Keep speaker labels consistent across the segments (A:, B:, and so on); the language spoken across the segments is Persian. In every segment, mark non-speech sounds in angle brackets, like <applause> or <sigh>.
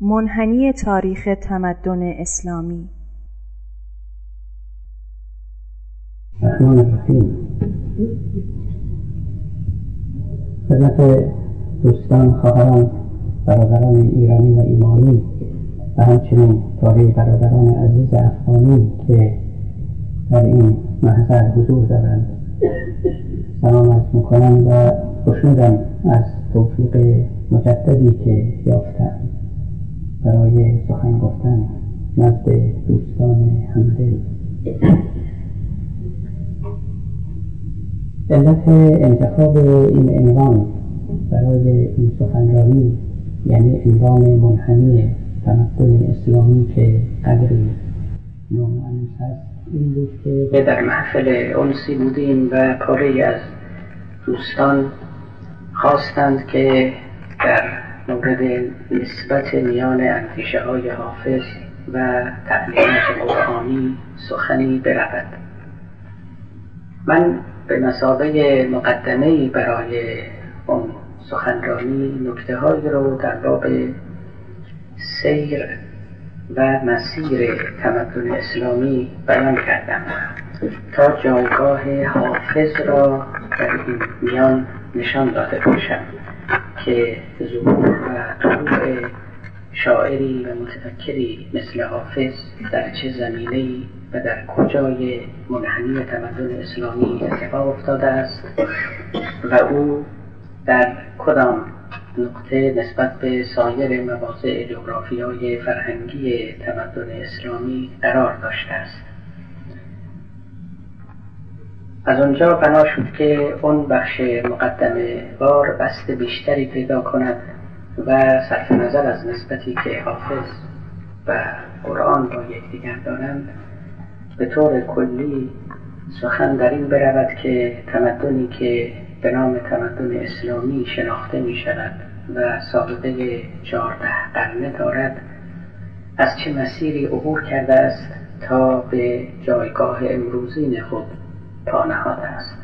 A: منحنی تاریخ تمدن اسلامی.
B: خدمت دوستان خواهران برادران ایرانی و ایمانی و همچنین تاریخ برادران عزیز افغانی که در این محضر حضور دارند. سلام از می‌کنم و خوشنودم از توفیق مجددی که یافتم. برای سخن گفتن نزد دوستان همدل. علت انتخاب این عنوان برای این سخنرانی یعنی عنوان منحنی تمدن اسلامی که قدری نامعنوس هست این بود که در محفل انسی بودیم و پاره از دوستان خواستند که در مورد نسبت میان اندیشه های حافظ و تعلیمات قرآنی سخنی برود. من به مسابه مقدمه برای اون سخنرانی نکته هایی رو در باب سیر و مسیر تمدن اسلامی بیان کردم. تا جایگاه حافظ را در این میان نشان داده باشم. که ظهور و طلوع شاعری و متفکری مثل حافظ در چه زمینه و در کجای منحنی تمدن اسلامی اتفاق افتاده است و او در کدام نقطه نسبت به سایر مواضع جغرافیای فرهنگی تمدن اسلامی قرار داشته است؟ از اونجا بنا شد که اون بخش مقدمه بار بست بیشتری پیدا کند و صرف نظر از نسبتی که حافظ و قرآن با یکدیگر دارند به طور کلی سخن در این برود که تمدنی که به نام تمدن اسلامی شناخته می شود و سابقه چهارده قرنه دارد از چه مسیری عبور کرده است تا به جایگاه امروزین خود پا نهاده است.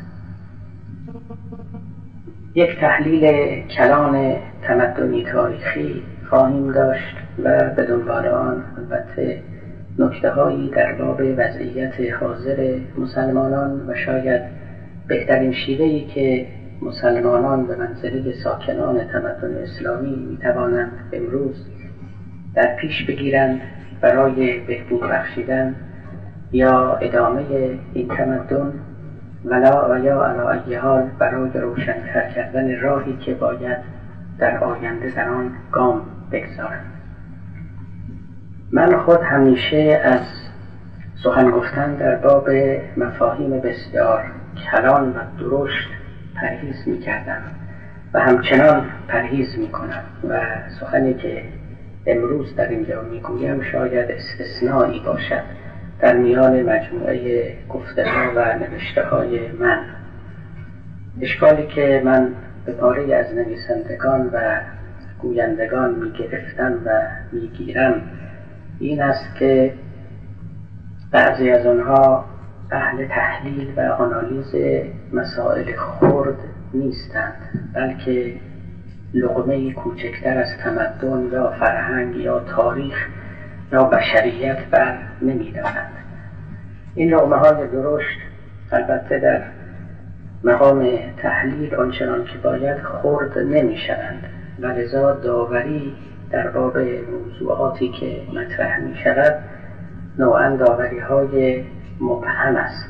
B: یک تحلیل کلان تمدنی تاریخی خواهیم داشت و به دنبال آن البته نکته هایی در باب وضعیت حاضر مسلمانان و شاید بهترین شیوهی که مسلمانان به منزله ساکنان تمدن اسلامی می توانند امروز در پیش بگیرند برای بهبود بخشیدن یا ادامه این تمدن ولا و علا حال برای روشنتر کردن راهی که باید در آینده در آن گام بگذارند من خود همیشه از سخن گفتن در باب مفاهیم بسیار کلان و درشت پرهیز می کردم و همچنان پرهیز می کنم و سخنی که امروز در اینجا می گویم شاید استثنایی باشد. در میان مجموعه گفته ها و نوشته های من. اشکالی که من به پاره از نویسندگان و گویندگان می گرفتم و می گیرم این است که بعضی از آنها اهل تحلیل و آنالیز مسائل خرد نیستند بلکه لغمه کوچکتر از تمدن یا فرهنگ یا تاریخ یا بشریت بر نمیدارند این لغمه های درشت البته در مقام تحلیل آنچنان که باید خرد نمی شوند. و لذا داوری در باب موضوعاتی که مطرح می شود نوعا داوری های مبهم است.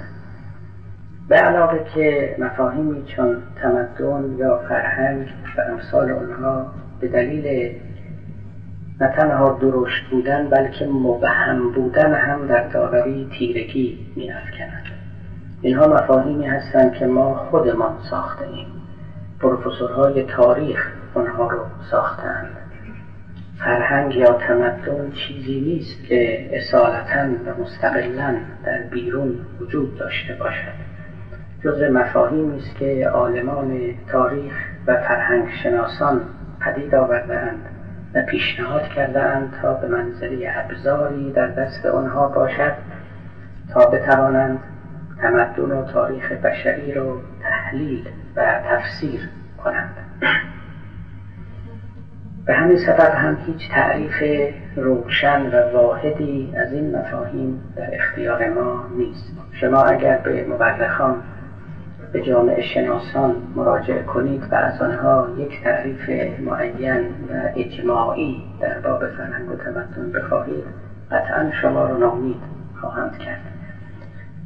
B: به علاوه که مفاهیمی چون تمدن یا فرهنگ و امثال آنها به دلیل نه تنها درشت بودن بلکه مبهم بودن هم در داوری تیرگی می افکنند. اینها مفاهیمی هستند که ما خودمان ساخته ایم پروفسورهای تاریخ آنها رو ساختند فرهنگ یا تمدن چیزی نیست که اصالتا و مستقلا در بیرون وجود داشته باشد. جز مفاهیمی است که عالمان تاریخ و فرهنگ شناسان پدید آوردهاند. و پیشنهاد کردهاند تا به منزله ابزاری در دست آنها باشد تا بتوانند تمدن و تاریخ بشری را تحلیل و تفسیر کنند. به همین سبب هم هیچ تعریف روشن و واحدی از این مفاهیم در اختیار ما نیست. شما اگر به مورخان به جامعه شناسان مراجعه کنید و از آنها یک تعریف معین و اجماعی در باب فرهنگ و تمدن بخواهید. قطعا شما رو نامید خواهند کرد.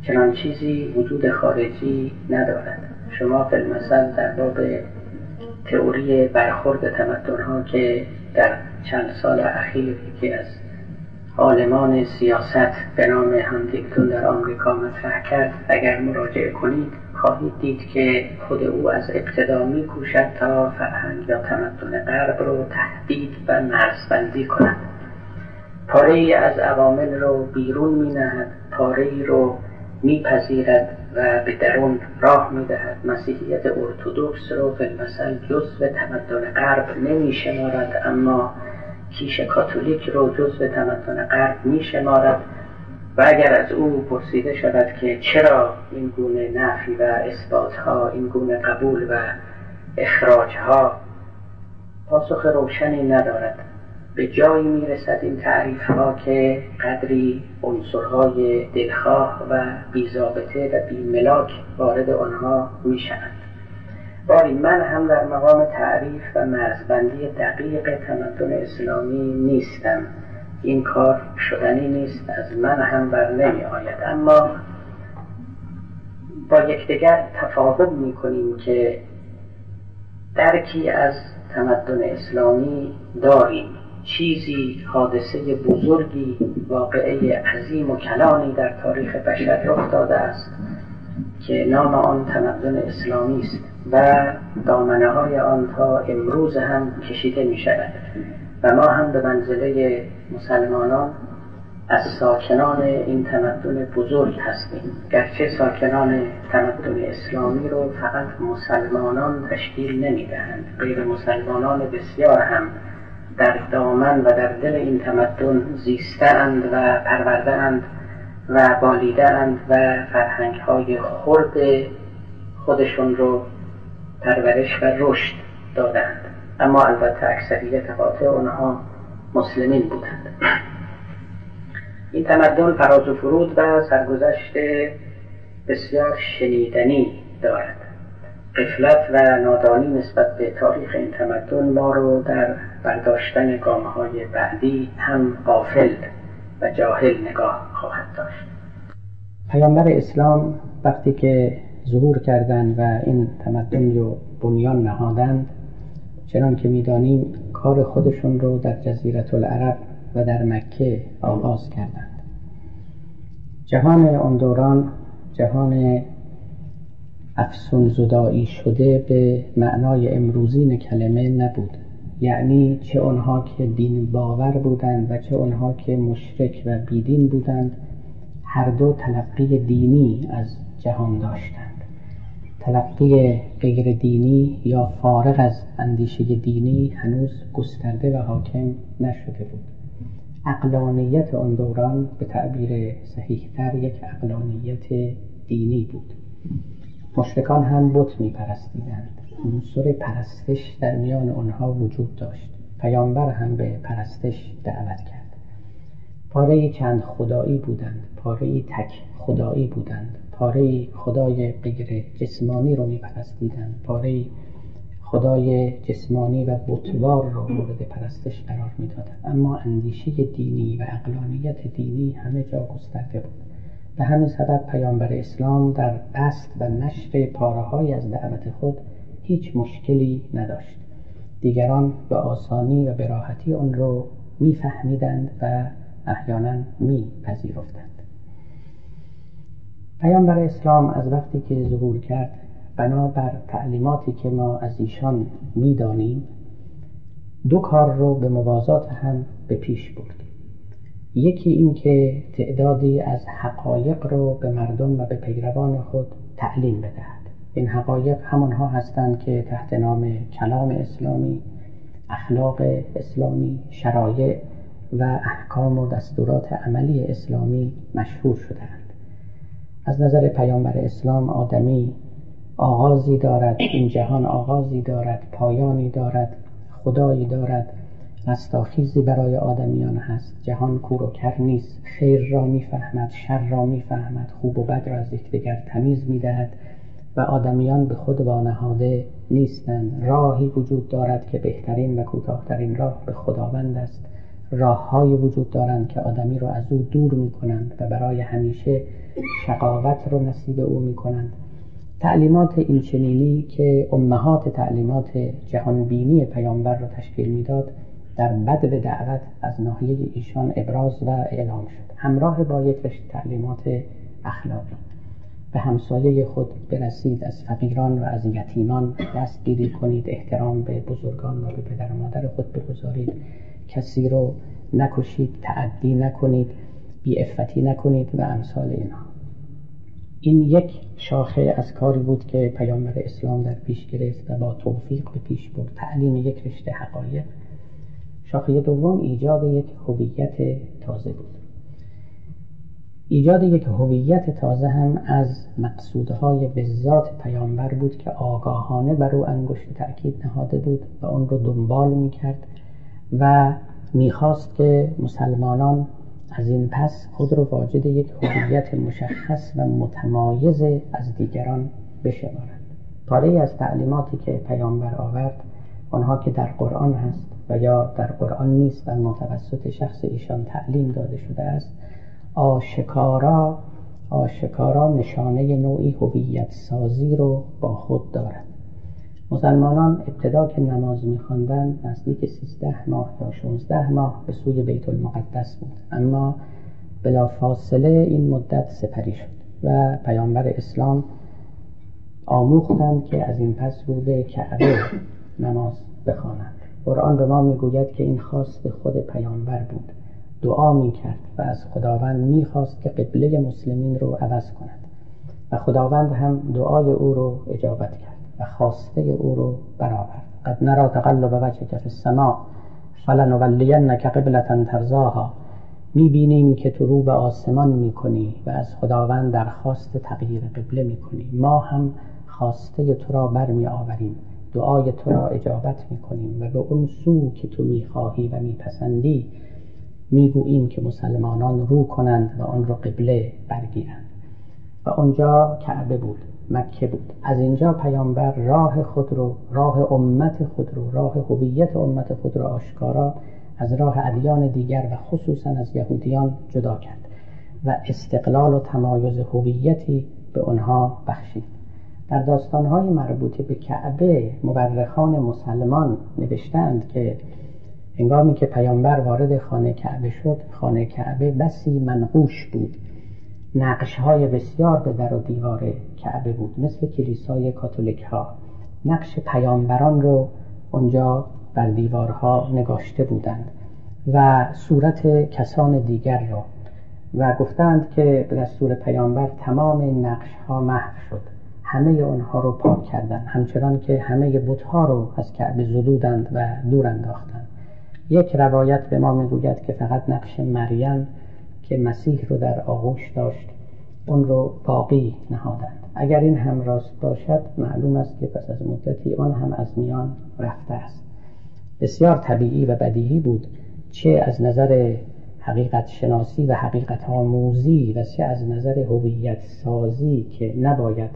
B: چنان چیزی وجود خارجی ندارد. شما فیلمسل در باب تئوری برخورد تمدن که در چند سال اخیر یکی از عالمان سیاست به نام هندیکتون در آمریکا مطرح کرد اگر مراجعه کنید خواهید دید که خود او از ابتدا می کوشد تا فرهنگ یا تمدن غرب رو تهدید و مرزبندی کند. پاره ای از عوامل رو بیرون می نهد پاره ای رو میپذیرد و به درون راه می‌دهد. مسیحیت ارتودکس رو فیلمسل جزو تمدن غرب نمی شمارد اما کیش کاتولیک رو جزو تمدن غرب می شمارد و اگر از او پرسیده شود که چرا این گونه نفی و اثبات ها این گونه قبول و اخراج ها پاسخ روشنی ندارد به جایی می‌رسد این تعریف ها که قدری عنصرهای دلخواه و بیزابطه و بیملاک وارد آنها می‌شوند. باری من هم در مقام تعریف و مرزبندی دقیق تمدن اسلامی نیستم. این کار شدنی نیست از من هم بر نمی آید. اما با یکدیگر تفاهم می کنیم که درکی از تمدن اسلامی داریم. چیزی حادثه بزرگی واقعه عظیم و کلانی در تاریخ بشر رخ داده است که نام آن تمدن اسلامی است و دامنه های آن تا امروز هم کشیده می شود و ما هم به منزله مسلمانان از ساکنان این تمدن بزرگ هستیم. گرچه ساکنان تمدن اسلامی رو فقط مسلمانان تشکیل نمی دهند غیر مسلمانان بسیار هم در دامن و در دل این تمدن زیستند و پروردهاند و بالیدهاند و فرهنگ های خرد خودشون رو پرورش و رشد دادند اما البته اکثریت قاطع اونها مسلمین بودند. این تمدن فراز و فرود و سرگذشت بسیار شنیدنی دارد. قفلت و نادانی نسبت به تاریخ این تمدن ما رو در برداشتن گامه های بعدی هم قافل و جاهل نگاه خواهد داشت. پیامبر اسلام وقتی که ظهور کردند و این تمدن رو بنیان نهادند چنان که می‌دانیم کار خودشون رو در جزیرت العرب و در مکه آغاز کردند. جهان اون دوران جهان افسون زدایی شده به معنای امروزین کلمه نبود. یعنی چه آنها که دین باور بودند و چه آنها که مشرک و بیدین بودند هر دو تلقی دینی از جهان داشتند. تلقی غیر دینی یا فارغ از اندیشه دینی هنوز گسترده و حاکم نشده بود. اقلانیت آن دوران به تعبیر صحیحتر یک اقلانیت دینی بود. مشرکان هم بت می پرستیدند عنصر پرستش در میان آنها وجود داشت. پیامبر هم به پرستش دعوت کرد. پاره چند خدایی بودند. پاره تک خدایی بودند. پاره خدای غیر جسمانی رو می پرستیدند پاره خدای جسمانی و بتوار رو مورد پرستش قرار می‌دادند اما اندیشه دینی و اقلانیت دینی همه جا گسترده بود. به همین سبب پیامبر اسلام در قصد و نشر پاره از دعوت خود هیچ مشکلی نداشت. دیگران به آسانی و به راحتی آن رو میفهمیدند و احیانا میپذیرفتند. پیامبر اسلام از وقتی که ظهور کرد بنابر تعلیماتی که ما از ایشان می‌دانیم دو کار رو به موازات هم به پیش برد یکی این که تعدادی از حقایق رو به مردم و به پیروان خود تعلیم بدهد. این حقایق همانها هستند که تحت نام کلام اسلامی اخلاق اسلامی شرایع و احکام و دستورات عملی اسلامی مشهور شدهاند. از نظر پیامبر اسلام آدمی آغازی دارد این جهان آغازی دارد پایانی دارد خدایی دارد رستاخیزی برای آدمیان هست. جهان کور و کر نیست. خیر را می‌فهمد شر را می‌فهمد خوب و بد را از یکدیگر تمیز می‌دهد و آدمیان به خود وانهاده نیستند. راهی وجود دارد که بهترین و کوتاهترین راه به خداوند است. راههایی وجود دارند که آدمی را از او دور می کنند و برای همیشه شقاوت رو نصیب او می کنند تعلیمات اینچنینی که امهات تعلیمات جهانبینی پیامبر را تشکیل می‌داد در بد به دعوت از ناحیه ایشان ابراز و اعلام شد. همراه با یک تعلیمات اخلاقی. به همسایه خود برسید از فقیران و از یتیمان دستگیری کنید احترام به بزرگان و به پدر و مادر خود بگذارید. کسی رو نکشید تعدی نکنید بی افتی نکنید و امثال اینها. این یک شاخه از کاری بود که پیامبر اسلام در پیش گرفت و با توفیق به پیش برد. تعلیم یک رشته حقایق. شاخه دوم ایجاد یک هویت تازه بود. ایجاد یک هویت تازه هم از مقصودهای به ذات پیامبر بود که آگاهانه بر او انگشت تأکید نهاده بود و اون رو دنبال می‌کرد. و می‌خواست که مسلمانان از این پس خود رو واجد یک هویت مشخص و متمایز از دیگران بشمارند. پاره از تعلیماتی که پیامبر آورد آنها که در قرآن هست و یا در قرآن نیست و متوسط شخص ایشان تعلیم داده شده است آشکارا آشکارا نشانه نوعی هویت سازی رو با خود دارد مسلمانان ابتدا که نماز میخواندند نزدیک سیزده ماه یا 16 ماه به سوی بیت المقدس بود. اما بلا فاصله این مدت سپری شد و پیامبر اسلام آموختند که از این پس رو به کعبه نماز بخوانند. قرآن به ما می‌گوید که این خواست خود پیامبر بود. دعا می‌کرد و از خداوند می‌خواست که قبله مسلمین رو عوض کند و خداوند هم دعای او رو اجابت کرد. و خواسته او رو برآورد. قد نرا تقلب وجهک فی السماء فلنولینک قبلة ترضاها. می‌بینیم که تو رو به آسمان می‌کنی و از خداوند درخواست تغییر قبله می‌کنی. ما هم خواسته تو را برمی آوریم دعای تو را اجابت می‌کنیم و به اون سو که تو می‌خواهی و میپسندی می‌گوییم که مسلمانان رو کنند و آن را قبله برگیرند. و آنجا کعبه بود. مکه بود. از اینجا پیامبر راه خود رو راه امت خود رو راه هویت امت خود را آشکارا از راه ادیان دیگر و خصوصا از یهودیان جدا کرد و استقلال و تمایز هویتی به آنها بخشید. در داستانهای مربوط به کعبه مورخان مسلمان نوشتند که هنگامی که پیامبر وارد خانه کعبه شد خانه کعبه بسی منقوش بود. نقش های بسیار به در و دیوار کعبه بود مثل کلیسای کاتولیک ها نقش پیامبران رو اونجا بر دیوارها نگاشته بودند و صورت کسان دیگر را و گفتند که به دستور پیامبر تمام این نقش ها محو شد. همه آنها رو پاک کردند همچنان که همه بتها رو از کعبه زدودند و دور انداختند. یک روایت به ما می‌گوید که فقط نقش مریم که مسیح رو در آغوش داشت اون رو باقی نهادند. اگر این هم راست باشد معلوم است که پس از مدتی آن هم از میان رفته است. بسیار طبیعی و بدیهی بود چه از نظر حقیقت شناسی و حقیقت آموزی و چه از نظر هویت سازی که نباید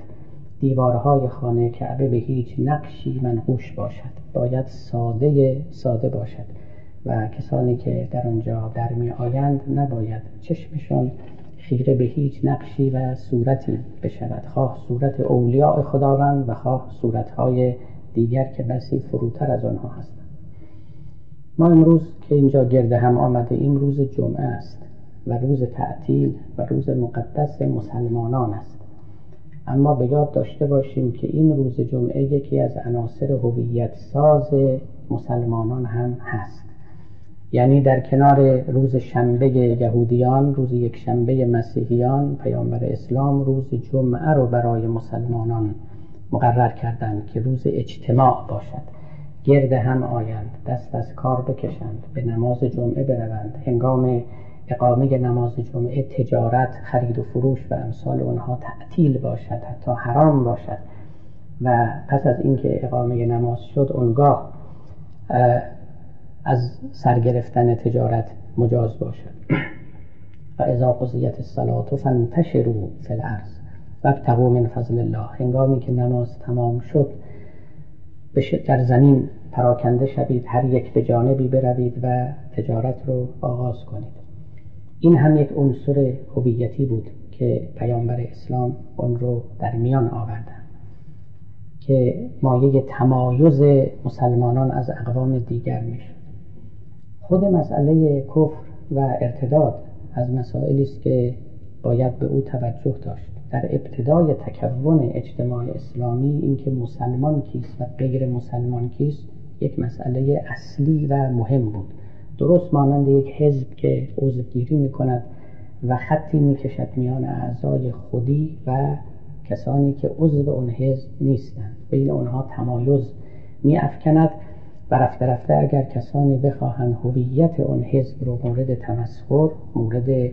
B: دیوارهای خانه کعبه به هیچ نقشی منقوش باشد. باید ساده ساده باشد. و کسانی که در آنجا در می آیند نباید چشمشان خیره به هیچ نقشی و صورتی بشود. خواه صورت اولیاء خداوند و خواه صورتهای دیگر که بسی فروتر از آنها هستند ما امروز که اینجا گرده هم آمده این روز جمعه است و روز تعطیل و روز مقدس مسلمانان است. اما به یاد داشته باشیم که این روز جمعه یکی از عناصر هویت ساز مسلمانان هم هست. یعنی در کنار روز شنبه یهودیان روز یک شنبه مسیحیان پیامبر اسلام روز جمعه رو برای مسلمانان مقرر کردند که روز اجتماع باشد. گرد هم آیند دست از کار بکشند به نماز جمعه بروند. هنگام اقامه نماز جمعه تجارت خرید و فروش و امثال آنها تعطیل باشد حتی حرام باشد. و پس از اینکه اقامه نماز شد اونگاه از سرگرفتن تجارت مجاز باشد. و اذا قضیت الصلاة فانتشروا فی الارض. وابتغوا من فضل الله. هنگامی که نماز تمام شد در زمین پراکنده شوید هر یک به جانبی بروید و تجارت رو آغاز کنید. این هم یک عنصر هویتی بود که پیامبر اسلام اون رو در میان آوردن که مایه تمایز مسلمانان از اقوام دیگر می‌شد. خود مسئله کفر و ارتداد از مسائلی است که باید به او توجه داشت. در ابتدای تکون اجتماع اسلامی اینکه مسلمان کیست و غیر مسلمان کیست یک مسئله اصلی و مهم بود. درست مانند یک حزب که عضوگیری می کند و خطی می کشد میان اعضای خودی و کسانی که عضو اون حزب نیستند. بین آنها تمایز می افکند و رفته رفته اگر کسانی بخواهند هویت اون حزب رو مورد تمسخر مورد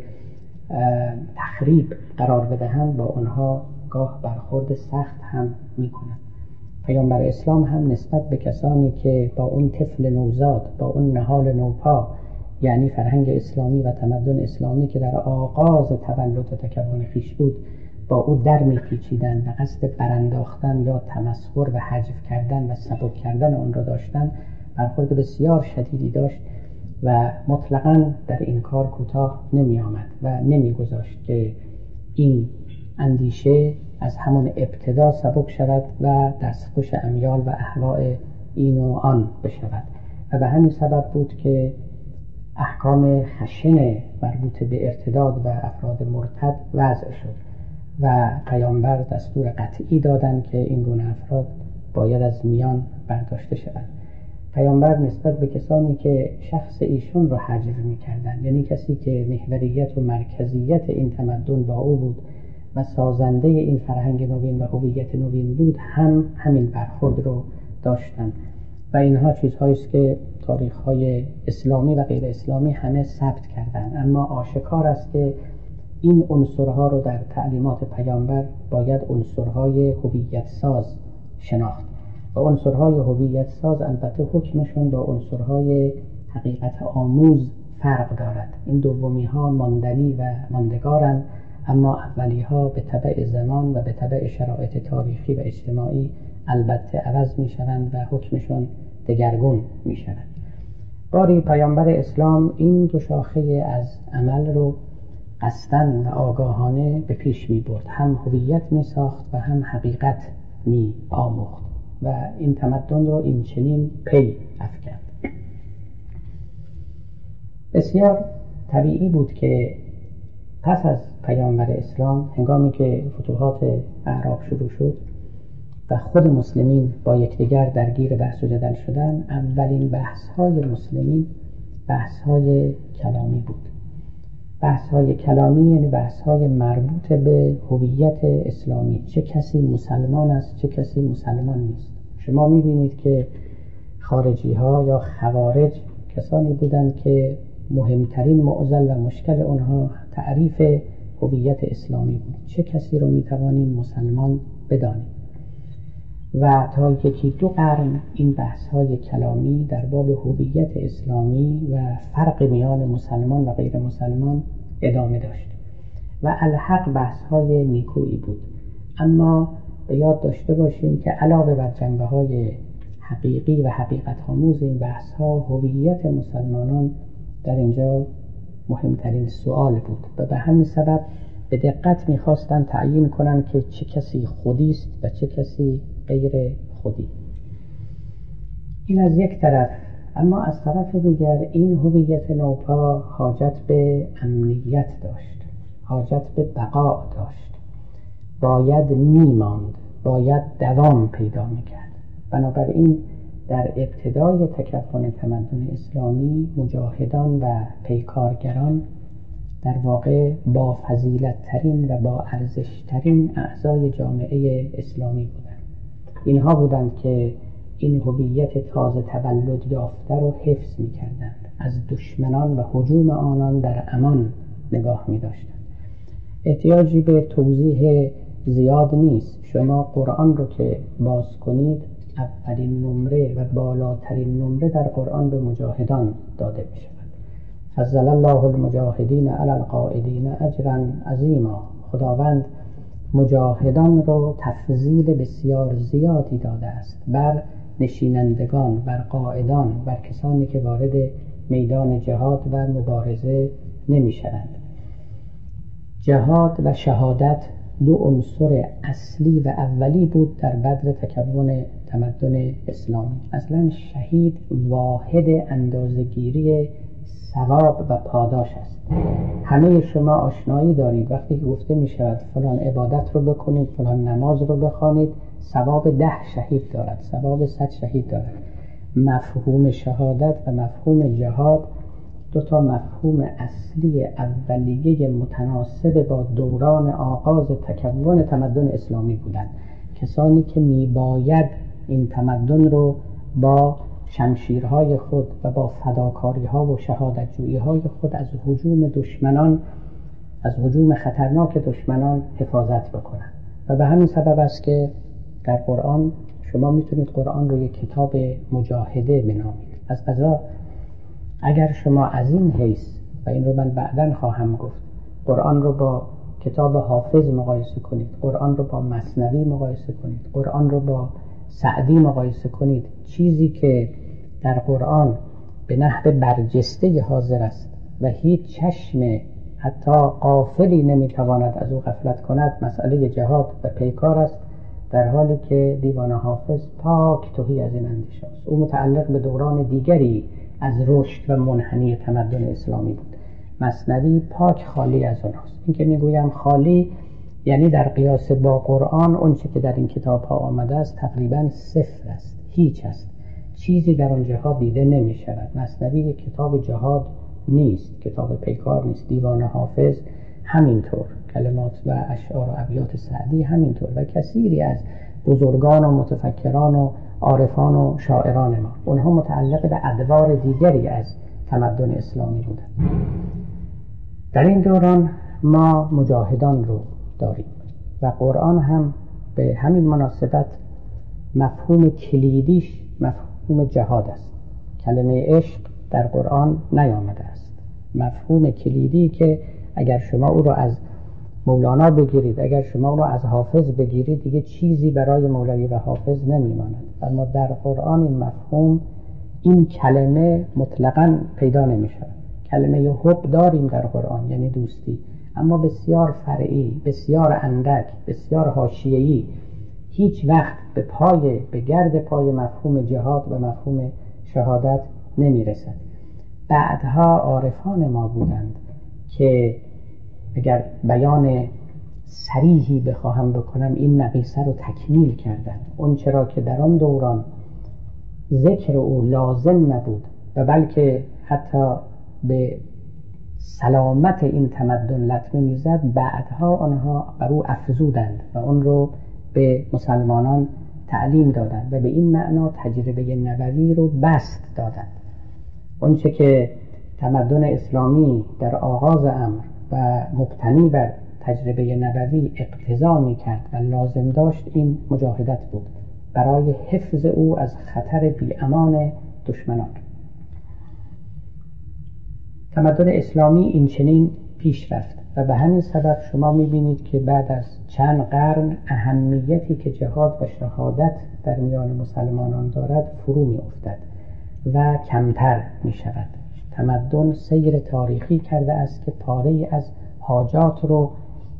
B: تخریب قرار بدهند با آنها گاه برخورد سخت هم می کنند پیامبر اسلام هم نسبت به کسانی که با اون طفل نوزاد با اون نهال نوپا یعنی فرهنگ اسلامی و تمدن اسلامی که در آغاز تولد و تکون خیش بود با او در میپیچیدن و قصد برانداختن یا تمسخر و حجف کردن و سبک کردن آن را داشتن برخورد بسیار شدیدی داشت و مطلقا در این کار کوتاه نمی آمد و نمی گذاشت که این اندیشه از همون ابتدا سبک شود و دستخوش امیال و احواء این و آن بشود. و به همین سبب بود که احکام خشن مربوط به ارتداد و افراد مرتد وضع شد. و پیامبر دستور قطعی دادند که این گونه افراد باید از میان برداشته شوند پیامبر نسبت به کسانی که شخص ایشون رو حجب می‌کردن یعنی کسی که محوریت و مرکزیت این تمدن با او بود و سازنده این فرهنگ نوین و هویت نوین بود هم همین برخورد رو داشتن و اینها چیزهایی است که تاریخ های اسلامی و غیر اسلامی همه ثبت کردند. اما آشکار است که این عنصرها رو در تعلیمات پیامبر باید عنصرهای هویت ساز شناخت. و عنصرهای هویت ساز البته حکمشون با عنصرهای حقیقت آموز فرق دارد. این دومی ها ماندنی و ماندگارند اما اولی ها به طبع زمان و به طبع شرایط تاریخی و اجتماعی البته عوض می شوند و حکمشون دگرگون می شوند باری پیامبر اسلام این دو شاخه از عمل رو قصدن و آگاهانه به پیش می برد. هم هویت می ساخت و هم حقیقت می آموخت. و این تمدن رو این چنین پی افکند. بسیار طبیعی بود که پس از پیامبر اسلام هنگامی که فتوحات اعراب شروع شد و خود مسلمین با یکدیگر درگیر بحث و جدل شدن اولین بحث های مسلمین بحث های کلامی بود. بحث های کلامی یعنی بحث های مربوط به هویت اسلامی. چه کسی مسلمان است چه کسی مسلمان نیست. شما می‌بینید که خارجی ها یا خوارج کسانی بودند که مهمترین معضل و مشکل آنها تعریف هویت اسلامی بود. چه کسی رو می‌توانیم مسلمان بدانیم؟ و تا یکی دو قرن این بحث های کلامی در باب هویت اسلامی و فرق میان مسلمان و غیر مسلمان ادامه داشت و الحق بحث های نیکویی بود. اما به یاد داشته باشیم که علاوه بر جنبه های حقیقی و حقیقت آموز این بحث ها هویت مسلمانان در اینجا مهمترین سوال بود و به همین سبب به دقت می‌خواستند تعیین کنند که چه کسی خودی است و چه کسی غیر خودی. این از یک طرف اما از طرف دیگر این هویت نوپا حاجت به امنیت داشت حاجت به بقا داشت. باید میماند باید دوام پیدا می‌کرد. بنابراین در ابتدای تکفن تمدن اسلامی مجاهدان و پیکارگران در واقع با فضیلت ترین و با ارزش ترین اعضای جامعه اسلامی بودند. اینها بودند که این هویت تازه تولد یافته رو حفظ می کردند از دشمنان و حجوم آنان در امان نگاه می داشتند احتیاجی به توضیح زیاد نیست. شما قرآن رو که باز کنید اولین نمره و بالاترین نمره در قرآن به مجاهدان داده می شود فضل الله المجاهدین علی القائدین اجرا عظیما. خداوند مجاهدان رو تفضیل بسیار زیادی داده است. بر نشینندگان بر قائدان بر کسانی که وارد میدان جهاد و مبارزه نمی شوند جهاد و شهادت دو عنصر اصلی و اولی بود در بدر تکون تمدن اسلامی. اصلا شهید واحد اندازگیری ثواب و پاداش است. همه شما آشنایی دارید. وقتی گفته می شود فلان عبادت رو بکنید فلان نماز رو بخوانید ثواب ده شهید دارد ثواب صد شهید دارد. مفهوم شهادت و مفهوم جهاد دو تا مفهوم اصلی اولیه متناسب با دوران آغاز تکون تمدن اسلامی بودند. کسانی که میباید این تمدن رو با شمشیرهای خود و با فداکاری ها و شهادتجویی های خود از حجوم دشمنان از حجوم خطرناک دشمنان حفاظت بکنند. و به همین سبب است که در قرآن شما می‌تونید قرآن رو یک کتاب مجاهده بنامید از قضا اگر شما از این حیث و این رو من بعدا خواهم گفت قرآن رو با کتاب حافظ مقایسه کنید قرآن رو با مصنوی مقایسه کنید قرآن رو با سعدی مقایسه کنید چیزی که در قرآن به نحو برجسته حاضر است و هیچ چشم حتی قافلی نمی‌تواند از او غفلت کند مسئله جهاد و پیکار است در حالی که دیوان حافظ پاک توهی از این اندیشه است. او متعلق به دوران دیگری از رشد و منحنی تمدن اسلامی بود. مصنوی پاک خالی از آنهاست. این که می‌گویم خالی یعنی در قیاس با قرآن اونچه که در این کتاب ها آمده است تقریبا صفر است. هیچ است. چیزی در آن جهاد دیده نمی شود مصنوی کتاب جهاد نیست. کتاب پیکار نیست. دیوان حافظ همینطور. کلمات و اشعار و ابیات سعدی همینطور و کثیری از بزرگان و متفکران و عارفان و شاعران ما. اونها متعلق به ادوار دیگری از تمدن اسلامی بودند. در این دوران ما مجاهدان رو داریم. و قرآن هم به همین مناسبت مفهوم کلیدیش مفهوم جهاد است. کلمه عشق در قرآن نیامده است. مفهوم کلیدی که اگر شما او را از مولانا بگیرید اگر شما رو از حافظ بگیرید دیگه چیزی برای مولوی و حافظ نمیماند. اما در قرآن این مفهوم این کلمه مطلقا پیدا نمیشه کلمه حب داریم در قرآن یعنی دوستی. اما بسیار فرعی بسیار اندک بسیار حاشیه‌ای هیچ وقت به پای به گرد پای مفهوم جهاد و مفهوم شهادت نمی‌رسد. بعدها عارفان ما بودند که اگر بیان سریحی بخواهم بکنم این نقیصه رو تکمیل کردن اون چرا که در آن دوران ذکر او لازم نبود و بلکه حتی به سلامت این تمدن لطمه می‌زد بعدها آنها بر او افزودند و اون رو به مسلمانان تعلیم دادند و به این معنا تجربه نبوی رو بست دادند. اونچه که تمدن اسلامی در آغاز امر و مبتنی بر تجربه نبوی اقتضا می کرد و لازم داشت این مجاهدت بود. برای حفظ او از خطر بیامان دشمنان. تمدن اسلامی این چنین پیش رفت و به همین سبب شما بینید که بعد از چند قرن اهمیتی که جهاد و شهادت در میان مسلمانان دارد فرو می افتد و کمتر می شود تمدن سیر تاریخی کرده است که پاره از حاجات رو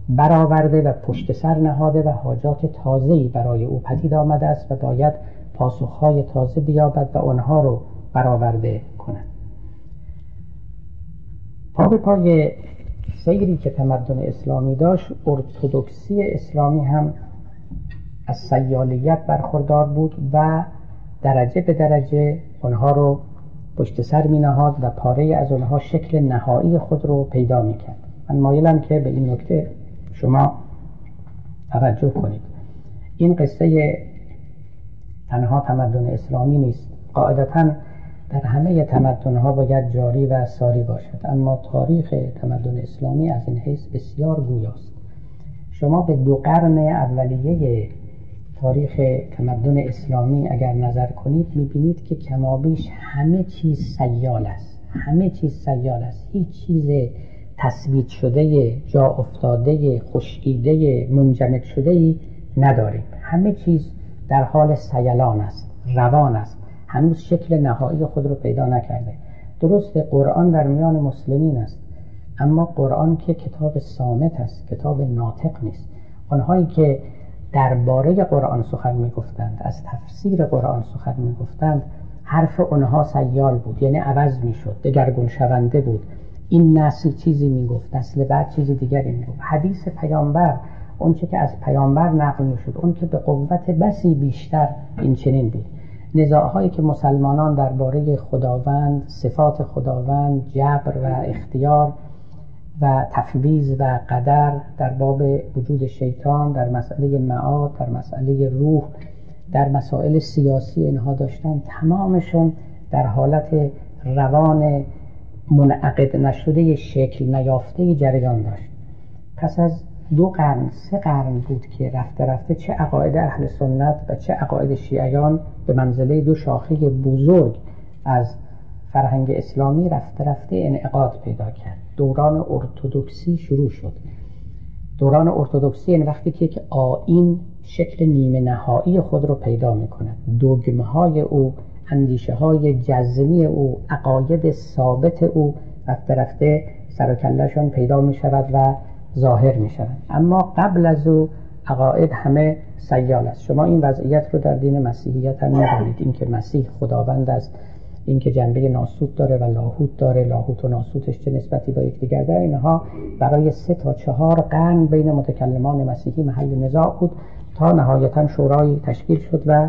B: برآورده و پشت سر نهاده و حاجات تازه‌ای برای او پدید آمده است و باید پاسخهای تازه بیابد و آنها رو برآورده پای سیری که تمدن اسلامی داشت ارتودکسی اسلامی هم از سیالیت برخوردار بود و درجه به درجه آنها رو پشت سر می نهاد و پاره از آنها شکل نهایی خود رو پیدا می کرد من مایلم که به این نکته شما توجه کنید. این قصه تنها تمدن اسلامی نیست. قاعدتا در همه تمدن ها باید جاری و ساری باشد. اما تاریخ تمدن اسلامی از این حیث بسیار گویاست. شما به دو قرن اولیه تاریخ تمدن اسلامی اگر نظر کنید می‌بینید که کمابیش همه چیز سیال است. همه چیز سیال است. هیچ چیز تثبیت شده جا افتاده خشکیده منجمد شده ای نداریم. همه چیز در حال سیلان است روان است. هنوز شکل نهایی خود رو پیدا نکرده. درست قرآن در میان مسلمین است. اما قرآن که کتاب سامت است کتاب ناطق نیست. آنهایی که درباره قرآن سخن می‌گفتند از تفسیر قرآن سخن می‌گفتند حرف اونها سیال بود یعنی عوض می‌شد دگرگون شونده بود. این نسل چیزی می‌گفت نسل بعد چیزی دیگری می‌گفت. حدیث پیامبر اونچه که از پیامبر نقل می‌شد اون که به قوت بسی بیشتر این چنین بود. نزاعهایی که مسلمانان درباره خداوند صفات خداوند جبر و اختیار و تفویض و قدر در باب وجود شیطان در مسئله معاد در مسئله روح در مسائل سیاسی اینها داشتن تمامشون در حالت روان منعقد نشده شکل نیافته جریان داشت. پس از دو قرن سه قرن بود که رفته رفته چه عقاید اهل سنت و چه عقاید شیعیان به منزله دو شاخه بزرگ از فرهنگ اسلامی رفته رفته انعقاد پیدا کرد. دوران ارتودکسی شروع شد. دوران ارتودکسی این وقتی که یک آین شکل نیمه نهایی خود رو پیدا می کند دوگمه های او اندیشه های جزمی او عقاید ثابت او رفته رفته سر پیدا می شود و ظاهر می شود اما قبل از او عقاید همه سیال است. شما این وضعیت رو در دین مسیحیت هم می‌دانید اینکه مسیح خداوند است اینکه جنبه ناسوت داره و لاهوت داره. لاهوت و ناسوتش چه نسبتی با یکدیگر داره؟ اینها برای سه تا چهار قرن بین متکلمان مسیحی محل نزاع بود تا نهایتا شورایی تشکیل شد و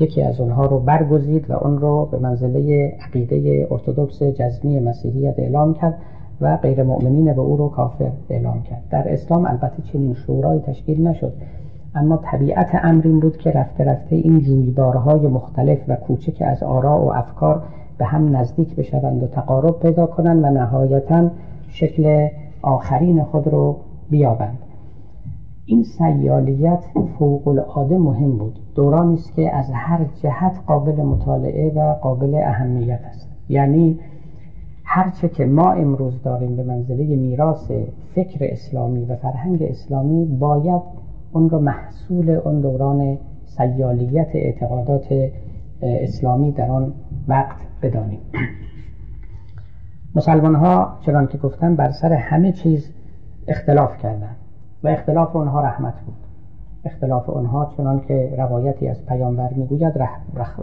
B: یکی از اونها رو برگزید و اون رو به منزله عقیده ارتودکس جزمی مسیحیت اعلام کرد. و غیر مؤمنین به او رو کافر اعلام کرد. در اسلام البته چنین شورایی تشکیل نشد اما طبیعت امر این بود که رفته رفته این جویبارهای مختلف و کوچک از آراء و افکار به هم نزدیک بشوند و تقارب پیدا کنند و نهایتا شکل آخرین خود رو بیابند. این سیالیت فوق العاده مهم بود. دورانی است که از هر جهت قابل مطالعه و قابل اهمیت است. یعنی هرچه که ما امروز داریم به منزله میراث فکر اسلامی و فرهنگ اسلامی باید اون رو محصول اون دوران سیالیت اعتقادات اسلامی در آن وقت بدانیم. مسلمان ها چنان که گفتم بر سر همه چیز اختلاف کردند و اختلاف آنها رحمت بود. اختلاف آنها چنان که روایتی از پیامبر می‌گوید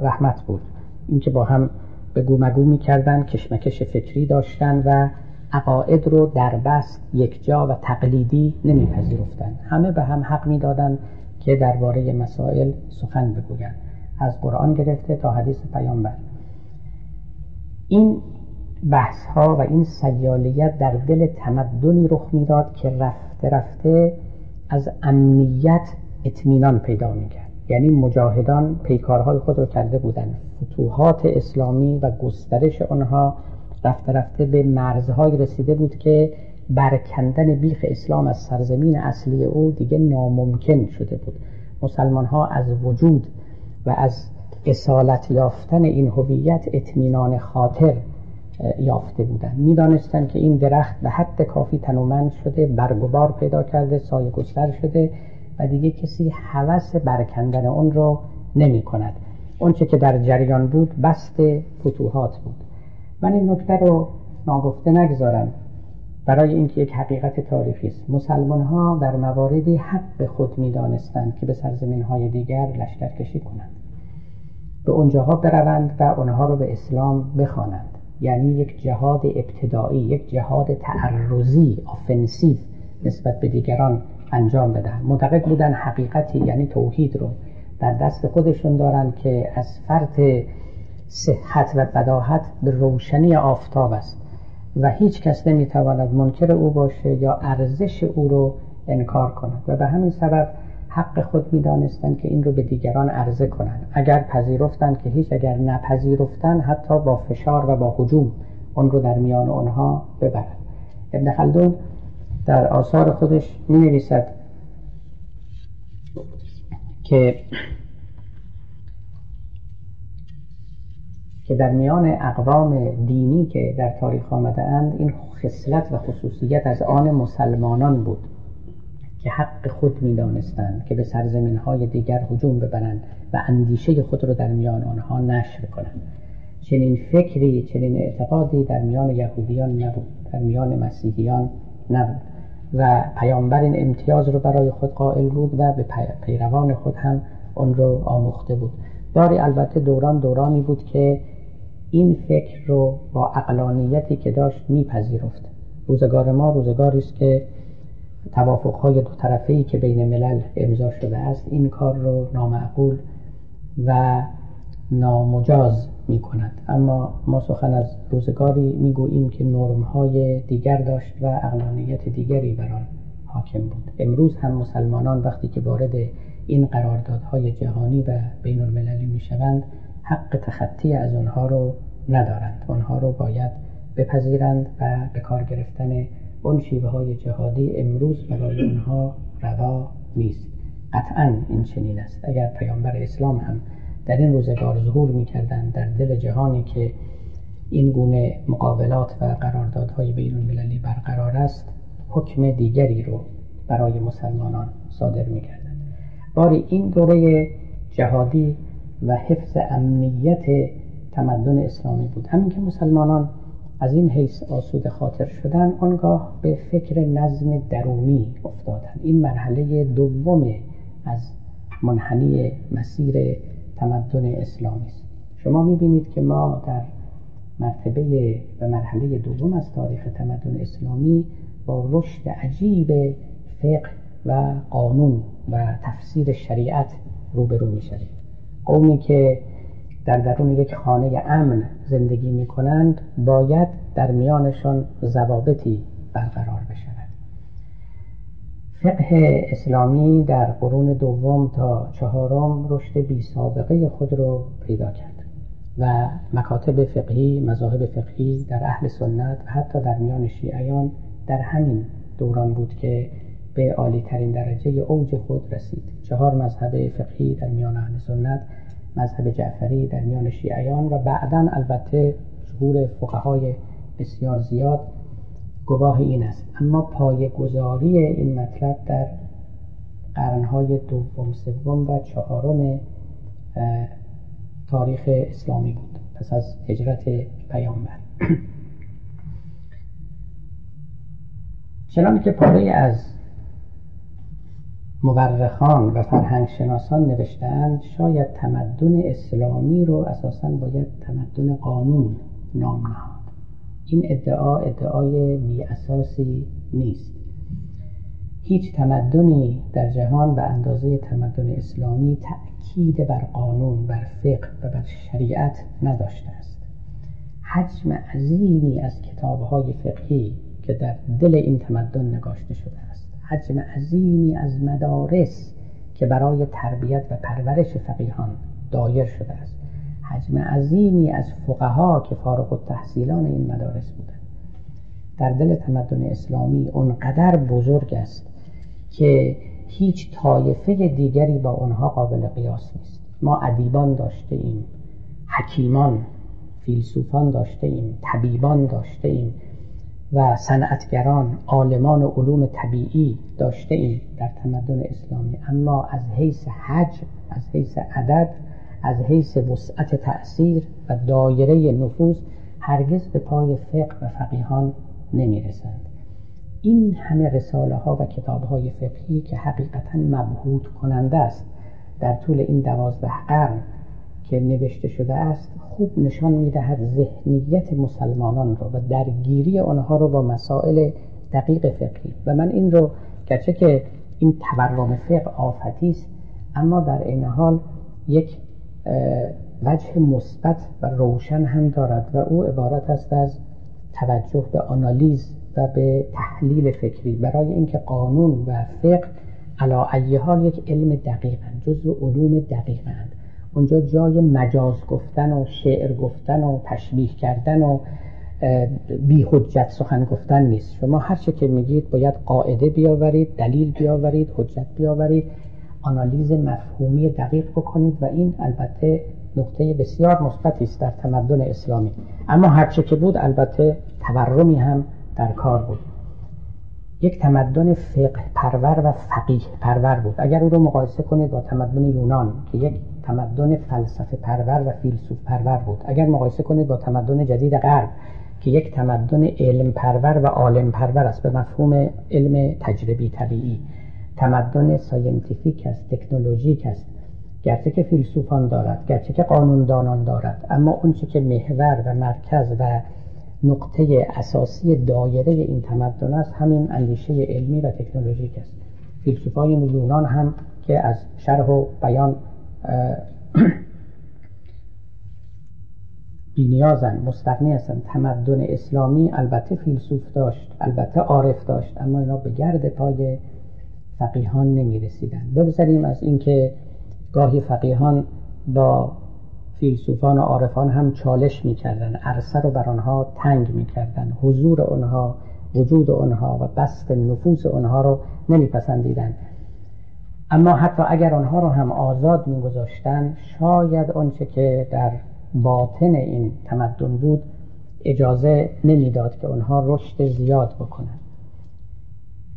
B: رحمت بود. اینکه با هم به گومگو می‌کردن کشمکش فکری داشتن و عقاید رو در بست یکجا و تقلیدی نمیپذیرفتند. همه به هم حق می‌دادند که درباره مسائل سخن بگویند. از قرآن گرفته تا حدیث پیامبر. این بحث ها و این سیالیت در دل تمدنی رخ می‌داد که رفته رفته از امنیت اطمینان پیدا می‌کرد. یعنی مجاهدان پیکارهای خود رو کرده بودند فتوحات اسلامی و گسترش آنها رفته رفته به مرزهای رسیده بود که برکندن بیخ اسلام از سرزمین اصلی او دیگه ناممکن شده بود. مسلمان ها از وجود و از اصالت یافتن این هویت اطمینان خاطر یافته بودند می‌دانستند که این درخت به حد کافی تنومند شده برگبار پیدا کرده سایه گستر شده و دیگه کسی حوث برکندن اون رو نمی کند. اونچه که در جریان بود بست فتوحات بود. من این نکته رو ناگفته نگذارم. برای اینکه یک حقیقت تاریخی است. مسلمان ها در مواردی حق خود می دانستند که به سرزمین های دیگر لشکرکشی کنند. به اونجاها بروند و آنها رو به اسلام بخوانند. یعنی یک جهاد ابتدایی یک جهاد تعرضی آفنسیو نسبت به دیگران. انجام بدن معتقد بودن حقیقتی یعنی توحید رو در دست خودشون دارند که از فرط صحت و بداهت به روشنی آفتاب است. و هیچ کس نمی‌تواند منکر او باشه یا ارزش او رو انکار کند. و به همین سبب حق خود می‌دانستند که این رو به دیگران عرضه کنند. اگر پذیرفتند که هیچ اگر نپذیرفتند حتی با فشار و با حجوم اون رو در میان آنها ببرند. ابن خلدون در آثار خودش می نویسد که که در میان اقوام دینی که در تاریخ آمده اند این خصلت و خصوصیت از آن مسلمانان بود که حق خود می دانستند که به سرزمین های دیگر هجوم ببرند و اندیشه خود را در میان آنها نشر کنند. چنین فکری چنین اعتقادی در میان یهودیان نبود در میان مسیحیان نبود. و پیامبر این امتیاز رو برای خود قائل بود و به پیروان خود هم آن رو آموخته بود. داری البته دوران دورانی بود که این فکر رو با اقلانیتی که داشت میپذیرفت. روزگار ما روزگاری است که توافقهای دو طرفه ای که بین ملل امضا شده است این کار رو نامعقول و نامجاز می کند اما ما سخن از روزگاری می گوییم که نرم های دیگر داشت و اقلانیت دیگری بر آن حاکم بود. امروز هم مسلمانان وقتی که وارد این قراردادهای جهانی و بین المللی می شوند حق تخطی از آنها رو ندارند. آنها رو باید بپذیرند و به کار گرفتن اون شیوه های جهادی امروز برای اونها روا نیست. قطعا این چنین است. اگر پیامبر اسلام هم در این روزگار ظهور می‌کردند در دل جهانی که این گونه مقابلات و قراردادهای بین المللی برقرار است حکم دیگری رو برای مسلمانان صادر می‌کردند. باری این دوره جهادی و حفظ امنیت تمدن اسلامی بود. همین که مسلمانان از این حیث آسود خاطر شدن آنگاه به فکر نظم درونی افتادن این مرحله دوم از منحنی مسیر تمدن اسلامی است. شما می‌بینید که ما در مرتبه و مرحله دوم از تاریخ تمدن اسلامی با رشد عجیب فقه و قانون و تفسیر شریعت روبرو می‌شویم. قومی که در درون یک خانه امن زندگی می کنند باید در میانشان ضوابطی برقرار بشود فقه اسلامی در قرون دوم تا چهارم رشد بی سابقه خود را پیدا کرد و مکاتب فقهی مذاهب فقهی در اهل سنت و حتی در میان شیعیان در همین دوران بود که به عالی ترین درجه اوج خود رسید. چهار مذهب فقهی در میان اهل سنت مذهب جعفری در میان شیعیان و بعدا البته ظهور فقهای بسیار زیاد گواه این است. اما پای گذاری این مطلب در قرنهای دوم سوم و چهارم تاریخ اسلامی بود. پس از هجرت پیامبر. <clears throat> چنانکه که پاره از مورخان و فرهنگ شناسان نوشتند شاید تمدن اسلامی رو اساسا باید تمدن قانون نام نهاد. این ادعا ادعای بی اساسی نیست. هیچ تمدنی در جهان به اندازه تمدن اسلامی تأکید بر قانون بر فقه و بر شریعت نداشته است. حجم عظیمی از کتابهای فقهی که در دل این تمدن نگاشته شده است. حجم عظیمی از مدارس که برای تربیت و پرورش فقیهان دایر شده است. حجم عظیمی از فقها که فارغ التحصیلان این مدارس بودند. در دل تمدن اسلامی اونقدر بزرگ است که هیچ طایفه دیگری با آنها قابل قیاس نیست. ما ادیبان داشته ایم حکیمان فیلسوفان داشته ایم طبیبان داشته ایم و صنعتگران عالمان علوم طبیعی داشته ایم در تمدن اسلامی. اما از حیث حج از حیث عدد از حیث وسعت تأثیر و دایره نفوذ هرگز به پای فقه و فقیهان نمی رسند این همه رساله ها و کتاب های فقهی که حقیقتا مبهوت کننده است در طول این دوازده قرن که نوشته شده است خوب نشان می‌دهد ذهنیت مسلمانان را و درگیری آنها را با مسائل دقیق فقهی. و من این رو گرچه که این تورم فقه آفتی است اما در این حال یک وجه مثبت و روشن هم دارد و او عبارت است از توجه به آنالیز و به تحلیل فکری. برای اینکه قانون و فقه علا حال یک علم دقیقند جزو علوم دقیقند. اونجا جای مجاز گفتن و شعر گفتن و تشبیه کردن و بی حجت سخن گفتن نیست. شما هر چه که میگید باید قاعده بیاورید دلیل بیاورید حجت بیاورید. آنالیز مفهومی دقیق بکنید و این البته نقطه بسیار مثبتی است در تمدن اسلامی. اما هرچه که بود البته تورمی هم در کار بود. یک تمدن فقه پرور و فقیه پرور بود. اگر او رو مقایسه کنید با تمدن یونان که یک تمدن فلسفه پرور و فیلسوف پرور بود. اگر مقایسه کنید با تمدن جدید غرب که یک تمدن علم پرور و عالم پرور است به مفهوم علم تجربی طبیعی. تمدن scientific است تکنولوژیک است. گرچه که فیلسوفان دارد گرچه که قانوندانان دارد اما اونچه که محور و مرکز و نقطه اساسی دایره این تمدن است همین اندیشه علمی و تکنولوژیک است. فیلسوفای یونان هم که از شرح و بیان بینیازن مستقنی هستن. تمدن اسلامی البته فیلسوف داشت البته عارف داشت اما اینا به گرد پای فقیهان نمی رسیدن بگذاریم از اینکه گاهی فقیهان با فیلسوفان و عارفان هم چالش می‌کردن عرصه رو بر آنها تنگ می‌کردن حضور آنها وجود آنها و بست نفوس آنها رو نمیپسندیدن. اما حتی اگر آنها رو هم آزاد میگذاشتن شاید آنچه که در باطن این تمدن بود اجازه نمی‌داد که آنها رشد زیاد بکنند.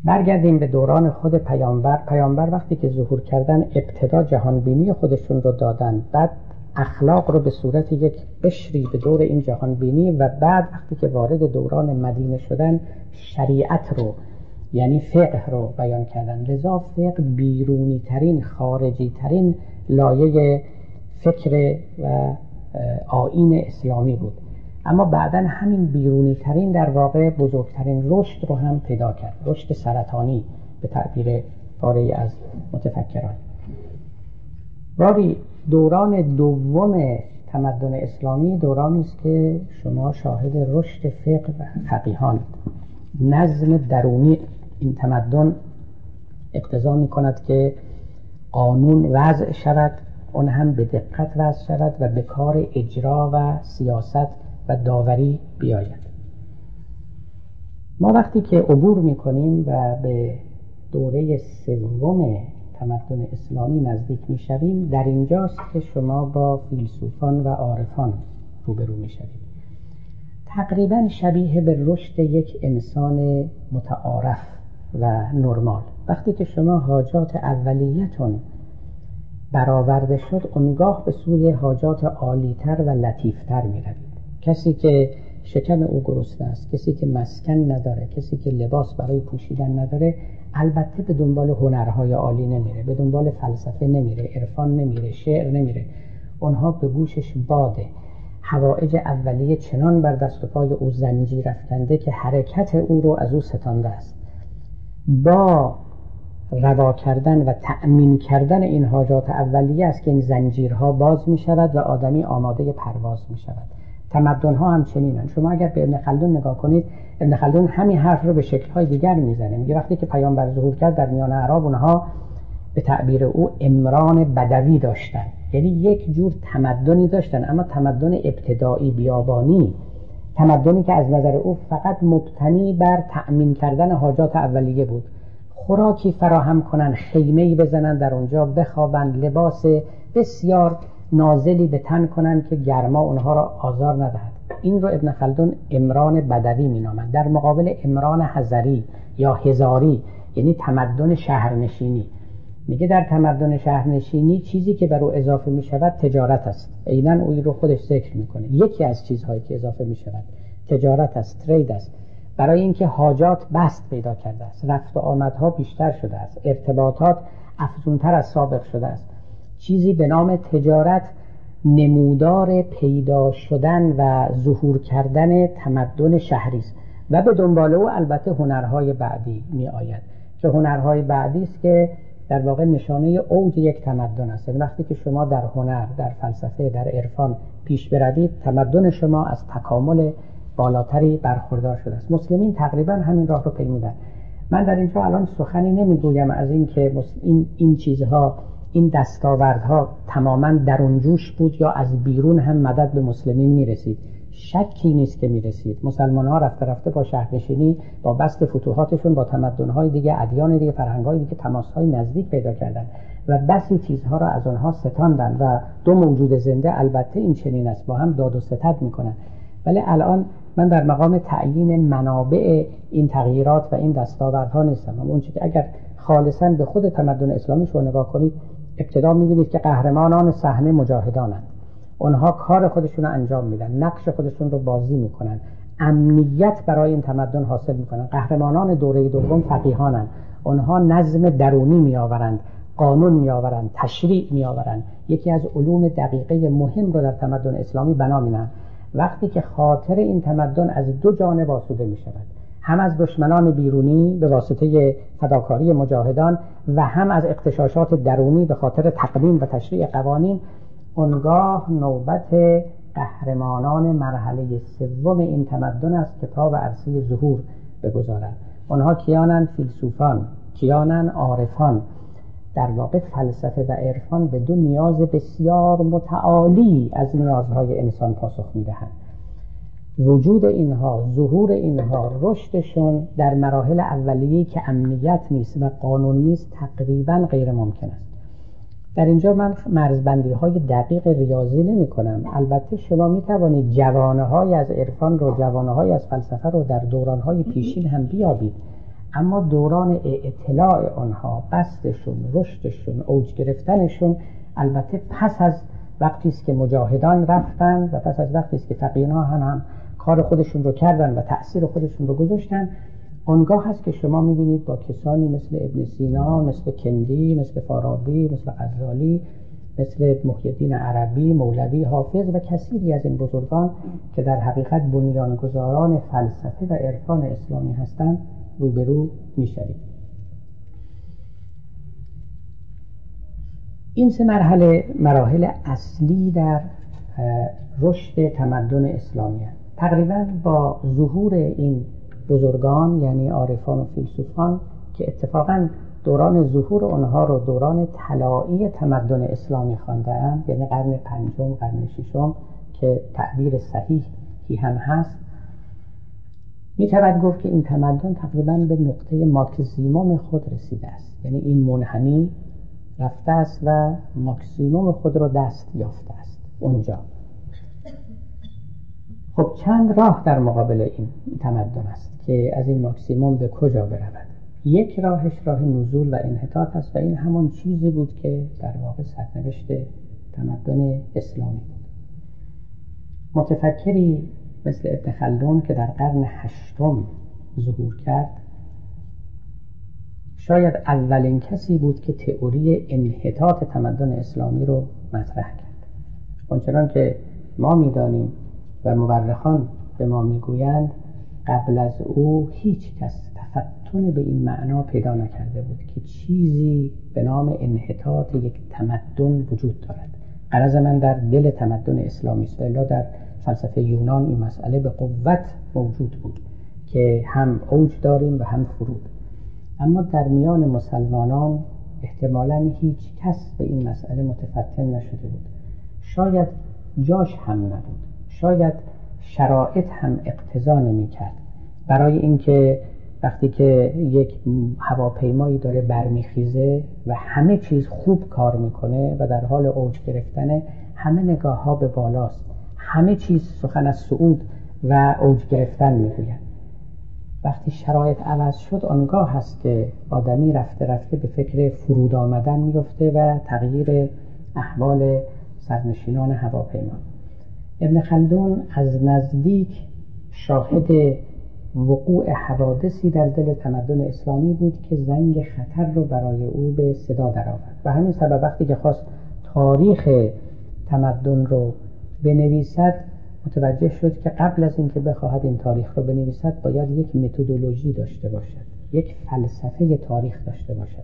B: برگردیم به دوران خود پیامبر. پیامبر وقتی که ظهور کردن ابتدا جهانبینی خودشون رو دادن بعد اخلاق رو به صورت یک قشری به دور این جهانبینی و بعد وقتی که وارد دوران مدینه شدن شریعت رو یعنی فقه رو بیان کردن. لذا فقه بیرونی ترین خارجی ترین لایه فکر و آین اسلامی بود. اما بعدا همین بیرونی ترین در واقع بزرگترین رشد رو هم پیدا کرد. رشد سرطانی به تعبیر پاره از متفکران. رابی دوران دوم تمدن اسلامی دورانی است که شما شاهد رشد فقه و فقیهان. نظم درونی این تمدن اقتضا می کند که قانون وضع شود اون هم به دقت وضع شود و به کار اجرا و سیاست و داوری بیاید. ما وقتی که عبور می‌کنیم و به دوره سوم تمدن اسلامی نزدیک می‌شویم در اینجاست که شما با فیلسوفان و عارفان روبرو می‌شوید. تقریبا شبیه به رشد یک انسان متعارف و نرمال. وقتی که شما حاجات اولیتون برآورده شد اونگاه به سوی حاجات عالیتر و لطیفتر می روید کسی که شکم او گرسنه است کسی که مسکن نداره کسی که لباس برای پوشیدن نداره البته به دنبال هنرهای عالی نمیره به دنبال فلسفه نمیره عرفان نمیره شعر نمیره. اونها به گوشش باده. هوایج اولیه چنان بر دست و پای او زنجیر رفتنده که حرکت او رو از او ستانده است. با روا کردن و تأمین کردن این حاجات اولیه است که این زنجیرها باز می شود و آدمی آماده پرواز می شود تمدن ها هم چنینن. شما اگر به ابن خلدون نگاه کنید ابن خلدون همین حرف رو به شکل های دیگر می‌زنه. میگه وقتی که پیامبر ظهور کرد در میان عرب اونها به تعبیر او امران بدوی داشتن. یعنی یک جور تمدنی داشتن اما تمدن ابتدایی بیابانی. تمدنی که از نظر او فقط مبتنی بر تأمین کردن حاجات اولیه بود. خوراکی فراهم کنن خیمه بزنن در اونجا بخوابند لباس بسیار نازلی به تن کنن که گرما اونها را آزار ندهد. این رو ابن خلدون امران بدوی مینامد در مقابل امران هزاری یا هزاری یعنی تمدن شهرنشینی. میگه در تمدن شهرنشینی چیزی که بر او اضافه می شود تجارت است. عینا او رو خودش ذکر می‌کنه. یکی از چیزهایی که اضافه می شود تجارت است ترید است. برای اینکه حاجات بست پیدا کرده است. رفت و آمدها بیشتر شده است. ارتباطات افزونتر از سابق شده است. چیزی به نام تجارت نمودار پیدا شدن و ظهور کردن تمدن شهری است. و به دنبال او البته هنرهای بعدی می آید که هنرهای بعدی است که در واقع نشانه اوج یک تمدن است. یعنی وقتی که شما در هنر در فلسفه در عرفان پیش بروید تمدن شما از تکامل بالاتری برخوردار شده است. مسلمین تقریبا همین راه رو پیمودن. من در اینجا الان سخنی نمی‌گویم از اینکه این این چیزها این دستاوردها تماما درون جوش بود یا از بیرون هم مدد به مسلمین می‌رسید؟ شکی نیست که می‌رسید. مسلمان ها رفته رفته با شهرنشینی با بست فتوحاتشون با تمدن دیگه ادیان دیگه فرهنگ دیگه تماس های نزدیک پیدا کردن و بسی چیزها را از آنها ستاندن و دو موجود زنده البته این چنین است با هم داد و ستد می‌کنن. ولی الان من در مقام تعیین منابع این تغییرات و این دستاوردها نیستم. اما اون که اگر خالصا به خود تمدن اسلامی رو نگاه کنید ابتدا می‌بینید که قهرمانان صحنه مجاهدانند. اونها کار خودشون رو انجام میدن نقش خودشون رو بازی می‌کنن امنیت برای این تمدن حاصل می‌کنن. قهرمانان دوره دوم فقیهانند. اونها نظم درونی میآورند قانون میآورند تشریع میآورند. یکی از علوم دقیقه مهم رو در تمدن اسلامی بنا مینن وقتی که خاطر این تمدن از دو جانب آسوده می شود هم از دشمنان بیرونی به واسطه فداکاری مجاهدان و هم از اقتشاشات درونی به خاطر تقدیم و تشریع قوانین اونگاه نوبت قهرمانان مرحله سوم این تمدن است که تا به عرصه ظهور بگذارند. آنها کیانن فیلسوفان کیانن عارفان. در واقع فلسفه و عرفان به دو نیاز بسیار متعالی از نیازهای انسان پاسخ می‌دهند. وجود اینها ظهور اینها رشدشون در مراحل اولیه که امنیت نیست و قانون نیست تقریبا غیر ممکن است. در اینجا من مرزبندی های دقیق ریاضی نمی کنم البته شما می توانید جوانه های از عرفان رو جوانه های از فلسفه رو در دوران های پیشین هم بیابید. اما دوران اطلاع آنها بستشون رشدشون اوج گرفتنشون البته پس از وقتی است که مجاهدان رفتن و پس از وقتی است که فقیه ها هم, هم کار خودشون رو کردن و تأثیر خودشون رو گذاشتن آنگاه هست که شما می‌بینید با کسانی مثل ابن سینا مثل کندی مثل فارابی مثل غزالی مثل محیدین عربی مولوی حافظ و کثیری از این بزرگان که در حقیقت بنیانگذاران فلسفه و عرفان اسلامی هستند روبرو می‌شوید این سه مرحله مراحل اصلی در رشد تمدن اسلامی هست. تقریبا با ظهور این بزرگان یعنی عارفان و فیلسوفان که اتفاقا دوران ظهور آنها رو دوران طلایی تمدن اسلامی خواندهاند یعنی قرن پنجم قرن ششم که تعبیر صحیحی هم هست. می تواند گفت که این تمدن تقریبا به نقطه ماکسیموم خود رسیده است. یعنی این منحنی رفته است و ماکسیموم خود را دست یافته است. اونجا خب چند راه در مقابل این تمدن است که از این ماکسیموم به کجا برود؟ یک راهش راه نزول و انحطاط است و این همون چیزی بود که در واقع سرنوشت تمدن اسلامی بود. متفکری مثل ابن خلدون که در قرن هشتم ظهور کرد شاید اولین کسی بود که تئوری انحطاط تمدن اسلامی رو مطرح کرد. آنچنان که ما می‌دانیم و مورخان به ما می‌گویند قبل از او هیچ کس تفتن به این معنا پیدا نکرده بود که چیزی به نام انحطاط یک تمدن وجود دارد. قرض من در دل تمدن اسلامی است در فلسفه یونان این مسئله به قوت موجود بود که هم اوج داریم و هم فرود. اما در میان مسلمانان احتمالا هیچ کس به این مسئله متفتن نشده بود. شاید جاش هم نبود. شاید شرایط هم اقتضا نمی کرد برای اینکه وقتی که یک هواپیمایی داره برمیخیزه و همه چیز خوب کار می‌کنه و در حال اوج گرفتنه همه نگاه ها به بالاست. همه چیز سخن از سعود و اوج گرفتن می‌گوید. وقتی شرایط عوض شد آنگاه هست که آدمی رفته رفته به فکر فرود آمدن میفته و تغییر احوال سرنشینان هواپیما. ابن خلدون از نزدیک شاهد وقوع حوادثی در دل تمدن اسلامی بود که زنگ خطر رو برای او به صدا درآورد. و همین سبب وقتی که خواست تاریخ تمدن رو بنویسد متوجه شد که قبل از اینکه بخواهد این تاریخ رو بنویسد باید یک متدولوژی داشته باشد یک فلسفه تاریخ داشته باشد.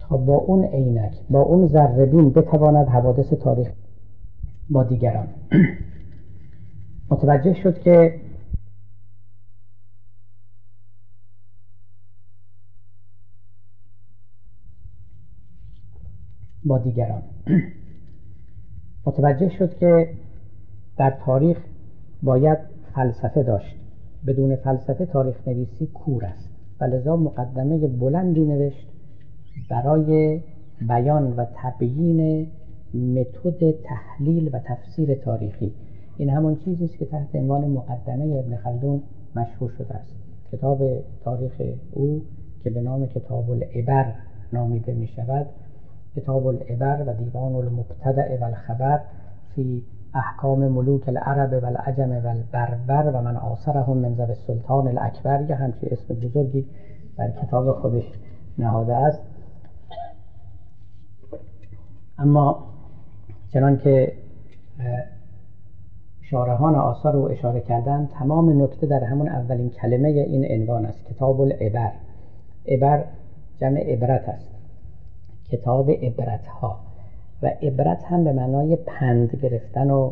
B: تا با اون عینک با اون ذربین بتواند حوادث تاریخ با دیگران. متوجه شد که با دیگران. متوجه شد که در تاریخ باید فلسفه داشت. بدون فلسفه تاریخ نویسی کور است. و لذا مقدمه بلندی نوشت برای بیان و تبیین متد تحلیل و تفسیر تاریخی. این همون چیزی است که تحت عنوان مقدمه ابن خلدون مشهور شده است. کتاب تاریخ او که به نام کتاب العبر نامیده می شود کتاب العبر و دیوان المبتدع و الخبر فی احکام ملوک العرب و العجم و البربر و من آثرهم من زب السلطان الاکبر. یه همچی اسم بزرگی در کتاب خودش نهاده است. اما چنان که شارحان آثار رو اشاره کردن تمام نکته در همون اولین کلمه این عنوان است کتاب العبر عبر جمع عبرت است. کتاب عبرت ها و عبرت هم به معنای پند گرفتن و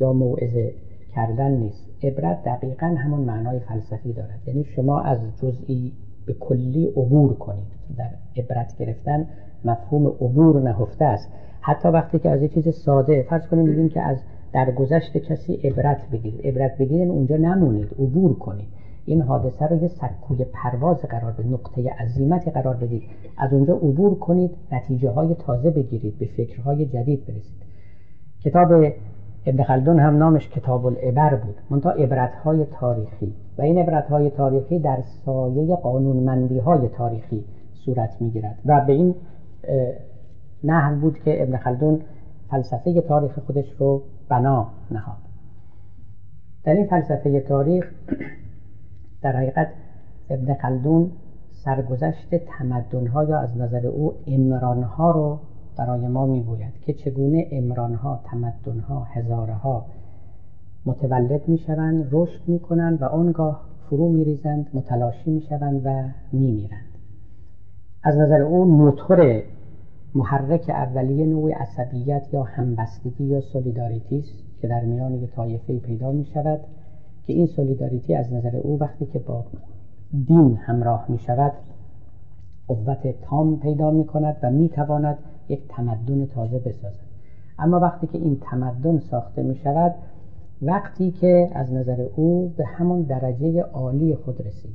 B: یا موعظه کردن نیست. عبرت دقیقا همون معنای فلسفی دارد. یعنی شما از جزئی به کلی عبور کنید. در عبرت گرفتن مفهوم عبور نهفته است. حتی وقتی که از یه چیز ساده فرض کنیم میگیم که از در گذشت کسی عبرت بگیرید. عبرت بگیرید اونجا نمونید. عبور کنید. این حادثه رو یه سکوی پرواز قرار بدید. نقطه عظیمتی قرار بدید. از اونجا عبور کنید نتیجه های تازه بگیرید به فکرهای جدید برسید. کتاب ابن خلدون هم نامش کتاب العبر بود. منتها عبرت های تاریخی. و این عبرت های تاریخی در سایه قانونمندی های تاریخی صورت می‌گیرد. و به این نحو بود که ابن خلدون فلسفه تاریخ خودش رو بنا نهاد. در این فلسفه تاریخ <clears throat> در حقیقت ابن خلدون سرگذشت تمدنها یا از نظر او امرانها رو برای ما می‌گوید که چگونه امرانها تمدنها هزارها متولد می‌شوند رشد می‌کنند و آنگاه فرو میریزند متلاشی می‌شوند و میمیرند. از نظر او موتور محرک اولیه نوع عصبیت یا همبستگی یا سولیداریتی است که در میان یک طایفه پیدا می شود که این سولیداریتی از نظر او وقتی که با دین همراه می شود قوت تام پیدا می کند و می تواند یک تمدن تازه بسازد. اما وقتی که این تمدن ساخته می شود وقتی که از نظر او به همون درجه عالی خود رسید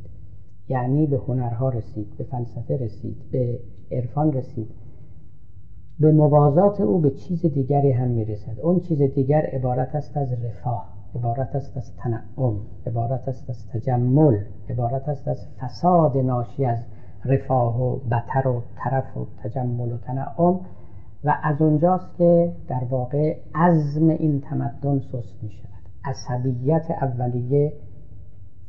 B: یعنی به هنرها رسید به فلسفه رسید به عرفان رسید به موازات او به چیز دیگری هم می‌رسد. اون چیز دیگر عبارت است از رفاه عبارت است از تنعم عبارت است از تجمل عبارت است از فساد ناشی از رفاه و بتر و طرف و تجمل و تنعم. و از اونجاست که در واقع عزم این تمدن سست می شود عصبیت اولیه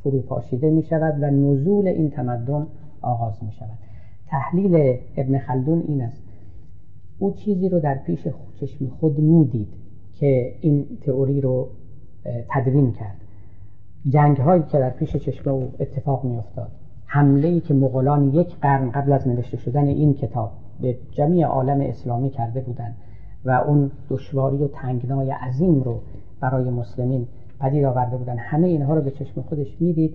B: فروپاشیده می شود و نزول این تمدن آغاز می شود تحلیل ابن خلدون این است. او چیزی رو در پیش چشم خود می‌دید که این تئوری رو تدوین کرد. جنگ هایی که در پیش چشم او اتفاق می افتاد حمله ای که مغولان یک قرن قبل از نوشته شدن این کتاب به جمعی عالم اسلامی کرده بودند و اون دشواری و تنگنای عظیم رو برای مسلمین پدید آورده بودن همه اینها رو به چشم خودش می‌دید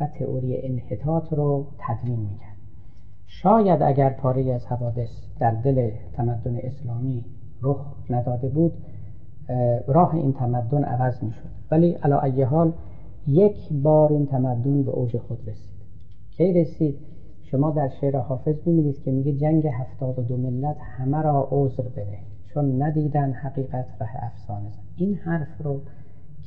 B: و تئوری انحطاط رو تدوین می‌کرد. شاید اگر پاره از حوادث در دل تمدن اسلامی رخ نداده بود راه این تمدن عوض می شد ولی علا ای حال یک بار این تمدن به اوج خود رسید. کی رسید؟ شما در شعر حافظ می‌بینید که میگه جنگ هفتاد و دو ملت همه را عذر بده چون ندیدن حقیقت و افسانه این حرف رو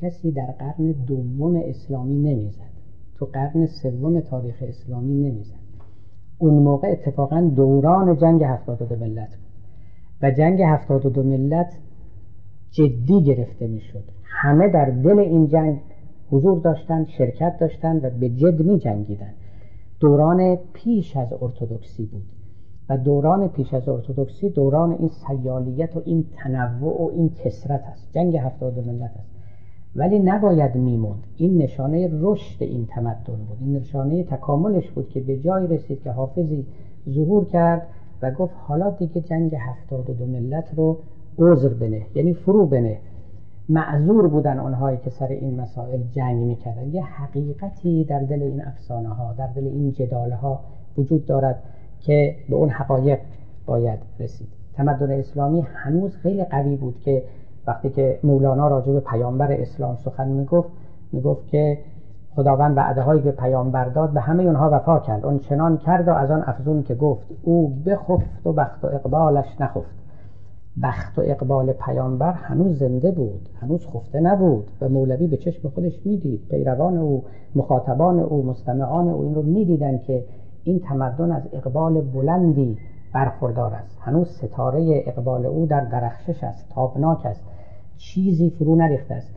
B: کسی در قرن دوم اسلامی نمی‌زد. تو قرن سوم تاریخ اسلامی نمی‌زد. اون موقع اتفاقا دوران جنگ هفتاد دو ملت بود. و جنگ هفتاد دو ملت جدی گرفته می‌شد. همه در دل این جنگ حضور داشتند شرکت داشتند و به جد می جنگیدن دوران پیش از ارتودکسی بود. و دوران پیش از ارتودکسی دوران این سیالیت و این تنوع و این کسرت است. جنگ هفتاد ملت است. ولی نباید میموند. این نشانه رشد این تمدن بود. این نشانه تکاملش بود که به جای رسید که حافظی ظهور کرد و گفت حالا دیگه جنگ هفتاد و دو ملت رو عذر بنه یعنی فرو بنه. معذور بودن آنهایی که سر این مسائل جنگ می‌کردن. یه حقیقتی در دل این افسانه ها در دل این جداله ها وجود دارد که به اون حقایق باید رسید. تمدن اسلامی هنوز خیلی قوی بود که وقتی که مولانا راجع به پیامبر اسلام سخن می‌گفت می‌گفت که خداوند وعده هایی به پیامبر داد به همه اونها وفا کرد. اون چنان کرد و از آن افزون که گفت او بخفت و بخت و اقبالش نخفت. بخت و اقبال پیامبر هنوز زنده بود هنوز خفته نبود و مولوی به چشم خودش می‌دید. پیروان او مخاطبان او مستمعان او این رو می‌دیدن که این تمدن از اقبال بلندی برخوردار است. هنوز ستاره اقبال او در درخشش است تابناک است. چیزی فرو نریخته است.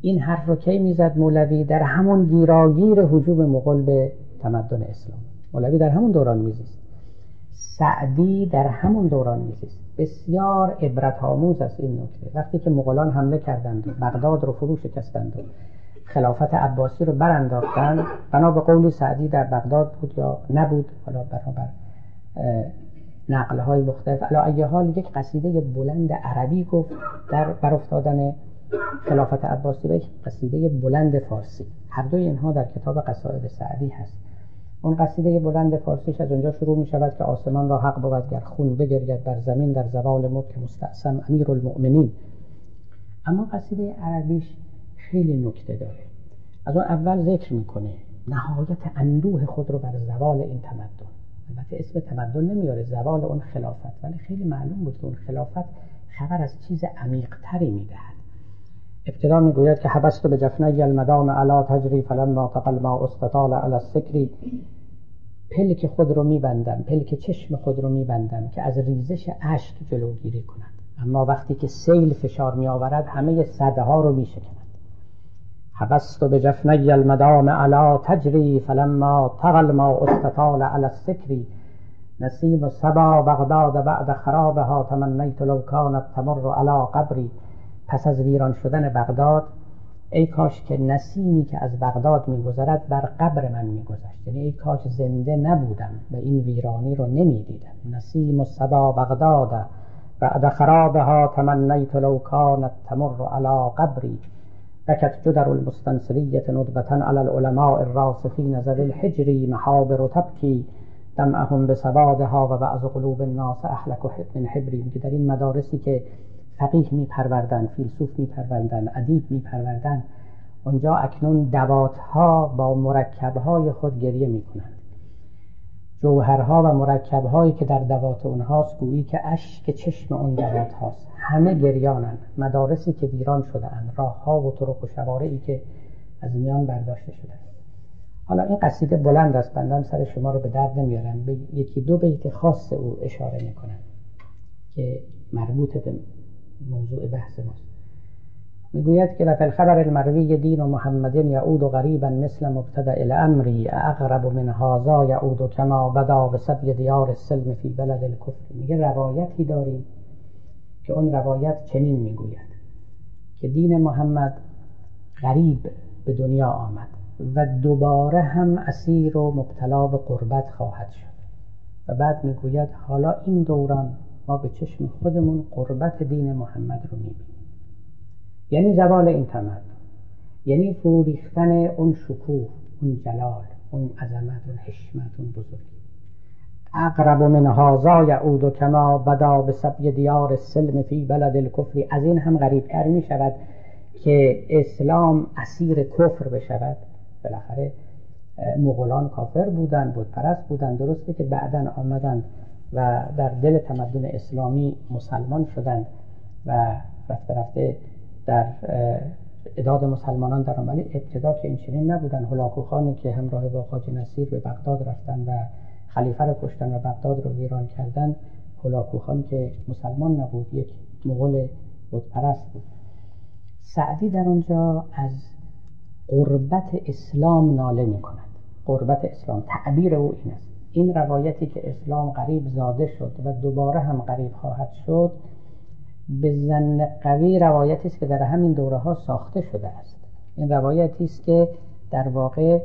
B: این حرف رو کی می‌زد مولوی؟ در همون گیراگیر حجوب مغول به تمدن اسلام. مولوی در همون دوران میزیست. سعدی در همون دوران میزیست. بسیار عبرت آموز است این نکته. وقتی که مغولان حمله کردند بغداد رو فرو شکستند خلافت عباسی رو برانداختند بنا به قول سعدی در بغداد بود یا نبود حالا بنابر نقل های مختلف. علا ایه حال یک قصیده بلند عربی گفت در برافتادن خلافت عباسی و یک قصیده بلند فارسی. هر دوی اینها در کتاب قصائد سعدی هست. اون قصیده بلند فارسیش از اونجا شروع می شود که آسمان را حق بود گر خون بگرید بر زمین در زوال ملک مستعصم امیر المؤمنین. اما قصیده عربیش خیلی نکته داره. از اون اول ذکر می‌کنه نهایت اندوه خود رو بر زوال این تمدن. البته اسم تمدن نمیاره زوال اون خلافت. ولی خیلی معلوم بود که اون خلافت خبر از چیز عمیقتری می‌دهد. ابتدا می‌گوید که حبست به جفنه المدام علا تجری فلما تقل ما استطال علی السکری. پلک خود رو میبندم پلک چشم خود رو میبندم که از ریزش اشک جلوگیری کند. اما وقتی که سیل فشار می آورد همه صده ها رو می شکند حبست به جفنه المدام علا تجری فلما تغل ما استطال علی السکری نسیم سبا بغداد بعد خرابها تمنیت لو کانت تمر علی قبری. پس از ویران شدن بغداد ای کاش که نسیمی که از بغداد میگذرد بر قبر من میگذشت. یعنی ای کاش زنده نبودم و این ویرانی رو نمی‌دیدم. نسیم و سبا بغداد بعد خرابها تمنیت لو کانت تمر علی قبری. بکت جدر المستنصریت ندبتا علی العلماء الراسخین ذوی الحجری محابر تبکی دمعهم به سوادها و بعض قلوب الناس احلک من حبری که در این مدارسی که فقیه میپروردن فیلسوف میپروردن ادیب میپروردن اونجا اکنون دوات ها با مرکب های خود گریه می‌کنند. جوهرها و مرکب هایی که در دوات اونهاست گویی که اشک چشم اون دوات هاست. همه گریانند. مدارسی که ویران شده اند راه ها و طرق و شوارعی که از میان برداشته شده حالا این قصیده بلند است. بندم سر شما رو به درد نمیارم. به یکی دو بیت خاص او اشاره می‌کنم که مربوط به موضوع بحث ماست. می‌گوید که لفی الخبر المروی دین محمد یعود غریبا مثل مبتدع الامری اغرب من هذا یعود کما بدا به سبی دیار السلم فی بلد الکفر. میگه روایتی داریم که اون روایت چنین می‌گوید که دین محمد غریب به دنیا آمد و دوباره هم اسیر و مبتلا به قربت خواهد شد. و بعد می‌گوید حالا این دوران ما به چشم خودمون قربت دین محمد رو می‌بینیم. یعنی زوال این تمدن. یعنی فرو ریختن اون شکوه اون جلال اون عظمت اون حشمت اون بزرگی. اقرب من هازا یعود کما بدا به سبی دیار السلم فی بلد الکفر. از این هم غریبتر می شود که اسلام اسیر کفر بشود. بالاخره مغولان کافر بودند بود پرست بودند درسته که بعدا آمدند و در دل تمدن اسلامی مسلمان شدند و رفته رفته در اداد مسلمانان در ولی ابتدا که این چنین نبودن. هلاکوخانی که همراه با خاج نصیر به بغداد رفتن و خلیفه رو کشتن و بغداد رو ویران کردن هلاکوخان که مسلمان نبود یک مغول پرست بود. سعدی در اونجا از قربت اسلام ناله می کند قربت اسلام تعبیر او این است. این روایتی که اسلام قریب زاده شد و دوباره هم قریب خواهد شد به زن قوی روایتی است که در همین دوره ها ساخته شده است. این روایتی است که در واقع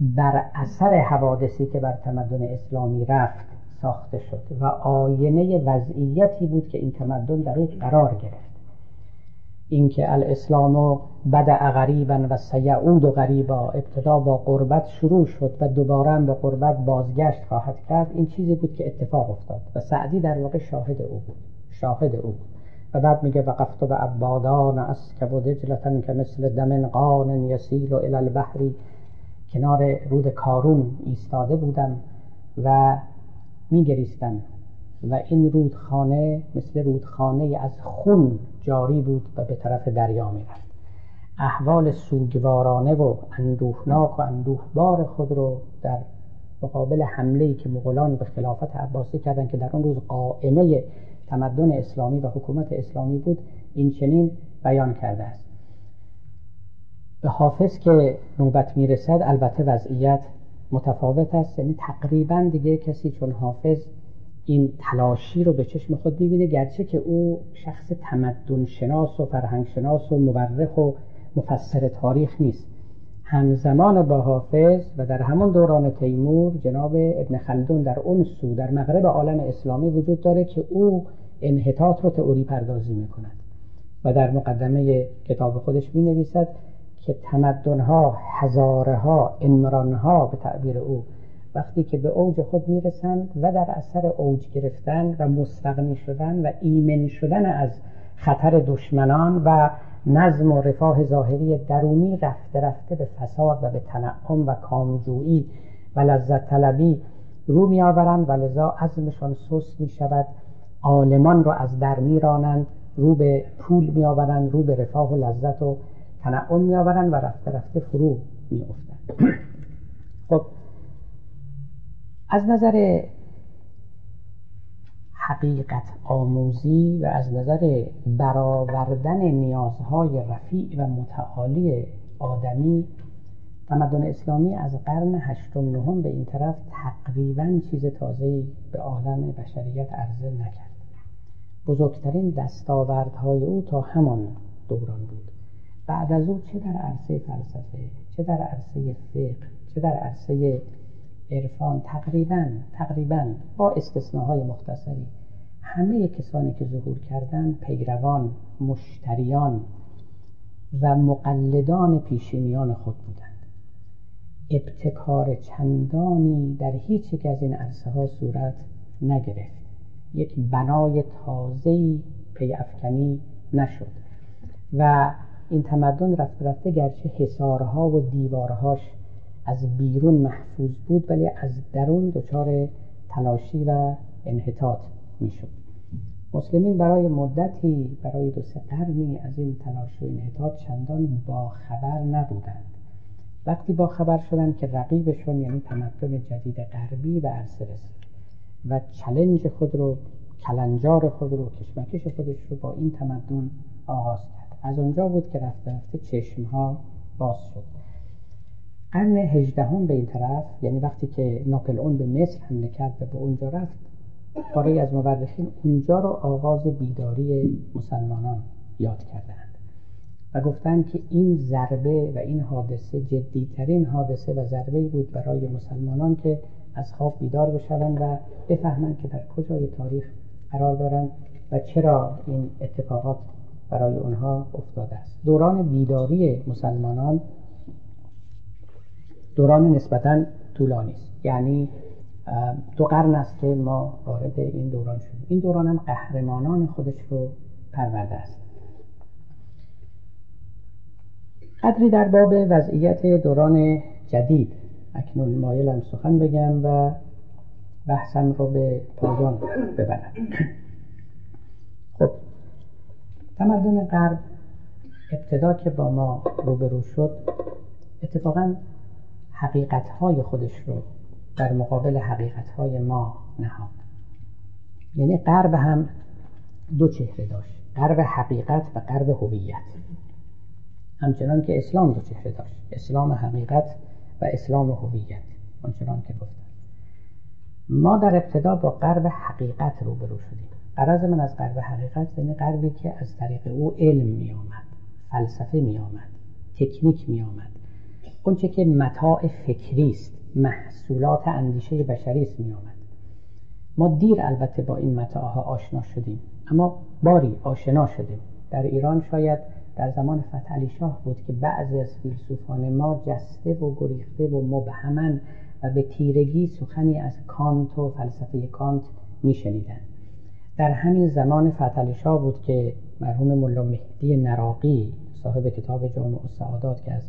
B: بر اثر حوادثی که بر تمدن اسلامی رفت ساخته شد و آینه وضعیتی بود که این تمدن در او قرار گرفت. اینکه الاسلام بد غریبا و سیعود و غریبا ابتدا با قربت شروع شد و دوباره به قربت بازگشت خواهد کرد این چیزی بود که اتفاق افتاد و سعدی در واقع شاهد او بود. شاهد او بود. و بعد میگه وقفت به عبادان اسکب و دجلتن که مثل دم قان یسیل و الالبحری کنار رود کارون ایستاده بودم و میگریستم. و این رودخانه مثل رودخانه از خون جاری بود و به طرف دریا می‌رفت. احوال سوگوارانه و اندوهناک و اندوهبار خود رو در مقابل حمله که مغولان به خلافت عباسی کردند که در اون روز قائمه تمدن اسلامی و حکومت اسلامی بود این چنین بیان کرده است. به حافظ که نوبت می‌رسد البته وضعیت متفاوت است یعنی تقریبا دیگه کسی چون حافظ این تلاشی رو به چشم خود می‌بینه گرچه که او شخص تمدن شناس و فرهنگ شناس و مورخ و مفسر تاریخ نیست. همزمان با حافظ و در همون دوران تیمور جناب ابن خلدون در اون سو در مغرب عالم اسلامی وجود داره که او انحطاط رو تئوری پردازی می‌کند. و در مقدمه کتاب خودش می نویسد که تمدنها هزارها امرانها به تعبیر او وقتی که به اوج خود می‌رسند و در اثر اوج گرفتن و مستغنی شدن و ایمن شدن از خطر دشمنان و نظم و رفاه ظاهری درونی رفته رفته به فساد و به تنعم و کامجویی و لذت طلبی رو می آورند و لذا عزمشان سست می شود. عالمان رو از در می رانند رو به پول می آورند رو به رفاه و لذت و تنعم می آورند و رفته رفته فرو می افتند. <clears throat> خب از نظر حقیقت آموزی و از نظر برآوردن نیازهای رفیع و متعالی آدمی تمدن اسلامی از قرن هشتم نهم به این طرف تقریبا چیز تازه‌ای به عالم بشریت عرضه نکرد. بزرگترین دستاوردهای او تا همان دوران بود. بعد از او چه در عرصه فلسفه چه در عرصه فقه چه در عرصه عرفان تقریبا تقریبا با استثناهای مختصری همه کسانی که ظهور کردند پیروان مشتریان و مقلدان پیشینیان خود بودند. ابتکار چندانی در هیچ یک از این عرصه ها صورت نگرفت. یک بنای تازه‌ای پی افکنی نشد و این تمدن رفته رفته گرچه حسارها و دیوارهاش از بیرون محفوظ بود ولی از درون دچار تلاشی و انحطاط می‌شد. مسلمین برای مدتی برای دو سه قرنی از این تلاشی و انحطاط چندان با خبر نبودند. وقتی با خبر شدند که رقیبشون یعنی تمدن جدید غربی به عرصه رسید و چلنج خود رو کلنجار خود رو کشمکش خودش رو با این تمدن آغاز کرد. از آنجا بود که رفته رفته چشم ها باز شد. قرن هجدهم به این طرف یعنی وقتی که ناپلئون به مصر حمله کرد و به اونجا رفت پاره از مورخین اونجا رو آغاز بیداری مسلمانان یاد کردند و گفتند که این ضربه و این حادثه جدیترین حادثه و ضربه بود برای مسلمانان که از خواب بیدار بشوند و بفهمند که در کجای تاریخ قرار دارند و چرا این اتفاقات برای اونها افتاده است. دوران بیداری مسلمانان دوران نسبتا طولانی است. یعنی دو قرن است که ما وارد این دوران شدیم. این دوران هم قهرمانان خودش رو پرورده است. قدری در باب وضعیت دوران جدید اکنون مایلم سخن بگم و بحثم رو به پایان ببرم. خب تمدن غرب ابتدا که با ما روبرو شد اتفاقا حقیقتهای خودش رو در مقابل حقیقتهای ما نهاد. یعنی غرب هم دو چهره داشت غرب حقیقت و غرب هویت. همچنان که اسلام دو چهره داشت اسلام حقیقت و اسلام هویت آنچنان که گفتم. ما در ابتدا با غرب حقیقت روبرو شدیم. قرض من از غرب حقیقت یعنی غربی که از طریق او علم می آمد فلسفه می آمد تکنیک می آمد. اونچه که متاع فکری است. محصولات اندیشه بشری است می آمد ما دیر البته با این متاعها آشنا شدیم اما باری آشنا شدیم. در ایران شاید در زمان فتحعلی شاه بود که بعضی از فیلسوفان ما جسته و گریخته و مبهمن و به تیرگی سخنی از کانت و فلسفه کانت میشنیدند. در همین زمان فتحعلی شاه بود که مرحوم ملا مهدی نراقی صاحب کتاب جامع السعادات که از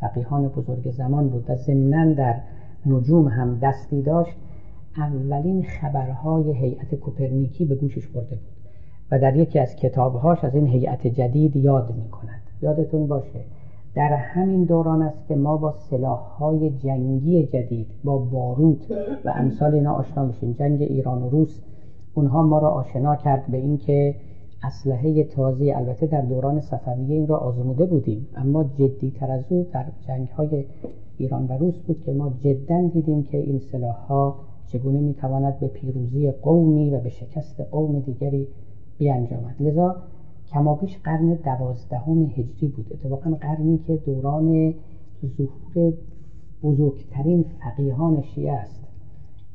B: فقیهان بزرگ زمان بود و ضمنا در نجوم هم دستی داشت اولین خبرهای هیئت کوپرنیکی به گوشش برده بود و در یکی از کتابهاش از این هیئت جدید یاد می کند یادتون باشه در همین دوران است که ما با سلاحهای جنگی جدید با باروت و امثال اینا آشنا میشیم. جنگ ایران و روس اونها ما را آشنا کرد به اینکه اسلحه تازه البته در دوران صفویه این را آزموده بودیم اما جدی تر از او در جنگ های ایران و روس بود که ما جدا دیدیم که این سلاح ها چگونه می‌تواند به پیروزی قومی و به شکست قوم دیگری بیانجامد. لذا کمابیش قرن دوازدهم هجری بود اتفاقا قرنی که دوران ظهور بزرگترین فقیهان شیعه است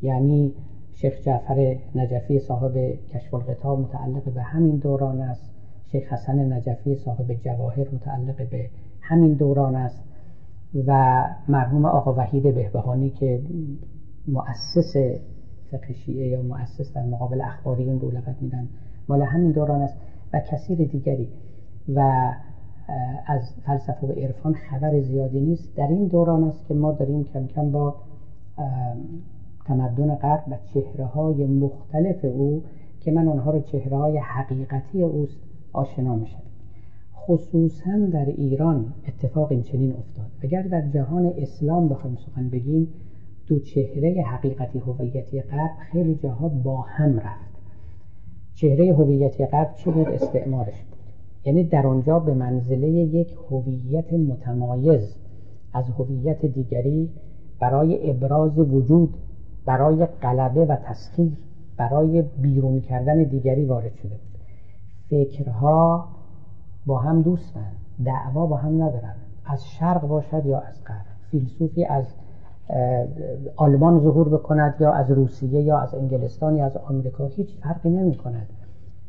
B: یعنی شیخ جعفر نجفی صاحب کشف القطاع متعلق به همین دوران است شیخ حسن نجفی صاحب جواهر متعلق به همین دوران است. و مرحوم آقا وحید بهبهانی که مؤسس فقه شیعه یا مؤسس در مقابل اخباریون رو لقب میدن مال همین دوران است و کثیر دیگری. و از فلسفه و عرفان خبر زیادی نیست. در این دوران است که ما داریم کم کم با تمدن غرب و چهره های مختلف او که من آنها رو چهره های حقیقتی اوست آشنا میشم. خصوصا در ایران اتفاق این چنین افتاد. اگر در جهان اسلام بخوایم سخن بگیم دو چهره حقیقتی هویتی غرب خیلی جاها با هم رفت. چهره هویتی غرب چه بود؟ استعمارش بود. یعنی در آنجا به منزله یک هویت متمایز از هویت دیگری برای ابراز وجود برای غلبه و تسخیر برای بیرون کردن دیگری وارد شده بود. فکرها با هم دوستن دعوا با هم ندارن. از شرق باشد یا از غرب؟ فیلسوفی از آلمان ظهور بکند یا از روسیه یا از انگلستان یا از آمریکا؟ هیچ فرقی نمی کند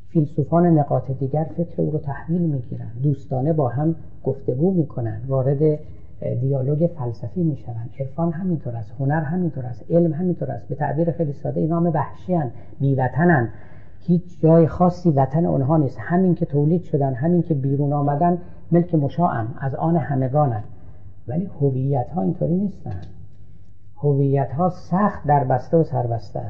B: فیلسوفان نقاط دیگر فکر او رو تحویل می‌گیرند دوستانه با هم گفتگو می‌کنند وارد دیالوگ فلسفی می‌شوند. عرفان همینطور است هنر همینطور است علم همینطور است. به تعبیر خیلی ساده اینا همه وحشیان بیوطنن هیچ جای خاصی وطن اونها نیست. همین که تولید شدن همین که بیرون آمدن ملک مشاعن از آن همگانن ولی هویت ها اینطوری نیستن. هویت ها سخت در بسته و سربسته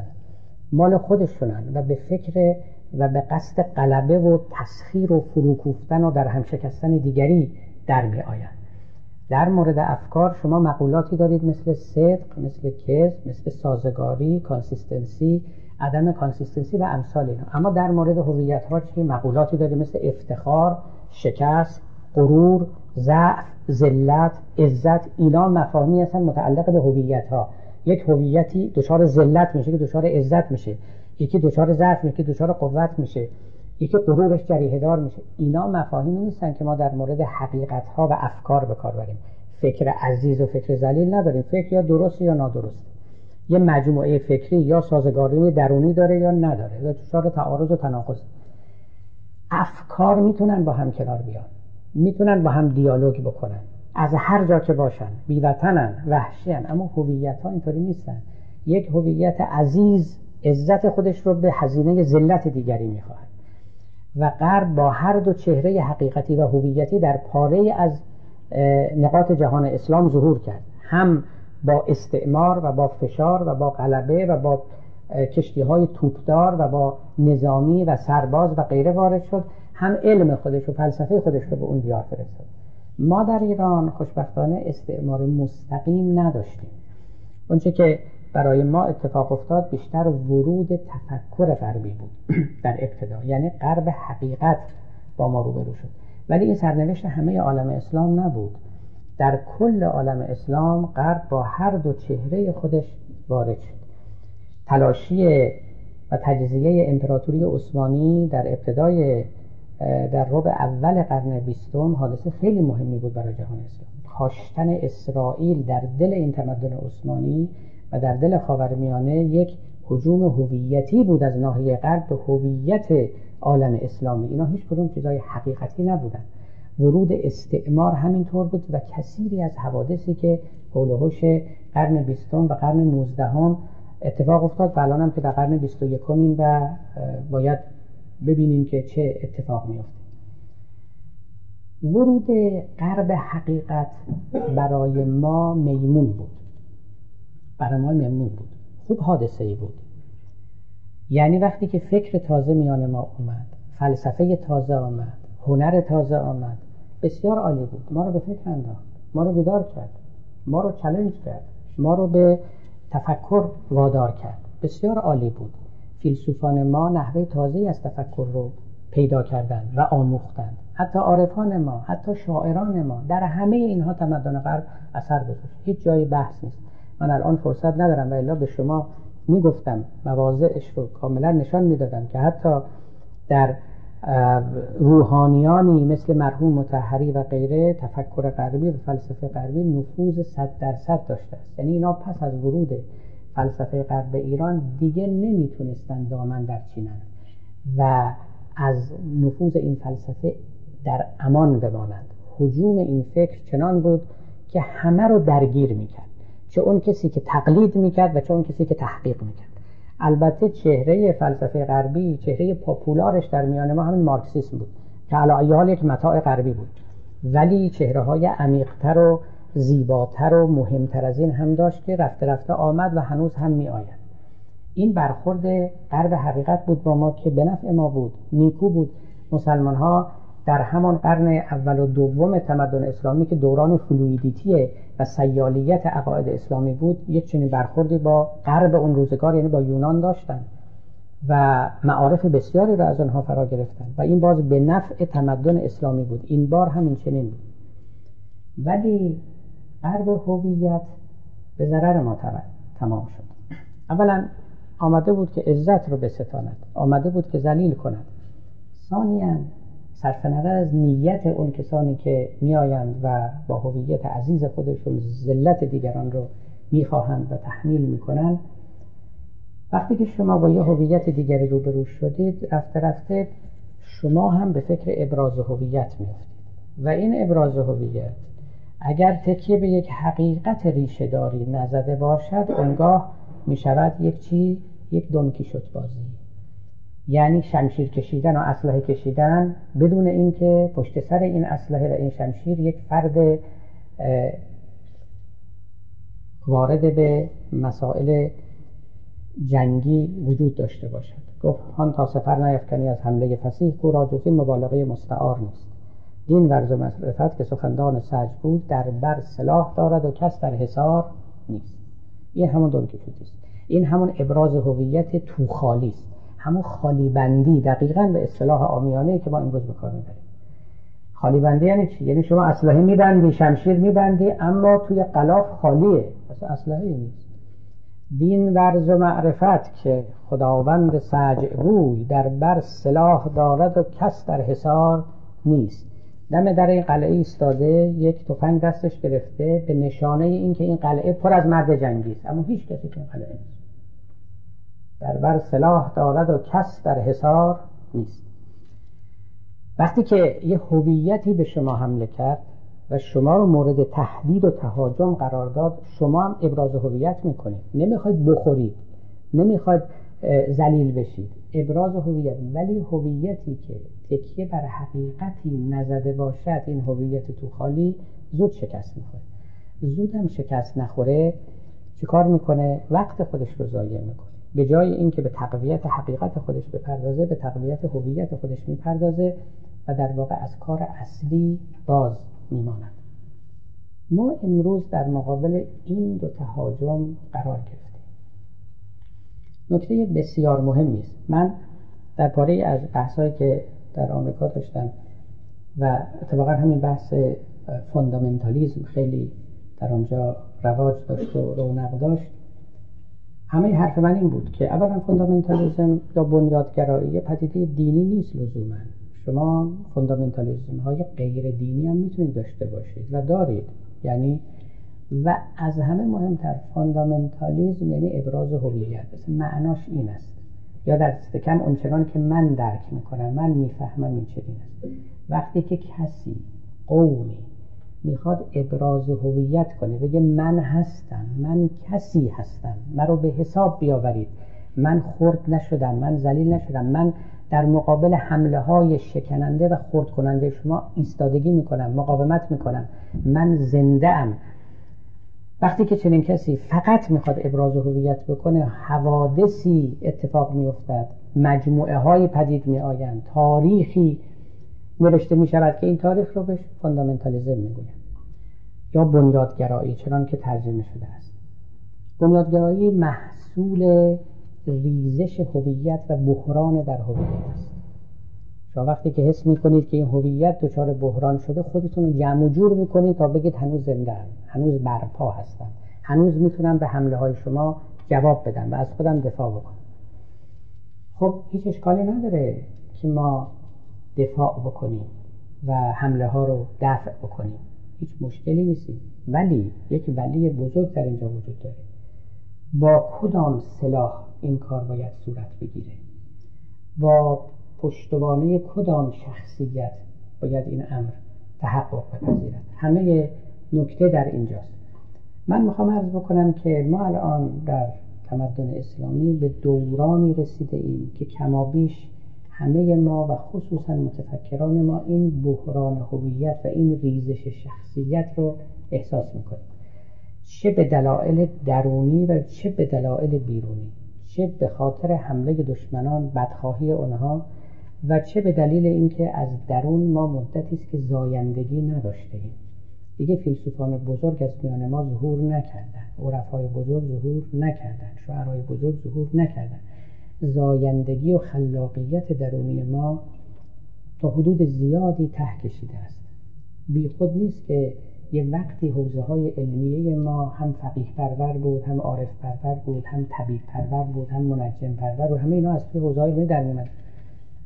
B: مال خودشونن و به فکر و به قصد غلبه و تسخیر و فروکوفتن و در هم شکستن دیگری در می آید. در مورد افکار شما مقولاتی دارید مثل صدق مثل کذب مثل سازگاری consistency عدم consistency و امثال اینا. اما در مورد هویت ها چی مقولاتی دارید مثل افتخار شکست غرور ضعف ذلت عزت اینا مفاهیمی هستن متعلق به هویت ها یک هویتی دچار ذلت میشه که دچار عزت میشه. یکی دچار ضعف میشه که دچار قوت میشه. یکی غرورش جریه دار میشه. اینا مفاهیمی نیستن که ما در مورد حقیقت ها و افکار به کار بریم. فکر عزیز و فکر ذلیل نداریم. فکر یا درست یا نادرست. یه مجموعه فکری یا سازگاری درونی داره یا نداره. یا دچار تعارض و تناقض. افکار می‌تونن با هم کنار بیان. می‌تونن با هم دیالوگ بکنن. از هر جا که باشن. بیوطنن وحشیان اما هویت ها اینطوری نیستن. یک هویت عزیز عزت خودش رو به هزینه ذلت دیگری می‌خواهد. و غرب با هر دو چهره حقیقتی و هویتی در پاره از نقاط جهان اسلام ظهور کرد. هم با استعمار و با فشار و با غلبه و با کشتی های توپدار و با نظامی و سرباز و غیره وارد شد. هم علم خودش و فلسفه خودش رو به اون دیار فرستاد. ما در ایران خوشبختانه استعمار مستقیم نداشتیم. اونچه که برای ما اتفاق افتاد بیشتر ورود تفکر غربی بود <clears throat> در ابتدا. یعنی غرب حقیقت با ما روبرو شد. ولی این سرنوشت همه عالم اسلام نبود. در کل عالم اسلام غرب با هر دو چهره خودش وارد شد. تلاشی و تجزیه امپراتوری عثمانی در ابتدای در ربع اول قرن بیستم حادثه خیلی مهمی بود برای جهان اسلام. کاشتن اسرائیل در دل این تمدن عثمانی و در دل خاورمیانه یک حجوم هویتی بود از ناحیه غرب به هویت عالم اسلامی. اینا هیچ کدوم چیزای حقیقتی نبودن. ورود استعمار همینطور بود و کثیری از حوادثی که حول قرن بیستم و قرن نوزدهم اتفاق افتاد و الان هم که در قرن بیست و یکمیم و باید ببینیم که چه اتفاق میفته ورود غرب حقیقت برای ما میمون بود. برای ما میمون بود. خوب حادثه ای بود. یعنی وقتی که فکر تازه میان ما اومد فلسفه تازه آمد هنر تازه آمد بسیار عالی بود. ما رو به فکر انداخت. ما رو بیدار کرد. ما رو چلنج کرد. ما رو به تفکر وادار کرد. بسیار عالی بود. فیلسوفان ما نحوه تازه از تفکر رو پیدا کردند و آموختند. حتی عارفان ما حتی شاعران ما در همه اینها تمدن غرب اثر گذاشت. هیچ جایی بحث نیست. من الان فرصت ندارم و الا به شما می‌گفتم. مواضعش رو کاملا نشان می‌دادم که حتی در روحانیانی مثل مرحوم متحری و غیره تفکر غربی و فلسفه غربی نفوذ صد درصد داشته است. یعنی اینا پس از ورود فلسفه غرب ایران دیگه نمی‌تونستن دامن در چینن و از نفوذ این فلسفه در امان بمانند. حجوم این فکر چنان بود که همه رو درگیر می‌کرد. چه اون کسی که تقلید می‌کرد و چه اون کسی که تحقیق می‌کرد. البته چهره فلسفه غربی چهره popular ش در میان ما همین مارکسیسم بود که علی حال یک متاع غربی بود. ولی چهره های عمیقتر و زیباتر و مهمتر از این هم داشت که رفته رفته آمد و هنوز هم می آید این برخورد غرب حقیقت بود با ما که به نفع ما بود نیکو بود. مسلمان ها در همان قرن اول و دوم تمدن اسلامی که دوران fluidity و سیالیت عقاید اسلامی بود یک چنین برخوردی با غرب اون روزگار یعنی با یونان داشتن و معارف بسیاری را از آنها فرا گرفتن. و این باز به نفع تمدن اسلامی بود. این بار همین چنین بود. ولی غرب هویت به ضرر ما تمام شد. اولا آمده بود که عزت رو بستاند. آمده بود که ذلیل کند. ثانیا صرف نظر از نیت اون کسانی که میآیند و با هویت عزیز خودشون ذلت دیگران رو می‌خواهند و تحمیل می‌کنند وقتی که شما با یه هویت دیگری روبرو شدید رفته رفته شما هم به فکر ابراز هویت میافتید. و این ابراز هویت اگر تکیه به یک حقیقت ریشه داری نزده باشد اونگاه می شود یک چی؟ یک دونکی شد بازی یعنی شمشیر کشیدن و اسلحه کشیدن بدون اینکه پشت سر این اسلحه و این شمشیر یک فرد وارد به مسائل جنگی وجود داشته باشد. گفت هان تا سفر نیفکنی از حمله فسیح کو را جز مبالغه مستعار نیست. دین ورز و معرفت که سخندان سج بود در بر سلاح دارد و کس در حصار نیست. این همون دونکی است این همون ابراز هویت تو خالی است. همون خالی بندی دقیقا به اصطلاح آمیانه که ما امروز به کار می‌بریم. خالی بندی یعنی چی؟ یعنی شما اسلحه میبندی شمشیر میبندی اما توی قلاف خالیه. پس اسلحه نیست. دین ورز و معرفت که خداوند سجع روی در بر سلاح دارد و کس در حصار نیست. دم در این قلعه ایستاده یک تفنگ دستش گرفته به نشانه اینکه این قلعه پر از مرد جنگی است. اما هیچ کسی تو قلعه نیست. در بر سلاح دارد و کس در حصار نیست. وقتی که یه هویتی به شما حمله کرد و شما رو مورد تهدید و تهاجم قرار داد شما هم ابراز هویت می‌کنید. نمی‌خواید بخورید. نمی‌خواید زلیل بشید. ابراز هویت. ولی هویتی که تکیه بر حقیقتی نزده باشد این هویت تو خالی زود شکست می‌خوره. زود هم شکست نخوره چیکار می‌کنه؟ وقت خودش رو ضایع می‌کنه. به جای اینکه به تقویت حقیقت خودش بپردازه به تقویت هویت خودش می‌پردازه و در واقع از کار اصلی باز میماند. ما امروز در مقابل این دو تهاجم قرار گرفتیم. نکته بسیار مهمی است من در پاره از بحثایی که در آمریکا داشتم و اتفاقا همین بحث fundamentalism خیلی در آنجا رواج داشت و رونق داشت همه حرف من این بود که اولا fundamentalism یا بنیادگرایی پدیده دینی نیست لزوما. شما fundamentalism های غیر دینی هم می‌تونید داشته باشید و دارید. یعنی و از همه مهمتر فوندامنتالیزم یعنی ابراز هویت. معناش این است. یا در کم اونچنان که من درک می‌کنم من می‌فهمم این چنین است. وقتی که کسی قومی می‌خواد ابراز هویت کنه بگه من هستم من کسی هستم مرا به حساب بیاورید. من خرد نشدم من ذلیل نشدم. من در مقابل حمله های شکننده و خرد کننده شما ایستادگی می‌کنم مقاومت می‌کنم. من زنده ام وقتی که چنین کسی فقط می‌خواد ابراز هویت بکنه حوادثی اتفاق میافتد. مجموعه های پدید می آیند تاریخی نوشته می شود که این تاریخ رو بهش fundamentalism می‌گویند یا بنیادگرایی چنان که ترجمه شده است بنیادگرایی محصول ریزش هویت و بحران در هویت است شما وقتی که حس می‌کنید که این هویت دچار بحران شده خودتون رو جمع و جور می‌کنید تا بگید هنوز زنده. هنوز برپا هستم هنوز می‌تونم به حمله های شما جواب بدم و از خودم دفاع بکنم خب هیچ اشکالی نداره که ما دفاع بکنیم و حمله ها رو دفع بکنیم. هیچ مشکلی نیستی ولی یک ولی بزرگ در اینجا وجود داره. با کدام سلاح این کار باید صورت بگیره؟ با پشتوانه کدام شخصیت باید این امر تحقق بپذیرد؟ همه نکته در اینجاست. من می‌خوام عرض بکنم که ما الان در تمدن اسلامی به دورانی رسیده ایم که کمابیش همه ما و خصوصا متفکران ما این بحران هویت و این ریزش شخصیت رو احساس می‌کنیم. چه به دلایل درونی و چه به دلایل بیرونی چه به خاطر حمله دشمنان بدخواهی آنها و چه به دلیل اینکه از درون ما مدتی است که زایندگی نداشته ایم. دیگه فیلسوفان بزرگ از میان ما ظهور نکردن. عرفای بزرگ ظهور نکردن. شعرهای بزرگ ظهور نکردن. زایندگی و خلاقیت درونی ما تا حدود زیادی ته کشیده است. بی خود نیست که یه وقتی حوزه های علمیه ما هم فقیه پرور بود هم عارف پرور بود هم طبیب پرور بود هم منجم پرور بود همه اینا از توی حوزه های در میمد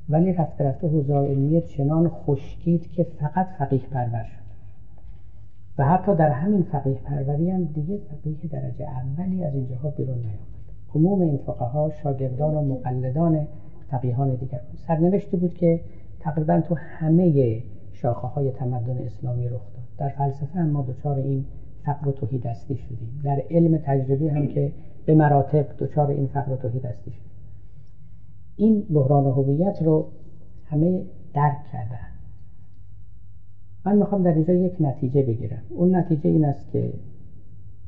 B: ولی رفته رفته حوزه علمیه چنان خشکید که فقط فقیه پرور شد. و حتی در همین فقیه پروری هم دیگه فقیه درجه اولی از اینجاها بیرون نیامد. عموم این فقها شاگردان و مقلدان فقیهان دیگر. بود سرنوشتی بود که تقریبا تو همه شاخه های تمدن اسلامی رخ داد. در فلسفه هم ما دچار این فقر و توهی دستی شدیم. در علم تجربی هم که به مراتب دچار این فقر و توهی دستی شدیم. این بحران هویت رو همه درک کردن. من می‌خوام در اینجا یک نتیجه بگیرم. اون نتیجه این است که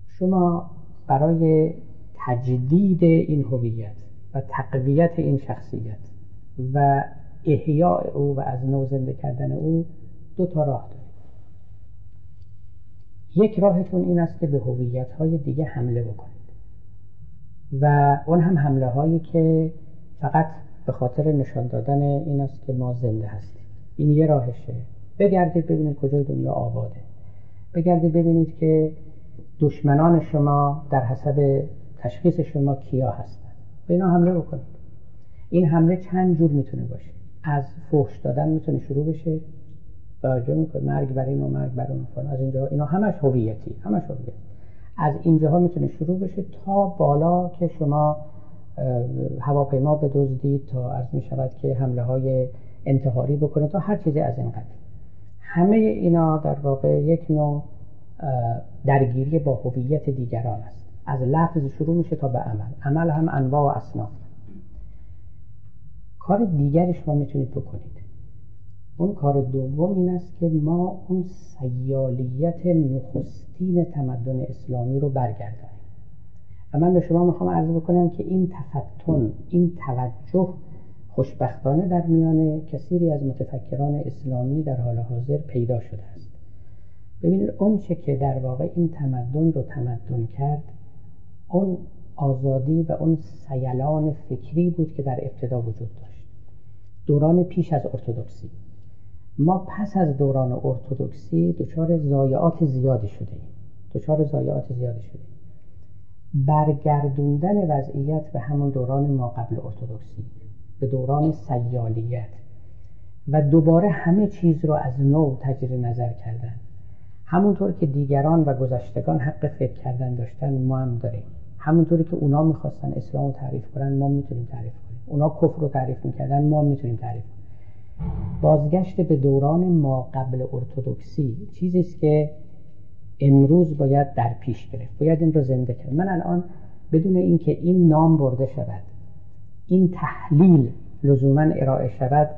B: شما برای تجدید این هویت و تقویت این شخصیت و احیاء او و از نو زنده کردن او دو تا راه دارید یک راهتون این است که به هویت های دیگه حمله بکنید. و اون هم حمله هایی که فقط به خاطر نشان دادن این است که ما زنده هستیم. این یه راهشه. بگردید ببینید کجای دنیا آباده. بگردید ببینید که دشمنان شما در حسب تشخیص شما کیا هستن. به اینا حمله بکنید. این حمله چند جور می‌تونه باشه؟ از فحش دادن می‌تونه شروع بشه. توجه می‌کنه مرگ بر این و مرگ بر اون از اینجا اینا همش هویتی همش هویتی. از اینجاها می‌تونه شروع بشه تا بالا که شما هواپیما بدزدید تا از می شود که حمله های انتحاری بکنه تا هر چیزی از این قبیل همه اینا در واقع یک نوع درگیری با هویت دیگران است. از لفظ شروع میشه تا به عمل. عمل هم انواع و اصناف. کار دیگری شما می‌تونید بکنید. اون کار دوم این است که ما اون سیالیت نخستین تمدن اسلامی رو برگردانیم. و من به شما می‌خوام عرض بکنم که این تفتن این توجه خوشبختانه در میان کثیری از متفکران اسلامی در حال حاضر پیدا شده است. ببینید اون چه که در واقع این تمدن رو تمدن کرد اون آزادی و اون سیلان فکری بود که در ابتدا وجود داشت. دوران پیش از ارتودکسی. ما پس از دوران ارتودکسی دچار زایعات زیادی شده ایم دچار زایعات زیادی شده برگردوندن وضعیت به همون دوران ما قبل ارتودکسی به دوران سیالیت و دوباره همه چیز رو از نو تجری نظر کردن. همونطور که دیگران و گذشتگان حق فکر کردن داشتن ما هم داریم. همونطوری که اونا می‌خواستن اسلام رو تعریف کنن ما می‌تونیم تعریف کنیم. اونا کفر رو تعریف می‌کردن ما می‌تونیم تعریف کنیم. بازگشت به دوران ما قبل ارتودکسی چیزی است که امروز باید در پیش گرفت. باید این رو زنده کرد. من الان بدون اینکه این نام برده شود این تحلیل لزوما ارائه شود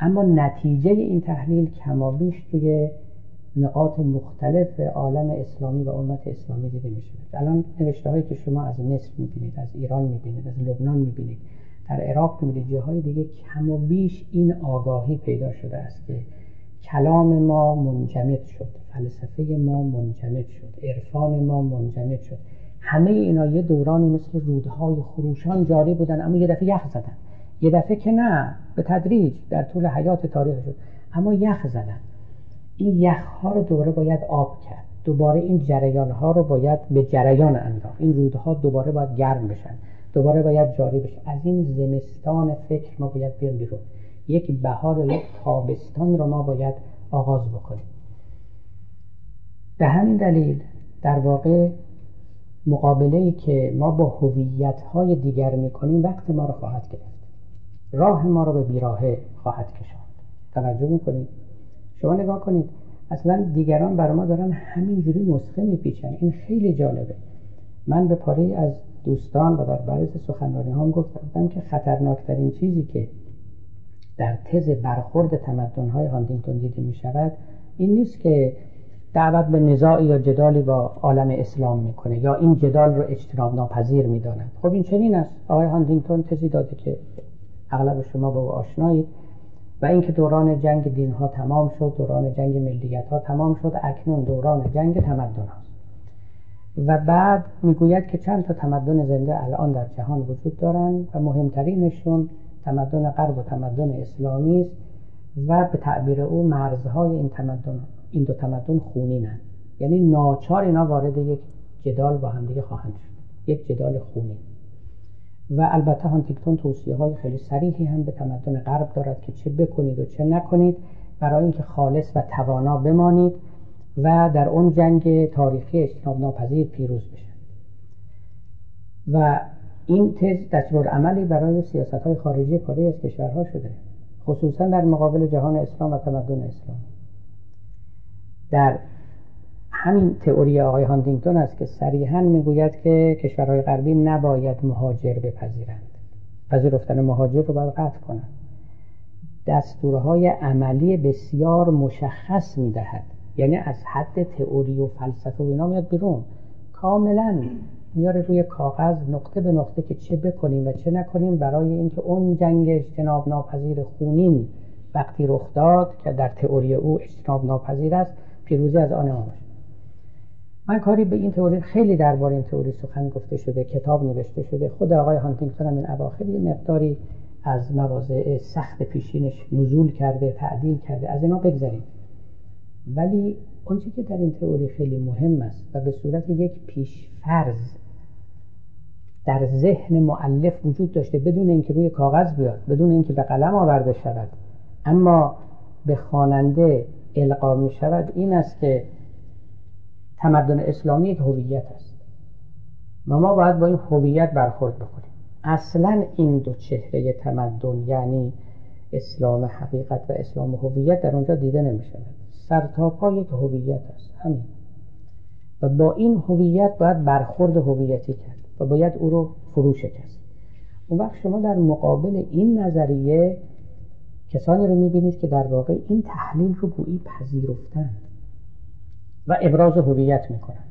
B: اما نتیجه این تحلیل کمابیش توی نقاط مختلف عالم اسلامی و امت اسلامی دیده می الان نوشته هایی که شما از مصر می‌بینید از ایران می‌بینید از لبنان می‌بینید در عراق می‌بینید جاهای دیگه کم و بیش این آگاهی پیدا شده است که کلام ما منجمد شد فلسفه ما منجمد شد عرفان ما منجمد شد. همه اینا یه دورانی مثل رودهای خروشان جاری بودن اما یه دفعه یخ زدن. یه دفعه که نه به تدریج در طول حیات تاریخ شد اما یخ زدن. این یخ ها رو دوباره باید آب کرد. دوباره این جریان ها رو باید به جریان انداخت. این رودها دوباره باید گرم بشن. دوباره باید جاری بشه از این زمستان فکر ما باید بیام بیرون. یک بهار یک تابستان رو ما باید آغاز بکنیم. به همین دلیل در واقع مقابله ای که ما با هویت های دیگر می‌کنیم وقت ما رو خواهد گرفت. راه ما رو به بیراهه خواهد کشاند. توجه می‌کنید؟ شما نگاه کنید اصلا دیگران برای ما دارن همینجوری نسخه میپیچن. این خیلی جالبه. من به پاره از دوستان و در بعض سخنرانی هم گفتم که خطرناکترین چیزی که در تز برخورد تمدن های دیده می شود این نیست که دعوت به نزاع یا جدالی با عالم اسلام می‌کنه یا این جدال رو اجتناب ناپذیر می‌داند. خب این چنین است. آقای هاندینگتون تزی داده که اغلب شما با او آشنایید. و اینکه دوران جنگ دین ها تمام شد دوران جنگ ملیت ها تمام شد اکنون دوران جنگ تمدن هاست. و بعد می‌گوید که چند تا تمدن زنده الان در جهان وجود دارند و مهمترینشون تمدن غرب و تمدن اسلامی است و به تعبیر او مرزهای این تمدن این دو تمدن خونینن. یعنی ناچار اینا وارد یک جدال با همدیگه خواهند شد. یک جدال خونین. و البته هانتیکتون توصیه های خیلی سریحی هم به تمدن غرب دارد که چه بکنید و چه نکنید. برای اینکه خالص و توانا بمانید و در اون جنگ تاریخی اجتناب ناپذیر پیروز بشن و این تز دستور عملی برای سیاست های خارجی پاره از کشورها شده خصوصا در مقابل جهان اسلام و تمدن اسلام در همین تئوری آقای هاندینگتون است که صریحا می‌گوید که کشورهای غربی نباید مهاجر بپذیرند. پذیرفتن مهاجر رو باید قطع کنند دستورهای عملی بسیار مشخص می‌دهد. یعنی از حد تئوری و فلسفه و اینا میاد بیرون. کاملا میاره روی کاغذ نقطه به نقطه که چه بکنیم و چه نکنیم برای اینکه اون جنگ اجتناب ناپذیر خونین وقتی رخ داد که در تئوری او اجتناب ناپذیر است پیروزی از آن ما من کاری به این تئوری خیلی درباره این تئوری سخن گفته شده کتاب نوشته شده. خود آقای هانتینگتون هم این اواخر یه مقداری از مواضع سخت پیشینش نزول کرده تعدیل کرده. از اینا بگذاریم ولی آنچه که در این تئوری خیلی مهم است و به صورت یک پیشفرض در ذهن معلف وجود داشته بدون اینکه روی کاغذ بیاد بدون اینکه به قلم آورده شود اما به خواننده القا می شود این است که تمدن اسلامی یک هویت است. و ما باید با این هویت برخورد بکنیم. اصلا این دو چهره تمدن یعنی اسلام حقیقت و اسلام هویت در اونجا دیده نمی شود سرتاپا یک هویت است. همین. و با این هویت باید برخورد هویتی کرد و باید او رو فرو شکست. اون وقت شما در مقابل این نظریه کسانی رو می‌بینید که در واقع این تحلیل رو گویی پذیرفتند و ابراز هویت می‌کنند.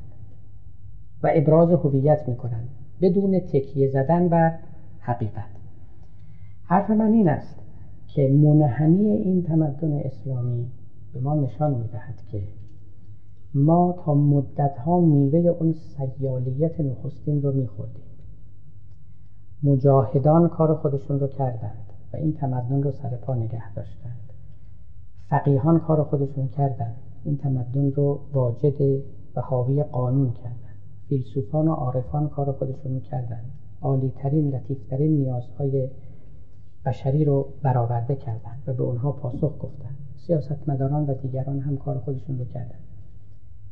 B: و ابراز هویت می‌کنند. بدون تکیه زدن بر حقیقت. حرف من این است که منحنی این تمدن اسلامی به ما نشان می‌دهد که ما تا مدت ها میوه اون سیالیت نخستین رو میخوردیم. مجاهدان کار خودشون رو کردند و این تمدن رو سر پا نگه داشتند. فقیهان کار خودشون کردند. این تمدن رو واجد و حاوی قانون کردند فیلسوفان و عارفان کار خودشون رو کردند عالیترین لطیفترین نیازهای بشری رو برآورده کردند و به اونها پاسخ گفتند سیاستمداران و دیگران هم کار خودشون رو کردند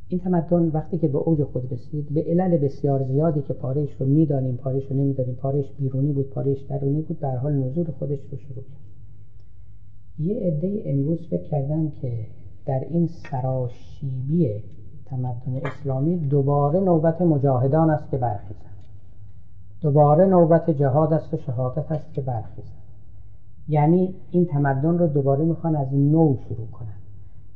B: این تمدن وقتی که به اوج خود رسید به علل بسیار زیادی که پارهش رو می‌دانیم پارهش رو نمی‌دانیم پارهش بیرونی بود پارهش درونی بود در حال نزول خودش رو شروع کرد. یه عده امروز فکر کردن که در این سراشیبی تمدن اسلامی دوباره نوبت مجاهدان است که برخیزند. دوباره نوبت جهاد است و شهادت است که برخیزند. یعنی این تمدن رو دوباره می‌خوان از نو شروع کنن.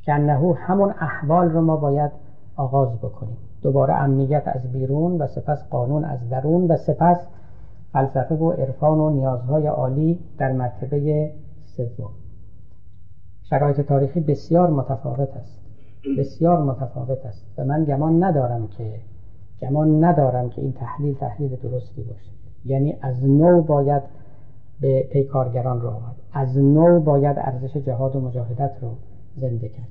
B: که همون احوال رو ما باید آغاز بکنیم. دوباره امنیت از بیرون و سپس قانون از درون و سپس فلسفه و عرفان و نیازهای عالی در مرتبه سوم. شرایط تاریخی بسیار متفاوت است. بسیار متفاوت است. و من گمان ندارم که گمان ندارم که این تحلیل تحلیل درستی باشه یعنی از نو باید به پیکارگران رو آورد از نو باید ارزش جهاد و مجاهدت رو زنده کرد.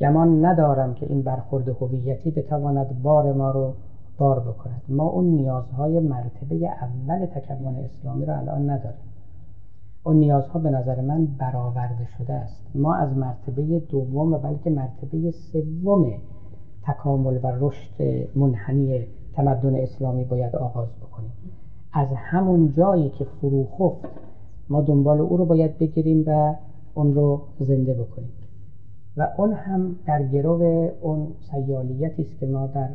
B: گمان ندارم که این برخورد هویتی بتواند بار ما رو بار بکند. ما اون نیازهای مرتبه اول تکون اسلامی رو الان نداریم. اون نیازها به نظر من برآورده شده است. ما از مرتبه دوم و بلکه مرتبه سوم تکامل و رشد منحنی تمدن اسلامی باید آغاز بکنیم. از همون جایی که فرو خفت ما دنبال او رو باید بگیریم و اون رو زنده بکنیم. و اون هم در گرو اون سیالیتی است که ما در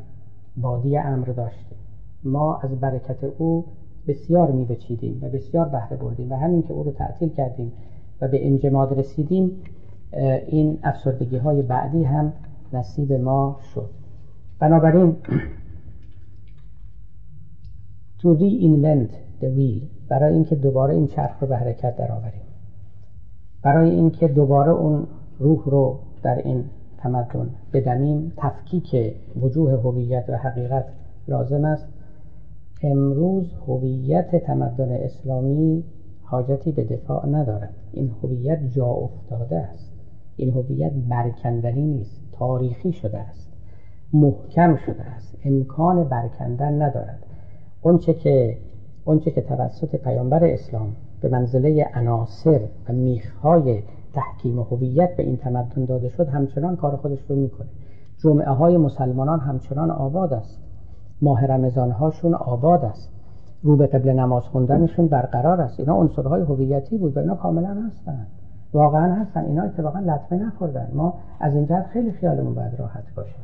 B: بادی امر داشتیم. ما از برکت او بسیار میبچیدیم و بسیار بهره بردیم و همین که او رو تعطیل کردیم و به انجماد رسیدیم این افسردگی های بعدی هم نصیب ما شد. بنابراین <clears throat> to reinvent the wheel برای اینکه دوباره این چرخ رو به حرکت درآوریم. برای اینکه دوباره اون روح رو در این تمدن بدمیم تفکیک وجوه هویت و حقیقت لازم است امروز هویت تمدن اسلامی حاجتی به دفاع ندارد. این هویت جا افتاده است. این هویت برکندنی نیست تاریخی شده است. محکم شده است. امکان برکندن ندارد. اونچه که اونچه که توسط پیامبر اسلام به منزله عناصر و میخهای تحکیم هویت به این تمدن داده شد همچنان کار خودش رو می‌کنه. جمعه های مسلمانان همچنان آباد است. ماه رمضان هاشون آباد است. رو به قبل نماز خوندنشون برقرار است. اینا عنصرهای هویتی بود و اینا کاملا هستن. واقعا هستن. اینا اتفاقا لطمه نخوردن. ما از این جهت خیلی خیالمون باید راحت باشه.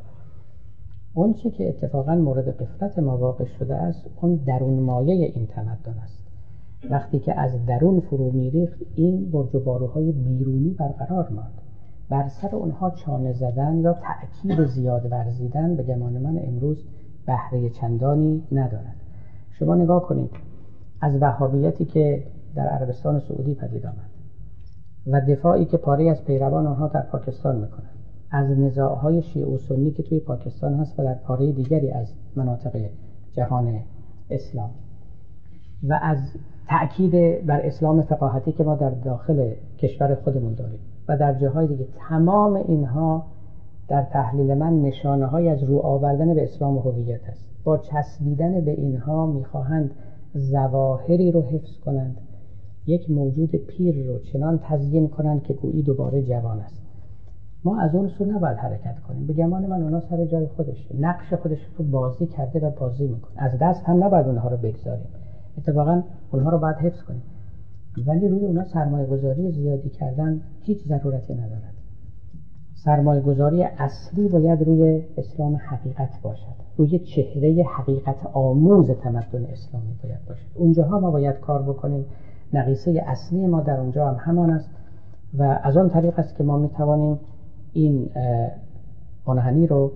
B: اون چی که اتفاقا مورد قفلت ما واقع شده است اون درون مایه این تمدن است. وقتی که از درون فرو میریخت این برج و بیرونی برقرار ماند. بر سر اونها چانه زدن یا تأکید زیاد ورزیدن به گمان من امروز بهره چندانی ندارد. شما نگاه کنید از وهابیتی که در عربستان سعودی پدید آمد و دفاعی که پاره از پیروان آنها در پاکستان می‌کنند از نزاعهای شیعه و سنی که توی پاکستان هست و در پاره دیگری از مناطق جهان اسلام. و از تأکید بر اسلام فقاهتی که ما در داخل کشور خودمون داریم و در جاهای دیگه تمام اینها در تحلیل من نشانه های از رو آوردن به اسلام و هویت است. با چسبیدن به اینها می‌خواهند زواهری رو حفظ کنند. یک موجود پیر رو چنان تزیین کنند که گویی دوباره جوان است. ما از اون سو نباید حرکت کنیم. به گمان من اونا سر جای خودش نقش خودش رو بازی کرده و بازی می‌کنه. از دست هم نباید اونها رو بگذاریم. اتفاقا اونها رو باید حفظ کنیم. ولی روی اونا سرمایه گذاری زیادی کردن هیچ ضرورتی ندارد سرمایه گذاری اصلی باید روی اسلام حقیقت باشد. روی چهره حقیقت آموز تمدن اسلامی باید باشد. اونجاها ما باید کار بکنیم. نقیصه اصلی ما در اونجا هم همان است و از آن طریق است که ما می توانیم این منحنی رو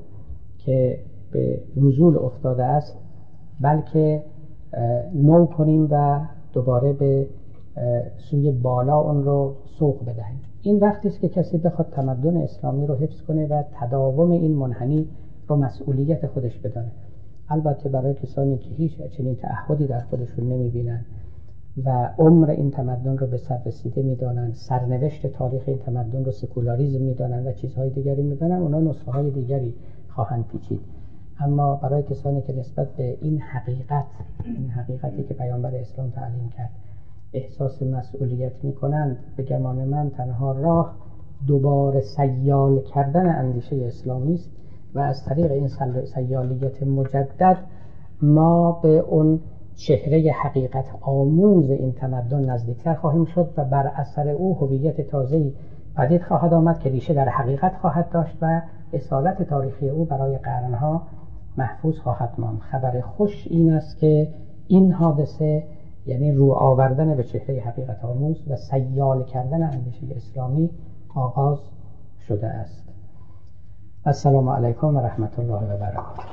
B: که به نزول افتاده است بلکه نو کنیم و دوباره به سوی بالا اون رو سوق بدهیم. این وقتی است که کسی بخواد تمدن اسلامی رو حفظ کنه و تداوم این منحنی رو مسئولیت خودش بدانه. البته برای کسانی که هیچ چنین تعهدی در خودشون نمی‌بینن و عمر این تمدن رو به سر رسیده می‌دانن سرنوشت تاریخ این تمدن رو سکولاریزم می‌دانن و چیزهای دیگری می‌دانن اونا نسخه های دیگری خواهند پیچید. اما برای کسانی که نسبت به این حقیقت این حقیقتی که پیامبر اسلام تعلیم کرد احساس مسئولیت می‌کنند. به گمان من تنها راه دوباره سیال کردن اندیشه اسلامی است و از طریق این سیالیت مجدد ما به اون چهره حقیقت آموز این تمدن نزدیکتر خواهیم شد و بر اثر او هویت تازه‌ای پدید خواهد آمد که ریشه در حقیقت خواهد داشت و اصالت تاریخی او برای قرنها محفوظ خواهد ماند. خبر خوش این است که این حادثه یعنی رو آوردن به چهره حقیقت آموز و سیال کردن اندیشه اسلامی آغاز شده است. السلام علیکم و رحمت الله و برکاته.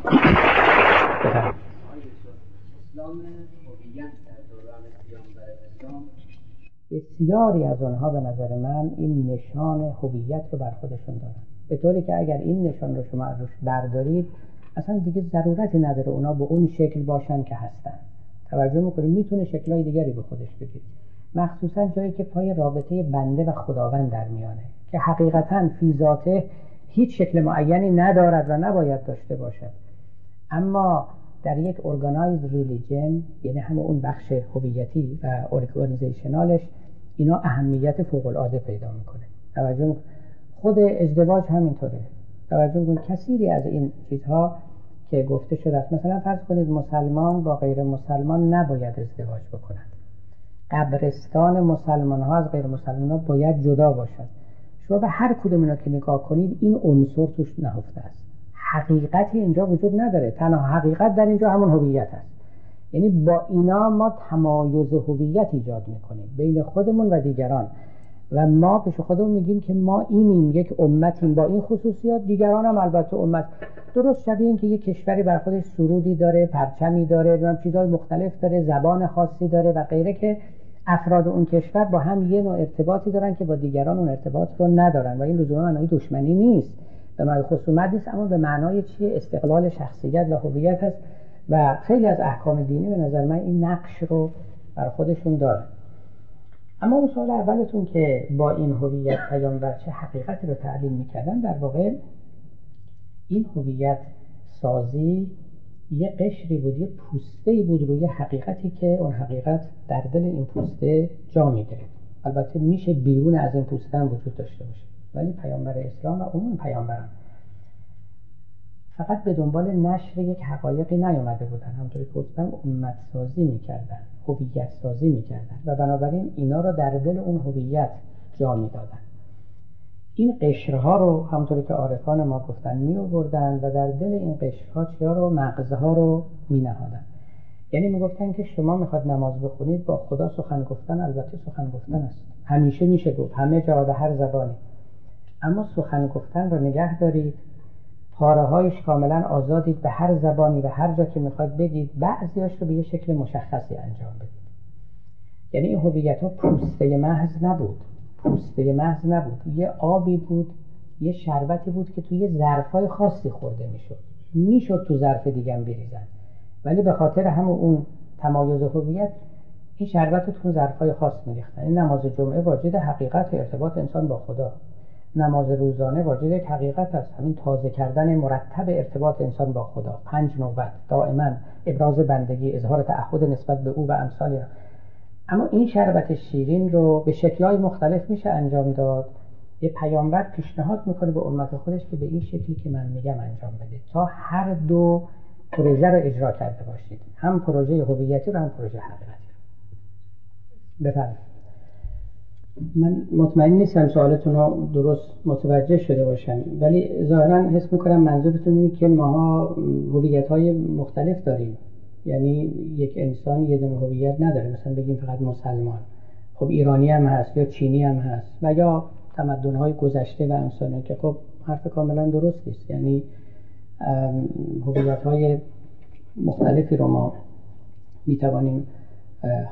B: بسیاری از آنها به نظر من این نشان هویت رو بر خودشون دارن. به طوری که اگر این نشان رو شما روش بردارید اصلا دیگه ضرورتی نداره اونا به اون شکل باشن که هستن. توجه می‌کنید می‌تونه شکلهای دیگری به خودش بگیره. مخصوصا جایی که پای رابطه بنده و خداوند در میانه که حقیقتا فی ذاته هیچ شکل معینی ندارد و نباید داشته باشد. اما در یک ارگانایز ریلیجن یعنی همه اون بخش هویتی و ارگانیزیشنالش اینا اهمیت فوق العاده پیدا می‌کنه. توجه خود ازدواج همینطوره. توجه می‌کنید کثیری از این چیزها که گفته شده است. مثلا فرض کنید مسلمان با غیر مسلمان نباید ازدواج بکنند قبرستان مسلمان ها از غیر مسلمان ها باید جدا باشد. شما به هر کدوم اینا که نگاه کنید این عنصر توش نهفته است. حقیقتی اینجا وجود نداره. تنها حقیقت در اینجا همون هویت است. یعنی با اینا ما تمایز هویت ایجاد می‌کنیم. بین خودمون و دیگران. و ما پیش خودمون میگیم که ما اینیم یک امتیم با این خصوصیات. دیگران هم البته امت. درست شبیه این که یک کشوری بر خودش سرودی داره پرچمی داره چیزهای مختلف داره زبان خاصی داره و غیره که افراد اون کشور با هم یه نوع ارتباطی دارن که با دیگران اون ارتباط رو ندارن. و این لزوما معنای دشمنی نیست. به معنای خصومت نیست اما به معنای چیه؟ استقلال شخصیت و هویت هست. و خیلی از احکام دینی به نظر من این نقش رو بر خودشون دارن. اما اون سال اولتون که با این هویت پیامبر چه حقیقتی رو تعلیم می‌کردن در واقع این هویت سازی یه قشری بود یه پوسته بود روی حقیقتی که اون حقیقت در دل این پوسته جا می‌گیره. البته میشه بیرون از این پوسته هم وجود داشته باشه. ولی پیامبر اسلام و عموم پیامبران فقط به دنبال نشر یک حقایقی نیامده بودن. همطوری که گفتم امت سازی می‌کردن هویت سازی می‌کردن و بنابراین اینا را در دل اون هویت جا می‌دادن. این قشرها رو همونطوری که عارفان ما گفتن می آوردن و در دل این قشرها چیا رو مغزها رو می یعنی می گفتن که شما می‌خواد نماز بخونید با خدا سخن گفتن البته سخن گفتن است. همیشه میشه گفت همه جا به هر زبانی. اما سخن گفتن رو نگه دارید. پاره کاملا آزادید به هر زبانی و هر جا که می‌خواد بگید بعضیاش رو به یه شکل مشخصی انجام بدید. یعنی این هویت ها پوسته محض نبود. پوسته محض نبود. یه آبی بود یه شربتی بود که توی ظرفای خاصی خورده می‌شد. می‌شد تو ظرف دیگه بریزن. ولی به خاطر همون اون تمایز هویت این شربت رو تو ظرفای خاص میریختن. این نماز جمعه واجد حقیقت و ارتباط انسان با خدا. نماز روزانه واجد یک حقیقت است. همین تازه کردن مرتب ارتباط انسان با خدا. پنج نوبت. دائما ابراز بندگی اظهار تعهد نسبت به او و امثال اما این شربت شیرین رو به شکلهای مختلف میشه انجام داد. یه پیامبر پیشنهاد می‌کنه به امت خودش که به این شکلی که من میگم انجام بده. تا هر دو پروژه رو اجرا کرده باشید. هم پروژه هویتی و هم پروژه حقیقتی بفرمایید. من مطمئن نیستم سوالتون رو درست متوجه شده باشم ولی ظاهرا حس می‌کنم منظورتون اینه که ماها هویت های مختلف داریم. یعنی یک انسان یه دونه هویت نداره. مثلا بگیم فقط مسلمان. خب ایرانی هم هست یا چینی هم هست. و یا تمدن های گذشته و انسانه که خب حرف کاملا درست است یعنی هویت های مختلفی رو ما می‌توانیم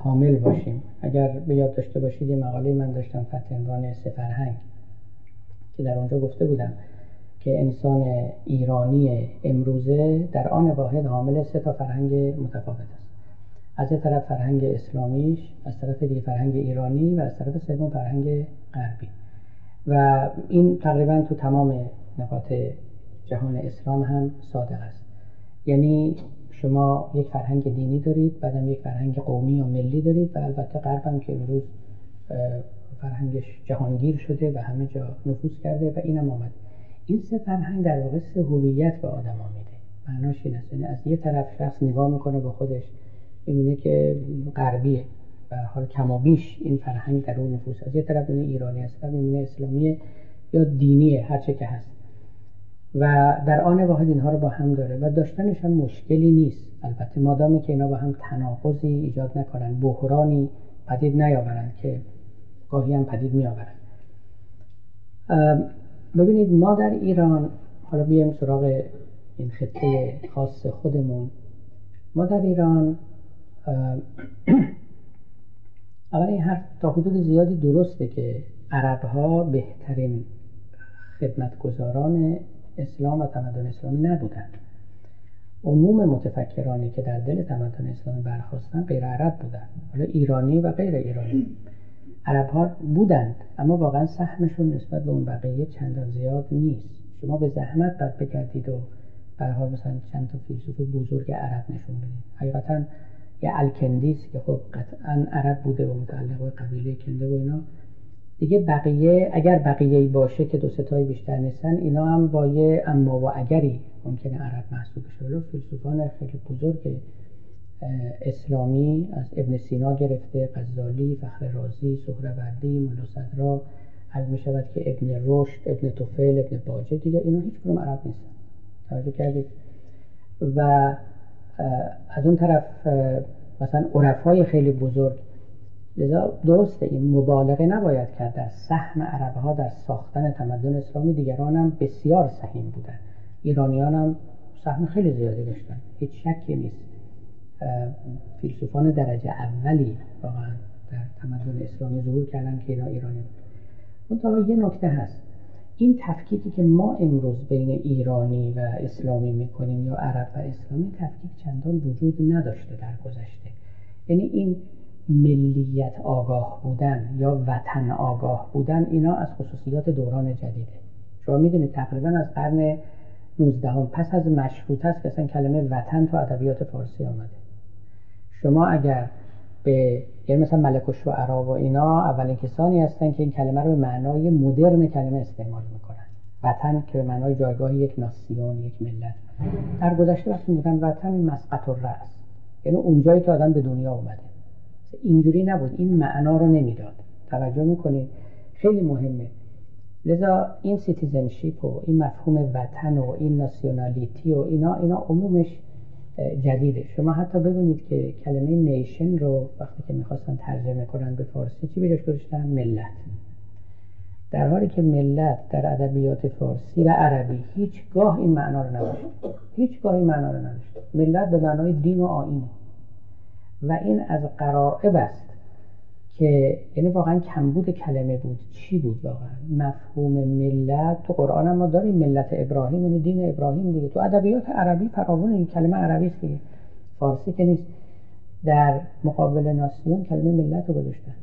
B: حامل باشیم. اگر به یاد داشته باشید یه مقاله من داشتم تحت عنوان سفرهنگ که در اونجا گفته بودم که انسان ایرانی امروزه در آن واحد حامل سه تا فرهنگ متفاوت است. از یه طرف فرهنگ اسلامیش از طرف دیگه فرهنگ ایرانی و از طرف سوم فرهنگ غربی. و این تقریبا تو تمام نقاط جهان اسلام هم صادق است. یعنی شما یک فرهنگ دینی دارید بعدم یک فرهنگ قومی و ملی دارید و البته غرب هم که امروز فرهنگش جهانگیر شده و همه جا نفوذ کرده و اینم آمد این سه فرهنگ در واقع سه هویت به آدم میده معناش این است. یعنی از یه طرف شخص نگاه می‌کنه به خودش می‌بینه که غربیه. و حال کمابیش این فرهنگ در اون نفوذ از یه طرف ایرانی است و می‌بینه اسلامیه یا دینیه هر چه که هست. و در آن واحد اینها رو با هم داره و داشتنش هم مشکلی نیست. البته مادامی که اینا با هم تناقضی ایجاد نکنن بحرانی پدید نیاورند که گاهی هم پدید میآورند ببینید ما در ایران حالا بیایم سراغ این خطه خاص خودمون. ما در ایران <clears throat> اول این حرف تا حدود زیادی درسته که عرب ها بهترین خدمتگزاران اسلام و تمدن اسلامی نبودند. عموم متفکرانی که در دل تمدن اسلامی برخواستن غیر عرب بودند. حالا ایرانی و غیر ایرانی. عرب ها بودند اما واقعا سهمشون نسبت به اون بقیه چندان زیاد نیست. شما به زحمت باید بگردید و به حال مثلا چند تا فیلسوف بزرگ عرب نشون بدید. حقیقتا یه الکندیس که خب قطعا عرب بوده و متعلق به قبیله کنده و اینا دیگه بقیه اگر بقیه باشه که دو ستای بیشتر نیستن اینا هم با یه اما و اگری ممکنه عرب محسوب بشه. فیلسوفان خیلی بزرگ اسلامی از ابن سینا گرفته غزالی فخر رازی سهروردی ملا صدرا از می شود که ابن رشد ابن توفیل ابن باجه دیگه اینا هیچ کنم عرب نیستن. توجه کردید؟ و از اون طرف مثلا عرفای خیلی بزرگ لذا درسته این مبالغه نباید کرد. در سهم عرب ها در ساختن تمدن اسلامی دیگران هم بسیار سهیم بودن. ایرانیان هم سهم خیلی زیادی داشتن. هیچ شکی نیست. فیلسوفان درجه اولی واقعا در تمدن اسلامی ظهور کردن که اینا ایرانی بود یه نکته هست. این تفکیکی که ما امروز بین ایرانی و اسلامی می‌کنیم یا عرب و اسلامی تفکیک چندان وجود نداشته در گذشته. یعنی این ملیت آگاه بودن یا وطن آگاه بودن اینا از خصوصیات دوران جدیده. شما می‌دونید تقریبا از قرن 19 پس از مشروط است که اصلا کلمه وطن تو ادبیات فارسی آمده. شما اگر به یعنی مثلا ملک الشعرا و اینا اولین کسانی هستن که این کلمه رو به معنای مدرن کلمه استعمال می‌کنن. وطن که به معنای جایگاه یک nation یک ملت. در گذشته وقتی میگن وطن مسقط الرأس یعنی اونجایی که آدم به دنیا اومده. اینجوری نبود. این معنا رو نمی‌داد. توجه می‌کنید؟ خیلی مهمه. لذا این citizenship و این مفهوم وطن و این nationality و اینا اینا عمومش جدیده. شما حتی ببینید که کلمه نیشن رو وقتی که می‌خواستن ترجمه کنن به فارسی چی بهش گذاشتن؟ ملت. در حالی که ملت در ادبیات فارسی و عربی هیچگاه این معنا رو نداشت. هیچگاه این معنا رو نداشت. ملت به معنای دین و آینه و این از قرائب است که یعنی واقعا کمبود کلمه بود. چی بود واقعا؟ مفهوم ملت. تو قرآن ما داریم ملت ابراهیم یعنی دین ابراهیم دیگه. تو ادبیات عربی فراوون این کلمه عربی است دیگه. فارسی که نیست. در مقابل ناسیون کلمه ملت رو گذاشتن.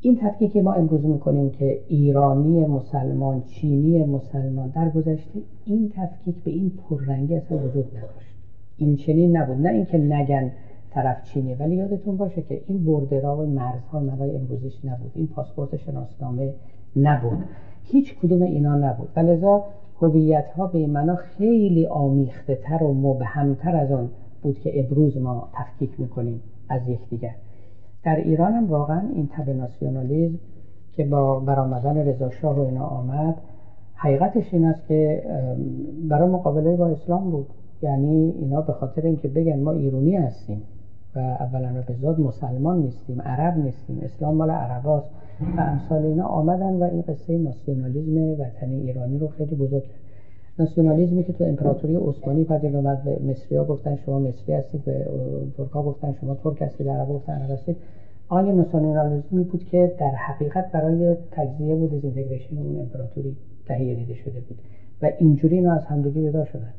B: این تفکیک که ما امروز می‌کنیم که ایرانی مسلمان چینی مسلمان در گذشته این تفکیک به این پررنگی اصلا وجود نداشت. این چنین نبود. نه اینکه نگن طرف چینی ولی یادتون باشه که این بردرا و مرزها مرای امروزیش نبود. این پاسپورت شناسنامه نبود. هیچ کدوم اینا نبود. و لذا هویت ها به معنا خیلی آمیخته تر و مبهمتر از آن بود که امروز ما تفکیک می‌کنیم از یکدیگر. در ایران هم واقعا این تب ناسیونالیزم که با برآمدن رضا شاه و اینا آمد حقیقتش این است که برای مقابله با اسلام بود. یعنی اینا به خاطر اینکه بگن ما ایرانی هستیم. و اولا به ذات مسلمان نیستیم عرب نیستیم اسلام مال عرباست. و امثال اینا آمدن و این قصه ناسیونالیزم وطنی ایرانی رو خیلی بزرگ ناسیونالیزمی که تو امپراتوری عثمانی پدید اومد به مصری گفتن شما مصری هستید به ترکا گفتن شما ترک هستید عرب گفتن عرب هستید. آیا ناسیونالیزمی بود که در حقیقت برای تجزیه و دیزینتگریشن اون امپراتوری تهیه دیده شده بود. و اینجوری اینا از همدیگه جدا شدن.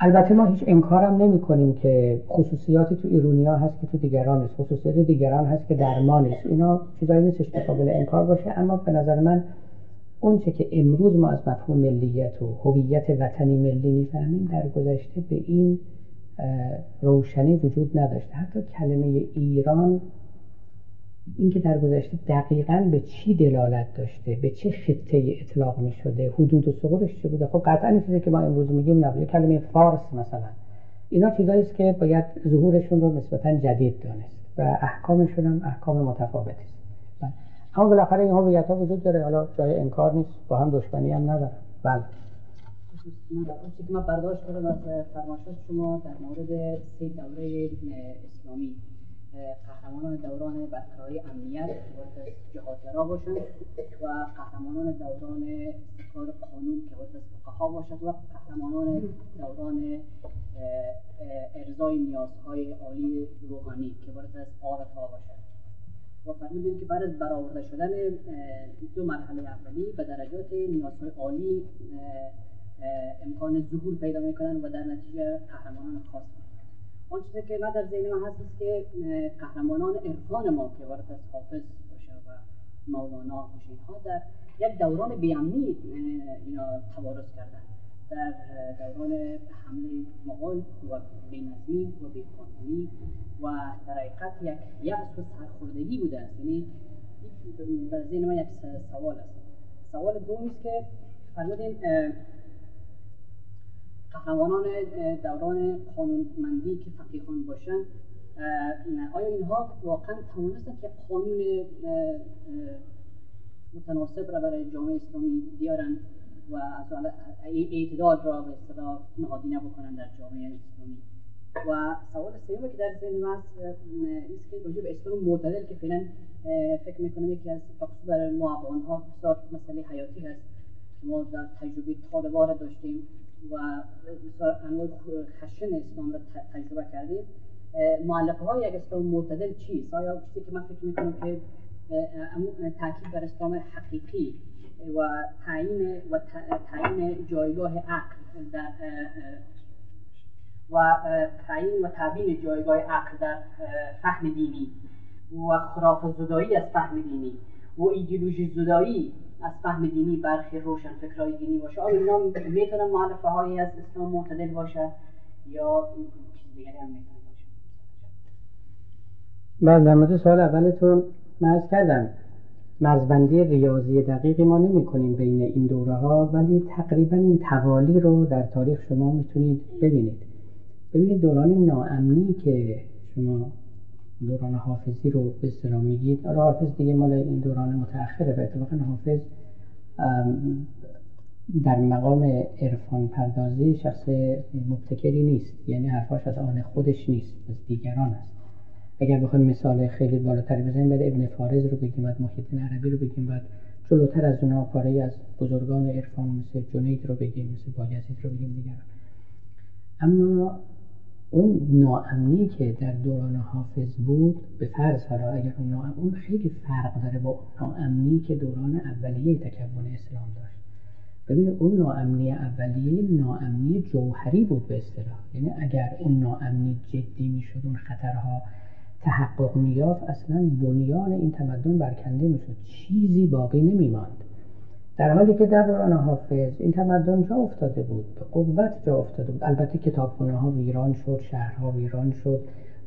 B: البته ما هیچ انکارم نمی کنیم که خصوصیاتی تو ایرونیا هست که تو دیگران نیست. خصوصیات دیگران هست که در ما نیست. اینا چیزایی نیستش که قابل انکار باشه. اما به نظر من اونچه که امروز ما از مفهوم ملیت و هویت وطنی ملی می‌فهمیم در گذشته به این روشنی وجود نداشته. حتی کلمه ایران اینکه در گذشته دقیقا به چی دلالت داشته به چه خطه اطلاق می شده حدود و سقورش چه بوده؟ خب قطعا این چیزی که ما امروز میگیم نبوده کلمه فارس مثلا. اینا چیزایی است که باید ظهورشون رو نسبتا جدید دانست و احکامشون هم احکام متفاوتی است. اما بالاخره این هویت ها وجود داره. حالا جای انکار نیست. با هم دشمنی هم نداره بله.
C: چیزی که من برداشت کردم از شما در مورد سه دوره اسلامی. قهرمانان دوران برقراری امنیت که جهادگرا باشند و قهرمانان دوران کار قانون که باید فقها باشد و قهرمانان دوران ارزای نیازهای عالی روحانی که باید از عارفا باشد. و فرمودیم که بعد از برآورده شدن دو مرحله اولی به درجات نیازهای عالی امکان ظهور پیدا می‌کنن و در نتیجه قهرمانان خاص آن چیزی که من در ذهن من هست است که قهرمانان عرفان ما که وارد از حافظ باشه و مولانا باشه اینها در یک دوران بیامنی اینا توارث کردن. در دوران حمله مغول و بینظمی و بیقانونی و در حقیقت یک یأس و سرخوردگی بوده است. یعنی در ذهن من یک سوال است. سوال دوم است که فرمودین قهرمانان دوران قانونمندی که فقیهان باشند آیا اینها واقعا توانستن که قانون متناسب را برای جامعه اسلامی بیارن و از اعتدال را به اصطلاح نهادینه بکنن در جامعه اسلامی؟ و سوال سومی که در ذهن من است که راجع به اسلام معتدل که فعلا فکر می‌کنم یکی از بخصوص برای ما ها بسیار مسئله حیاتی هست ما در تجربه طالبان داشتیم. و انواع خشن اسلام را تجربه کردیم معلفه های یک اسلام معتدل چیست؟ آیا چیزی که من فکر می‌کنم که تاکید بر اسلام حقیقی و تعیین و تعیین جایگاه عقل در و تعیین و تبیین جایگاه عقل در فهم دینی و خرافه زدایی از فهم دینی و ایدئولوژی زدایی از فهم دینی برخی روشن فکرهای دینی باشه. آیا اینا می‌تونن معلفه هایی از اسلام معتدل باشه یا چیز دیگری هم می‌تونن باشه.
B: بله در مورد سوال اولتون من کردم مرزبندی ریاضی دقیقی ما نمی کنیم بین این دوره ها ولی تقریبا این توالی رو در تاریخ شما می‌تونید ببینید. ببینید دوران ناامنی که شما دوران حافظی رو به اصطلاح میگید. حالا حافظ دیگه مال این دوران متأخره و اتفاقا حافظ در مقام عرفان پردازی شخص مبتکری نیست. یعنی حرفاش از آن خودش نیست از دیگران است. اگر بخوایم مثال خیلی بالاتری بزنیم بعد ابن فارز رو بگیم بعد محیطین عربی رو بگیم بعد جلوتر از اونها پاره از بزرگان عرفان مثل جنید رو بگیم مثل بایزید رو بگیم دیگران. اما اون ناامنی که در دوران حافظ بود به فرض حالا اگر اون اون خیلی فرق داره با ناامنی که دوران اولیه تکون اسلام داشت. ببینید اون ناامنی اولیه ناامنی جوهری بود به اصطلاح. یعنی اگر اون ناامنی جدی می‌شد اون خطرها تحقق میافت اصلا بنیان این تمدن برکنده می‌شد. چیزی باقی نمیماند. در حالی که در دوران حافظ این تمدن جا افتاده بود به قوت جا افتاده بود. البته کتابخونه ها ویران شد شهرها ویران شد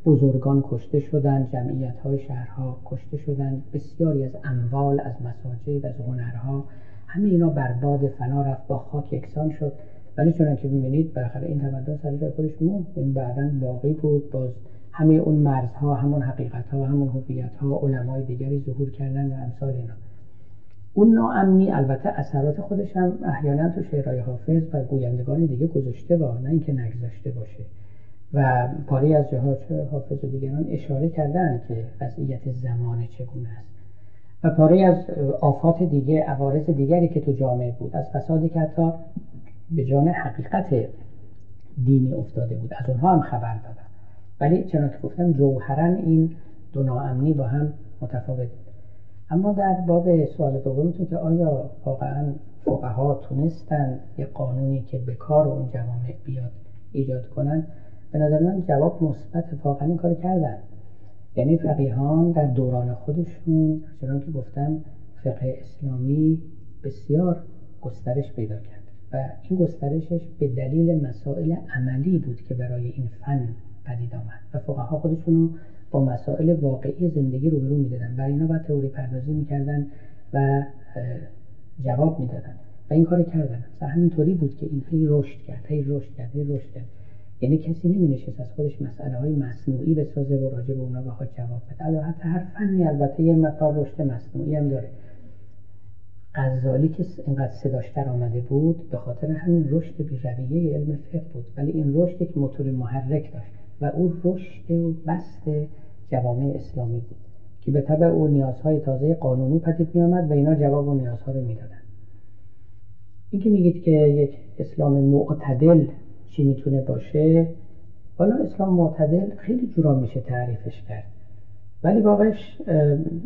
B: بزرگان کشته شدند جمعیت های شهرها کشته شدند. بسیاری از اموال از مساجد از هنرها همه اینا برباد فنا رفت با خاک یکسان شد. ولی چون که می‌بینید بالاخره این تمدن سر جای خودش موند. این بعدا باقی بود. باز همه اون مرزها همون حقیقت ها همون هویت ها علمای دیگری ظهور کردن و امثال اینا. اون ناامنی البته اثرات خودش هم احیانا تو شعرهای حافظ و گویندگان دیگه گذاشته با نه اینکه نگذاشته باشه. و پاری از جهات حافظ و دیگران اشاره کردن که وضعیت زمان چگونه است. و پاره از آفات دیگه عوارض دیگری که تو جامعه بود از فسادی که حتی به جان حقیقت دینی افتاده بود. از اونها هم خبر دادن ولی چنان که گفتم جوهرا این دو ناامنی با هم متفاوت اما در باب سوال دومتون که آیا واقعا فقها تونستن یه قانونی که به کار اون جوامع بیاد ایجاد کنن؟ به نظر من جواب مثبت واقعا این کار کردن. یعنی فقیهان در دوران خودشون چون که گفتم فقه اسلامی بسیار گسترش پیدا کرد و این گسترشش به دلیل مسائل عملی بود که برای این فن پدید آمد و فقها خودشونو با مسائل واقعی زندگی روبرو می‌دادن. برای اینا باید تئوری پردازی می‌کردن و جواب می‌دادن و این کار کردن. و همینطوری بود که این هی رشد کرد هی رشد کرد هی رشد کرد. یعنی کسی نمی نشست از خودش مسئله های مصنوعی بسازه و راجع به اونا بخواد جواب بده. حتی هر فنی البته یه مقدار رشد مصنوعی هم داره. غزالی که اینقدر صداش آمده بود به خاطر همین رشد رویه علم فقه بود. ولی این رشد یک موتور محرک داشت و او رشد و بست جوامع اسلامی بود که به طبع او نیازهای تازه قانونی پدید می آمد و اینا جواب و نیازها رو می‌دادن این که میگید که یک اسلام معتدل چی می‌تونه باشه؟ حالا اسلام معتدل خیلی جورا میشه تعریفش کرد. ولی واقعش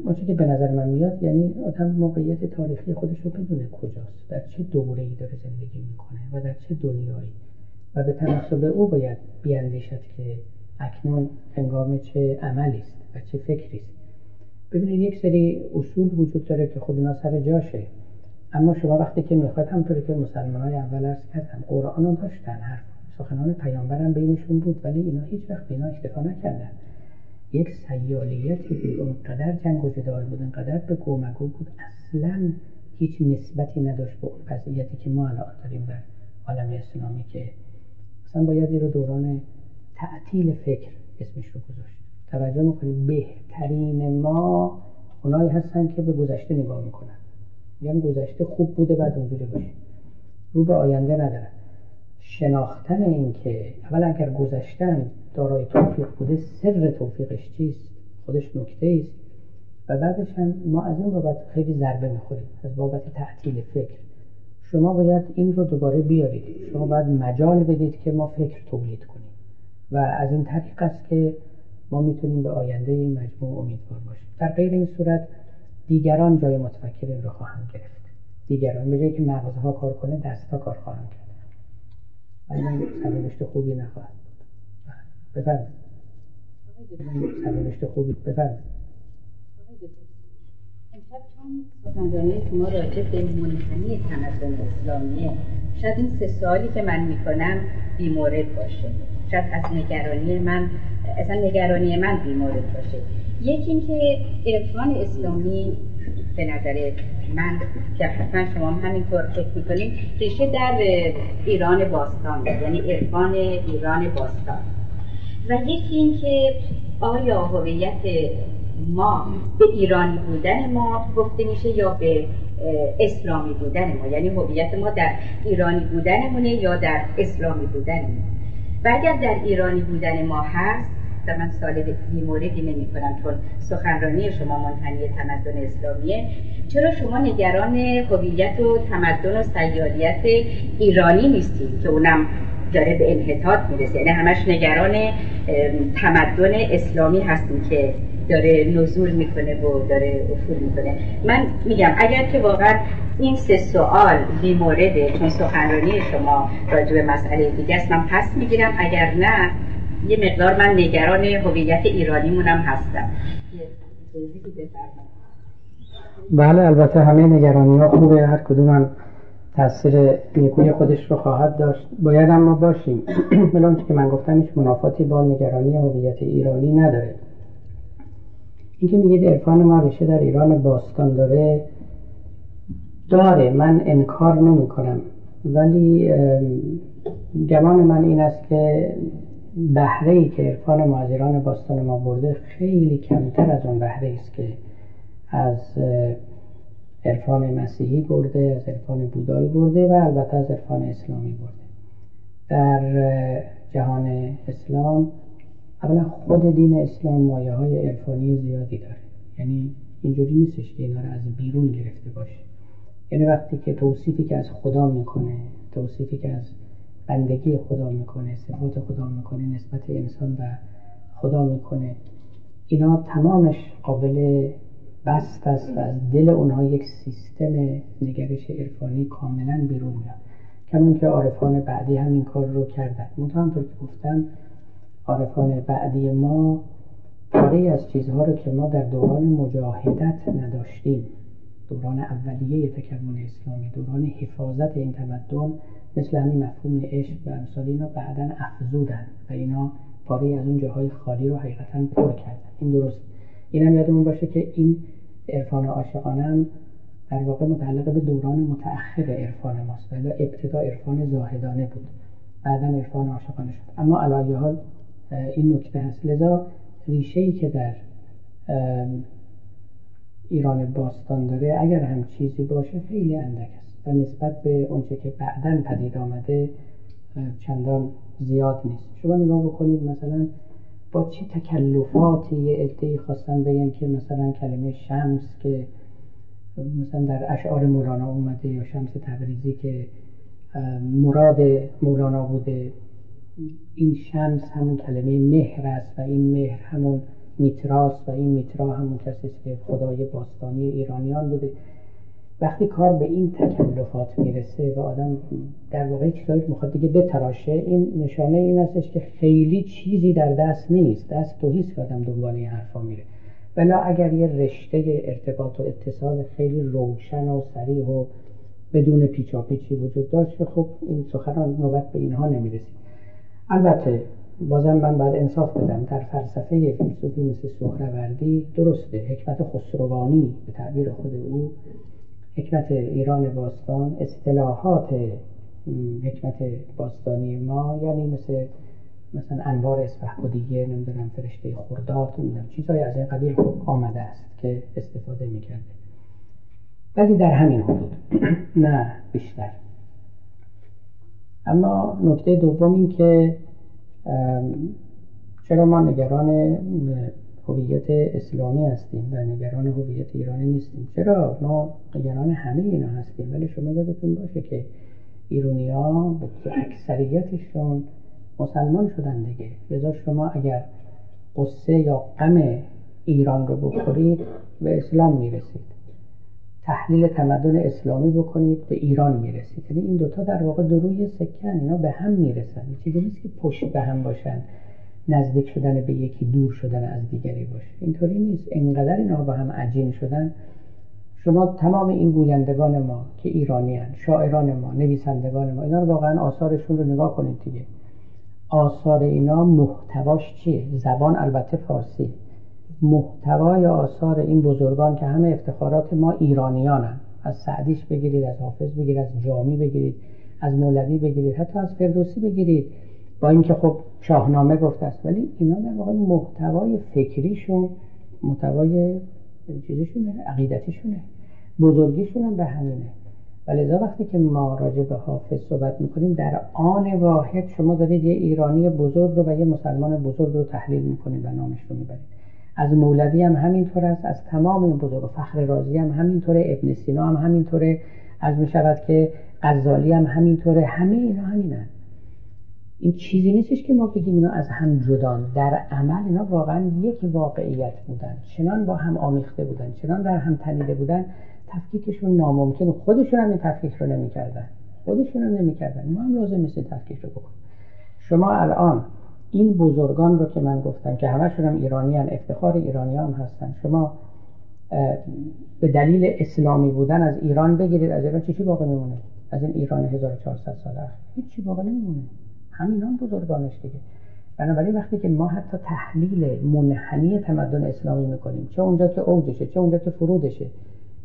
B: آنچه که به نظر من میاد یعنی آدم موقعیت تاریخی خودش رو بدونه کجاست در چه دوره ای داره زندگی می‌کنه و در چه دنیایی. و به تناسب او باید بیاندیشد که اکنون هنگام چه عملی است و چه فکری است. ببینید یک سری اصول وجود داره که خود اینا سر جاشه. اما شما وقتی که می‌خواید همطوری که مسلمان های اول ارز کردم قرآن رو داشتن هر سخنان پیامبرم بینشون بود ولی اینا هیچ وقت اینا اکتفا نکردن. یک سیالیتی بود اونقدر جنگ و جدال بود انقدر به گومگو بود اصلا هیچ نسبتی نداشت به اون وضعیتی که ما الان داریم در عالم اسلامی که مثلا باید رو دوران تعطیل فکر اسمش رو گذاشت. توجه می‌کنیم بهترین ما اونایی هستن که به گذشته نگاه می‌کنن. میگن گذشته خوب بوده بعد اونجوری باشه. رو به آینده ندارن. شناختن این که اول اگر گذشتن دارای توفیق بوده سر توفیقش چیست؟ خودش نکته است و بعدش هم ما از این بابت خیلی ضربه می‌خوریم. از بابت تعطیل فکر. شما باید این رو دوباره بیارید. شما باید مجال بدید که ما فکر تولید کنیم. و از این طریق است که ما می‌تونیم به آینده این مجموع امیدوار باشیم. در غیر این صورت دیگران جای متفکرین رو خواهند گرفت. دیگران به که مغزها کار کنه دستها کار خواهند کرد. ولی سرنوشت خوبی نخواهد بود. بفرمایید. سرنوشت خوبی
D: چون سخنرانی شما راجع به منحنی تمدن اسلامیه شاید این سه سوالی که من می‌کنم بیمورد باشه. شاید از نگرانی من اصلا نگرانی من بیمورد باشه. یکی اینکه عرفان اسلامی به نظر من که حتما شما هم همینطور فکر می‌کنیم ریشه در ایران باستان یعنی عرفان ایران باستان. و یکی اینکه آیا هویت ما به ایرانی بودن ما گفته میشه یا به اسلامی بودن ما؟ یعنی هویت ما در ایرانی بودنمونه یا در اسلامی بودنمون و اگر در ایرانی بودن ما هست و من سال بیموردی نمی کنم چون سخنرانی شما منحنی تمدن اسلامیه چرا شما نگران هویت و تمدن و سیاریت ایرانی نیستید که اونم داره به انحطاط می‌رسه؟ یعنی همش نگران تمدن اسلامی هستیم که داره نزول می‌کنه و داره افول می‌کنه. من میگم اگر که واقعا این سه سوال بیمورده چون سخنرانی شما راجع به مسئله دیگه است من پس می‌گیرم. اگر نه یه مقدار من نگران هویت ایرانیمونم هستم.
B: بله البته همه نگرانی ها خوبه. هر کدوم هم تاثیر نیکوی خودش رو خواهد داشت. باید هم ما باشیم. <clears throat> بلان که من گفتم هیچ منافاتی با نگرانی هویت ایرانی نداره. اینکه میگید عرفان ما ریشه در ایران باستان داره. داره من انکار نمی کنم ولی گمان من این است که بهره ای که عرفان مهاجران باستان ما برده خیلی کمتر از اون بهره است که از عرفان مسیحی برده از عرفان بودایی برده و البته از عرفان اسلامی برده. در جهان اسلام اولا خود دین اسلام مایه های عرفانی زیادی داره. یعنی اینجوری نیستش که اینا رو از بیرون گرفته باشه. یعنی وقتی که توصیفی که از خدا می‌کنه توصیفی که از بندگی خدا می‌کنه صفات خدا می‌کنه نسبت انسان و خدا می‌کنه اینا تمامش قابل بست است و از دل اونها یک سیستم نگرش عرفانی کاملا بیرون میاد. کمون که عارفان بعدی همین کار رو کردن. منتها همطور که گفتم عارفان بعدی ما پاره از چیزها رو که ما در دوران مجاهدت نداشتیم. دوران اولیه تکون اسلامی دوران حفاظت این تمدن مثل همین مفهوم عشق و امثال اینا بعدا افزودن و اینا پاره از اون جاهای خالی رو حقیقتا پر کردن. این درست. اینم یادمون باشه که این عرفان عاشقانه در واقع متعلق به دوران متأخر عرفان ماست ولی ابتدا عرفان زاهدانه بود. بعدا عرفان عاشقانه شد. اما علایه حال این نکته هست. لذا ریشه ای که در ایران باستان داره اگر هم چیزی باشه خیلی اندک است و نسبت به اونچه که بعدا پدید آمده چندان زیاد نیست. شما نگاه بکنید مثلا با چه تکلفاتی یه عده‌ای خواستن بگن که مثلا کلمه شمس که مثلا در اشعار مولانا اومده یا شمس تبریزی که مراد مولانا بوده این شمس همون کلمه مهر است و این مهر همون میتراست و این میترا همون کسی که خدای باستانی ایرانیان بوده. وقتی کار به این تکلفات می‌رسه و آدم در واقع چیزایی می‌خواد دیگه بتراشه این نشانه این هستش که خیلی چیزی در دست نیست. دست توهیست که آدم دنبال این حرفا میره. ولی اگر یه رشته ارتباط و اتصال خیلی روشن و سریع و بدون پیچاپیچی وجود داشت خب این سخنان نوبت به اینها نمی‌رسید. البته بازم من باید انصاف بدم. در فلسفه فیلسوفی مثل سهروردی درسته حکمت خسروانی به تعبیر خود او حکمت ایران باستان اصطلاحات حکمت باستانی ما یعنی مثل مثلا انوار اسفحبودیه نمی‌دونم فرشته خرداد نمی‌دونم چیزهای از این قبیل خوب آمده است که استفاده می‌کرده. ولی در همین حدود نه بیشتر. اما نکته دوم این که چرا ما نگران هویت اسلامی هستیم و نگران هویت ایرانی نیستیم؟ چرا ما نگران همه اینا هستیم؟ ولی شما یادتون باشه که ایرونی ها به اکثریتشون مسلمان شدن دیگه. لذا شما اگر قصه یا غم ایران رو بخورید به اسلام می‌رسید. تحلیل تمدن اسلامی بکنید به ایران می‌رسید. یعنی این دوتا در واقع دروی سکن اینا به هم می‌رسن. چیزی نیست که پشت به هم باشن نزدیک شدن به یکی دور شدن از دیگری باشه. اینطوری نیست. انقدر اینا با هم عجین شدن. شما تمام این گویندگان ما که ایرانی هن. شاعران ما نویسندگان ما اینا رو واقعا آثارشون رو نگاه کنید دیگه. آثار اینا محتواش چیه؟ زبان البته فارسی. محتوای آثار این بزرگان که همه افتخارات ما ایرانیانن. از سعدیش بگیرید از حافظ بگیرید از جامی بگیرید از مولوی بگیرید حتی از فردوسی بگیرید. با اینکه خب شاهنامه گفته است ولی اینا در واقع محتوای فکریشون محتوای چیزشونه عقیدتیشونه. بزرگیشون به همینه. ولی وقتی که ما راجع به حافظ صحبت می‌کنیم در آن واحد شما دارید یه ایرانی بزرگ رو و یه مسلمان بزرگ رو تحلیل می‌کنید و نامش رو می‌برید. از مولوی هم همینطور است از تمام این بزرگ فخر رازی هم همینطوره ابن سینا هم همینطوره از می که غزالی هم همینطوره همه اینا همینن. این چیزی نیستش که ما بگیم اینا از هم جدان. در عمل اینا واقعا یک واقعیت بودن. چنان با هم آمیخته بودن چنان در هم تنیده بودن تفکیکشون ناممکن. خودشون هم این تفکیک رو نمی‌کردن. خودشون هم نمی‌کردن. ما هم لازم مثل تفکیک رو بکنیم. شما الان این بزرگان رو که من گفتم که همشون هم ایرانی هن افتخار ایرانی هم هستن. شما به دلیل اسلامی بودن از ایران بگیرید از ایران چی باقی میمونه؟ از این ایران 1400 ساله هیچ چی باقی نمیمونه. همین هم بزرگانش دیگه. بنابراین وقتی که ما حتی تحلیل منحنی تمدن اسلامی می‌کنیم چه اونجا که اوجشه چه اونجا که فرودشه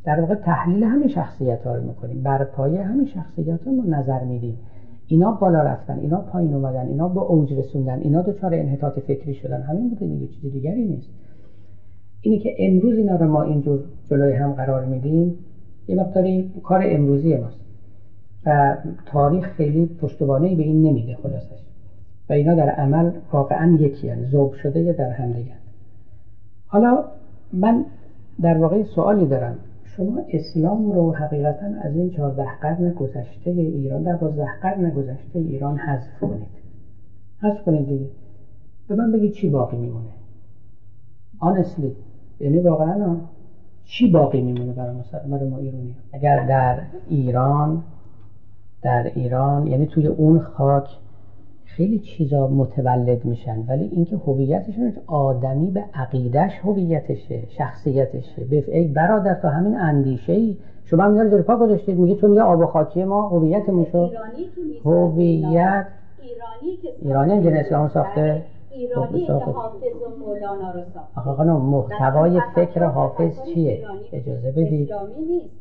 B: در واقع تحلیل همین شخصیت ها رو می‌کنیم. بر پایه همین شخصیت ها ما نظر میدیم. اینا بالا رفتن اینا پایین اومدن اینا به اوج رسوندن اینا دچار انحطاط فکری شدن. همین بوده دیگه چیز دیگری نیست. اینی که امروز اینا رو ما اینجور جلوی هم قرار میدیم یه مقداری کار امروزی ماست. و تاریخ خیلی پشتوانه به این نمیده خلاصش. و اینا در عمل واقعا یکی هن. زوب شده در هم دیگه حالا من در واقع سوالی دارم. شما اسلام رو حقیقتا از این چهارده قرن گذشته ایران دوازده قرن گذشته ایران حذف کنید. حذف کنید دیگه. به من بگید چی باقی میمونه؟ آنسلی یعنی واقعا چی باقی میمونه برای ما برای ما ایرانی اگر در ایران در ایران یعنی توی اون خاک خیلی چیزا متولد میشن ولی اینکه هویتشون آدمی به عقیدش هویتشه شخصیتشه. به ای برادر تا همین اندیشه ای شما هم زیر پا گذاشتید میگه چون یه آب و خاکی ما هویتمون شد. هویت. ایرانی که اسلام ساخته.
D: ایرانی که حافظ و مولانا رو ساخته.
B: آقا محتوای فکر حافظ چیه؟ اجازه بدید.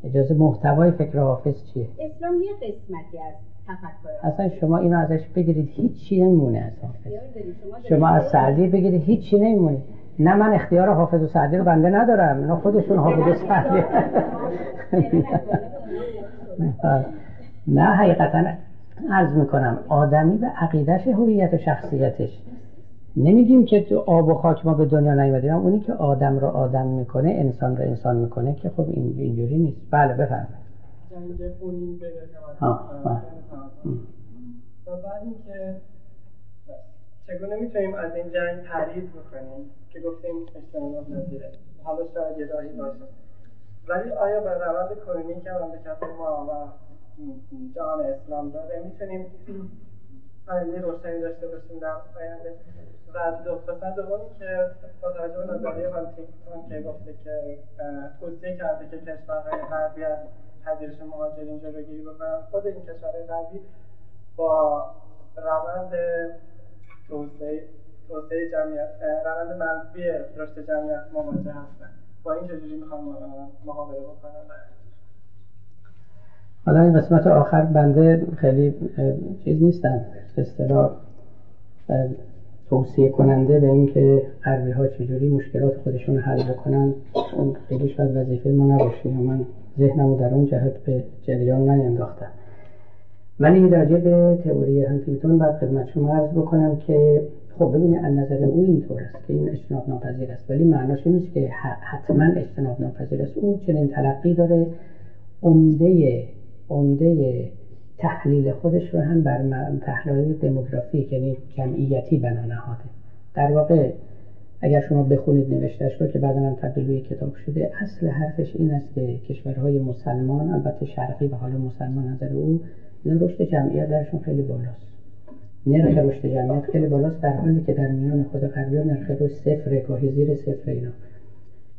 B: اجازه محتوای فکر حافظ چیه؟
D: اسلام یه قسمتی است
B: اصلا شما اینو ازش بگیرید هیچی نمیمونه از حافظ. شما از سعدی بگیرید هیچی نمیمونه. نه من اختیار حافظ و سعدی رو بنده ندارم نه خودشون حافظ و سعدی. نه حقیقتا عرض می‌کنم آدمی به عقیدش هویت و شخصیتش. نمیگیم که تو آب و خاک ما به دنیا نیومدیم اونی که آدم رو آدم می‌کنه انسان رو انسان می‌کنه که خب اینجوری نیست. بله بفرمایید.
E: جنگ خونین بین و بعد اینکه چگونه می‌تونیم از این جنگ پرهیز بکنیم؟ که گفتیم اجتناب نظیره. حالا شاید یه راهی باشه. ولی آیا به روند کنونی که مملکت ما و جهان اسلام داره می‌تونیم آینده روشنی داشته باشیم در آینده؟ و دو قسمت دومی که با توجه به نظریه که گفته که توصیه کرده که کشورهای غربی از پذیرش مهاجرین جلوگیری بکنن. خود این کشورهای غربی با روند توسعه جمعیت روند منفی رشد جمعیت مواجه هستن. با این چجوری می‌خوان مقابله بکنن؟
B: حالا این قسمت آخر بنده خیلی چیز نیستن. اصطلاح توصیه کننده به اینکه غربی ها چجوری مشکلات خودشون حل بکنن. اون خیلی شاید وظیفه ما نباشه. من ذهنمو در اون جهت به جریان نینداختم. ولی راجع به تئوری هانتینگتون بعد خدمت شما عرض بکنم که خب ببینید از نظر او اینطور است که این اجتناب ناپذیر است. ولی معناش نیست که حتما اجتناب ناپذیر است. او چنین تلقی داره. عمده عمده تحلیل خودش رو هم بر تحلیل دموگرافیک یعنی جمعیتی بنا نهاده. در واقع اگر شما بخونید نوشتش رو که بعدا هم تبدیل به کتاب شده اصل حرفش این است که کشورهای مسلمان البته شرقی و حالا مسلمان نظر او رشد جمعیت درشون خیلی بالاست. نرخ رشد جمعیت خیلی بالاست در حالی که در میان خود غربی نرخ رشد صفر گاهی زیر صفر اینا.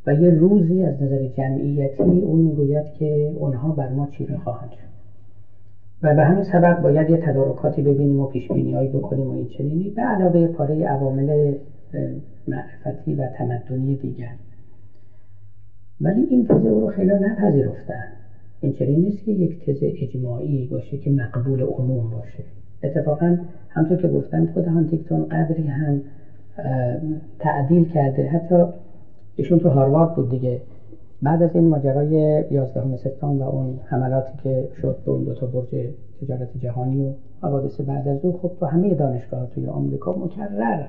B: و یه روزی از نظر جمعیتی اون می‌گوید که اونها بر ما چیره خواهند شد. و به همین سبب باید یه تدارکاتی ببینیم و پیش هایی بکنیم و این چنینی. به علاوه پاره عوامل معرفتی و تمدنی دیگر. ولی این تزه او رو خیلی نپذیرفتن. این چنین نیست که یک تز اجماعی باشه که مقبول عموم باشه. اتفاقا همطور که گفتم خود هانتیکتون قدری هم تعدیل کرده. حتی ایشون تو هاروارد بود دیگه. بعد از این ماجرای 11 سپتامبر و اون حملاتی که شد به اون دو تا برج تجارت جهانی و حوادث بعد از اون خب تو همه دانشگاه توی آمریکا مکرر.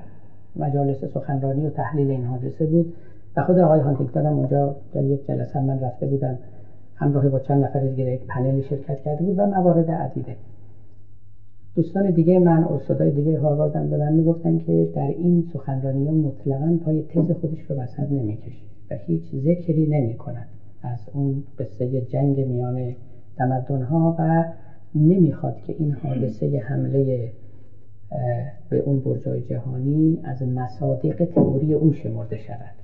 B: مجالس سخنرانی و تحلیل این حادثه بود و خود آقای هانتینگتون هم اونجا در یک جلسه من رفته بودم. همراه با چند نفر دیگه یک پنلی شرکت کرده بود و موارد عدیده. دوستان دیگه من استادای دیگه هارواردم به من می‌گفتن که در این سخنرانی ها مطلقا پای تز خودش رو وسط نمی‌کشه و هیچ ذکری نمی کند از اون قصه جنگ میان تمدن ها و نمی‌خواد که این حادثه حمله به اون برجای جهانی از مصادیق تئوری او شمرده شود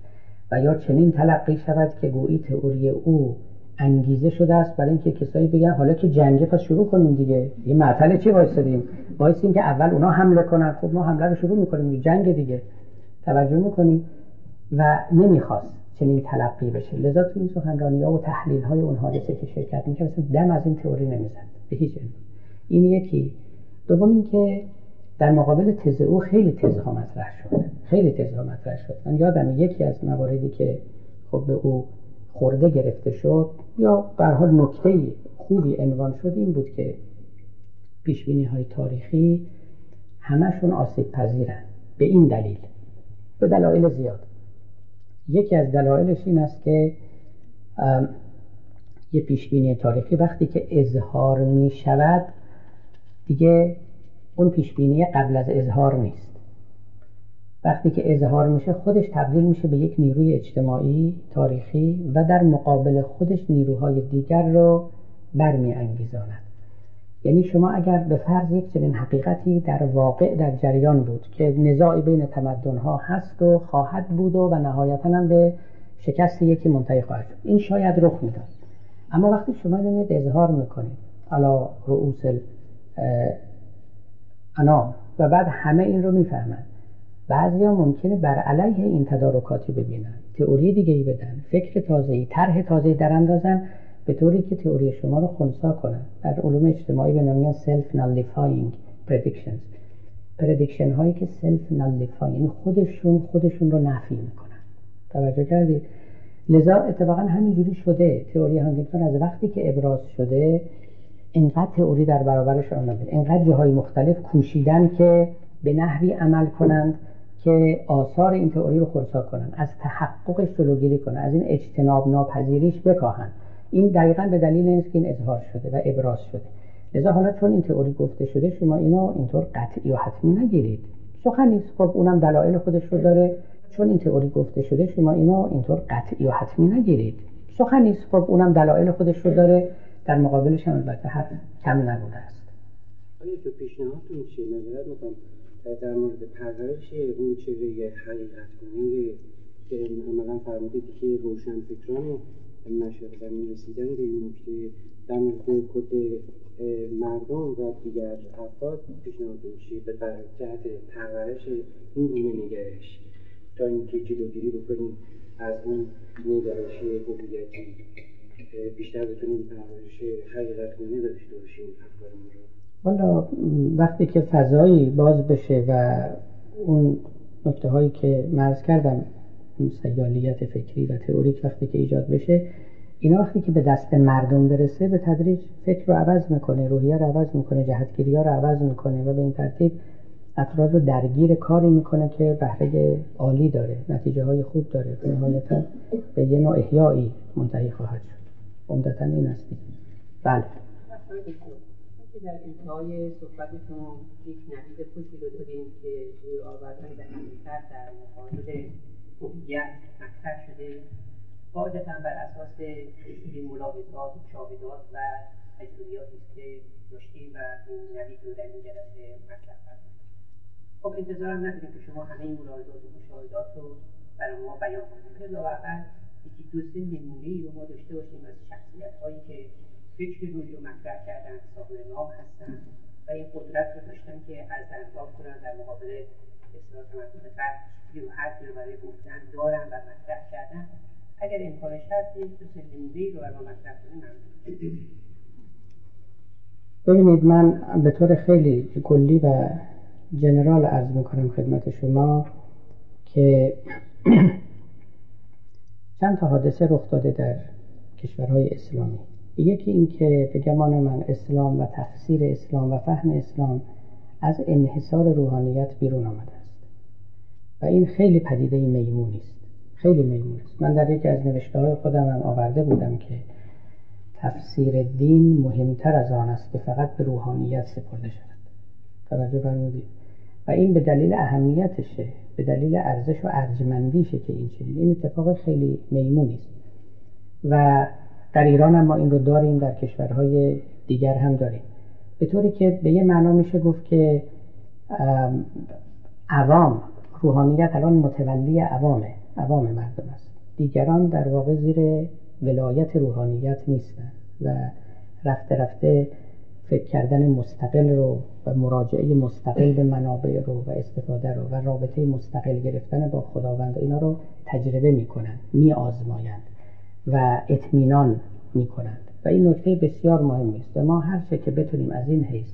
B: و یا چنین تلقی شود که گویی تئوری او انگیزه شده است برای اینکه کسایی بگن حالا که جنگه پس شروع کنیم دیگه. یه معطل چی وایسادیم؟ وایسیم که اول اونا حمله کنن. خب ما حمله رو شروع می‌کنیم جنگ دیگه. توجه می‌کنیم و نمی‌خواست چنین تلقی بشه. لذا تو این سخنرانی ها و تحلیل های اون حادثه که شرکت می‌کرد دم از این تئوری نمی‌زد به هیچ این یکی. دوم اینکه در مقابل تز او خیلی تزها مطرح شد خیلی تزها مطرح شد. من یادم یکی از مواردی که خب به او خورده گرفته شد یا به حال نکته خوبی عنوان شد این بود که پیش های تاریخی همشون آسیب پذیرن. به این دلیل. به دلایل زیاد. یکی از دلایلش این است که یه پیش تاریخی وقتی که اظهار می شود دیگه اون پیش قبل از اظهار نیست. وقتی که اظهار میشه خودش تبدیل میشه به یک نیروی اجتماعی تاریخی و در مقابل خودش نیروهای دیگر رو برمی انگیزاند یعنی شما اگر به فرض یک چنین حقیقتی در واقع در جریان بود که نزاعی بین تمدنها هست و خواهد بود و, و نهایتا هم به شکست یکی منتهی خواهد شد. این شاید رخ می‌داد. اما وقتی شما میید اظهار می‌کنید علی رؤوس الانام و بعد همه این رو می‌فهمند بعضی ها ممکنه بر علیه این تدارکاتی ببینن تئوری دیگه ای بدن فکر تازه ای طرح تازه در اندازن به طوری که تئوری شما رو خونسا کنن. در علوم اجتماعی به نام self-nullifying predictions prediction هایی که self-nullifying یعنی خودشون خودشون رو نفی می‌کنن. توجه کردید؟ لذا اتفاقا همینجوری شده. تئوری هانگینگتون از وقتی که ابراز شده اینقدر تئوری در برابرش آمده اینقدر جاهای مختلف کوشیدن که به نحوی عمل کنند که آثار این تئوری رو خونسا کنن از تحققش جلوگیری کنن از این اجتناب ناپذیریش بکاهن این دقیقا به دلیل این که این اظهار شده و ابراز شده. لذا حالا چون این تئوری گفته شده شما اینو اینطور قطعی و حتمی نگیرید. سخن نیست. خب اونم دلایل خودش رو داره. چون این تئوری گفته شده شما اینو اینطور قطعی و حتمی نگیرید. سخن نیست. خب اونم دلایل خودش رو داره. در مقابلش هم البته حرف کم نبوده است.
F: آیا تو پیشنهادتون چیه؟ نظرت در مورد پرورش اون چهره حقیقت کننده که عملا فرمودید که روشن فکران مشرق زمین رسیدن به این نکته در مورد کد مردم و دیگر افراد پیشنهاد چیه؟ به جهت پرورش این گونه نگرش تا اینکه جلوگیری بکنیم از اون نگرش هویتی بیشتر بتونیم پرورش حقیقت کننده داشته باشیم افکارمون رو.
B: حالا وقتی که فضایی باز بشه و اون نکته هایی که مرز کردم اون سیالیت فکری و تئوریک وقتی که ایجاد بشه اینا وقتی که به دست مردم برسه به تدریج فکر رو عوض می‌کنه روحیه رو عوض می‌کنه جهتگیری ها رو عوض می‌کنه و به این ترتیب افراد رو درگیر کاری می‌کنه که بهره عالی داره نتیجه های خوب داره نهایتا به یه نوع احیایی منتهی خواهد شد. عمدتا این است. بله.
C: در انتهای صحبتتون یک نوید خوشی رو داریم که روی آوردن به در مقابل هویت مطرح شده. قاعدتا بر اساس سری ملاحظات شاهدات و تجربیاتی است که داشتیم و این نوید رو در این جلسه مطرح کردیم. خب انتظارم نداریم که شما همه این ملاحظات و مشاهدات رو برای ما بیان کنید. یکی دو سه نمونه ای رو ما داشته باشیم از شخصیت هایی که فکر روی رو مطرح کردن صاحب نام هستن و این قدرت رو داشتن که از انتاب کنن در مقابل اصلاح تمدن فرد و حرفی رو برای گفتن دارن و مطرح کردن. اگر امکانش هست یک دو سه رو برای مطرح کنیم
B: ببینید من به طور خیلی کلی و جنرال عرض می‌کنم خدمت شما که <clears throat> چند تا حادثه رخ داده در کشورهای اسلامی. یکی اینکه به گمان من اسلام و تفسیر اسلام و فهم اسلام از انحصار روحانیت بیرون آمده است. و این خیلی پدیده میمونی است. خیلی میمون است. من در یکی از نوشته های خودم هم آورده بودم که تفسیر دین مهمتر از آن است که فقط به روحانیت سپرده شود. توجه فرمودید. و این به دلیل اهمیتشه به دلیل ارزش و ارجمندیشه که این چنین. این اتفاق خیلی میمونی است و در ایران هم ما این رو داریم در کشورهای دیگر هم داریم. به طوری که به یه معنا میشه گفت که عوام روحانیت الان متولی عوامه عوام مردم است. دیگران در واقع زیر ولایت روحانیت نیستن و رفته رفته فکر کردن مستقل رو و مراجعه مستقل به منابع رو و استفاده رو و رابطه مستقل گرفتن با خداوند اینا رو تجربه می‌کنن می آزمایند و اطمینان می کنند و این نکته بسیار مهم است ما هر چه که بتونیم از این حیث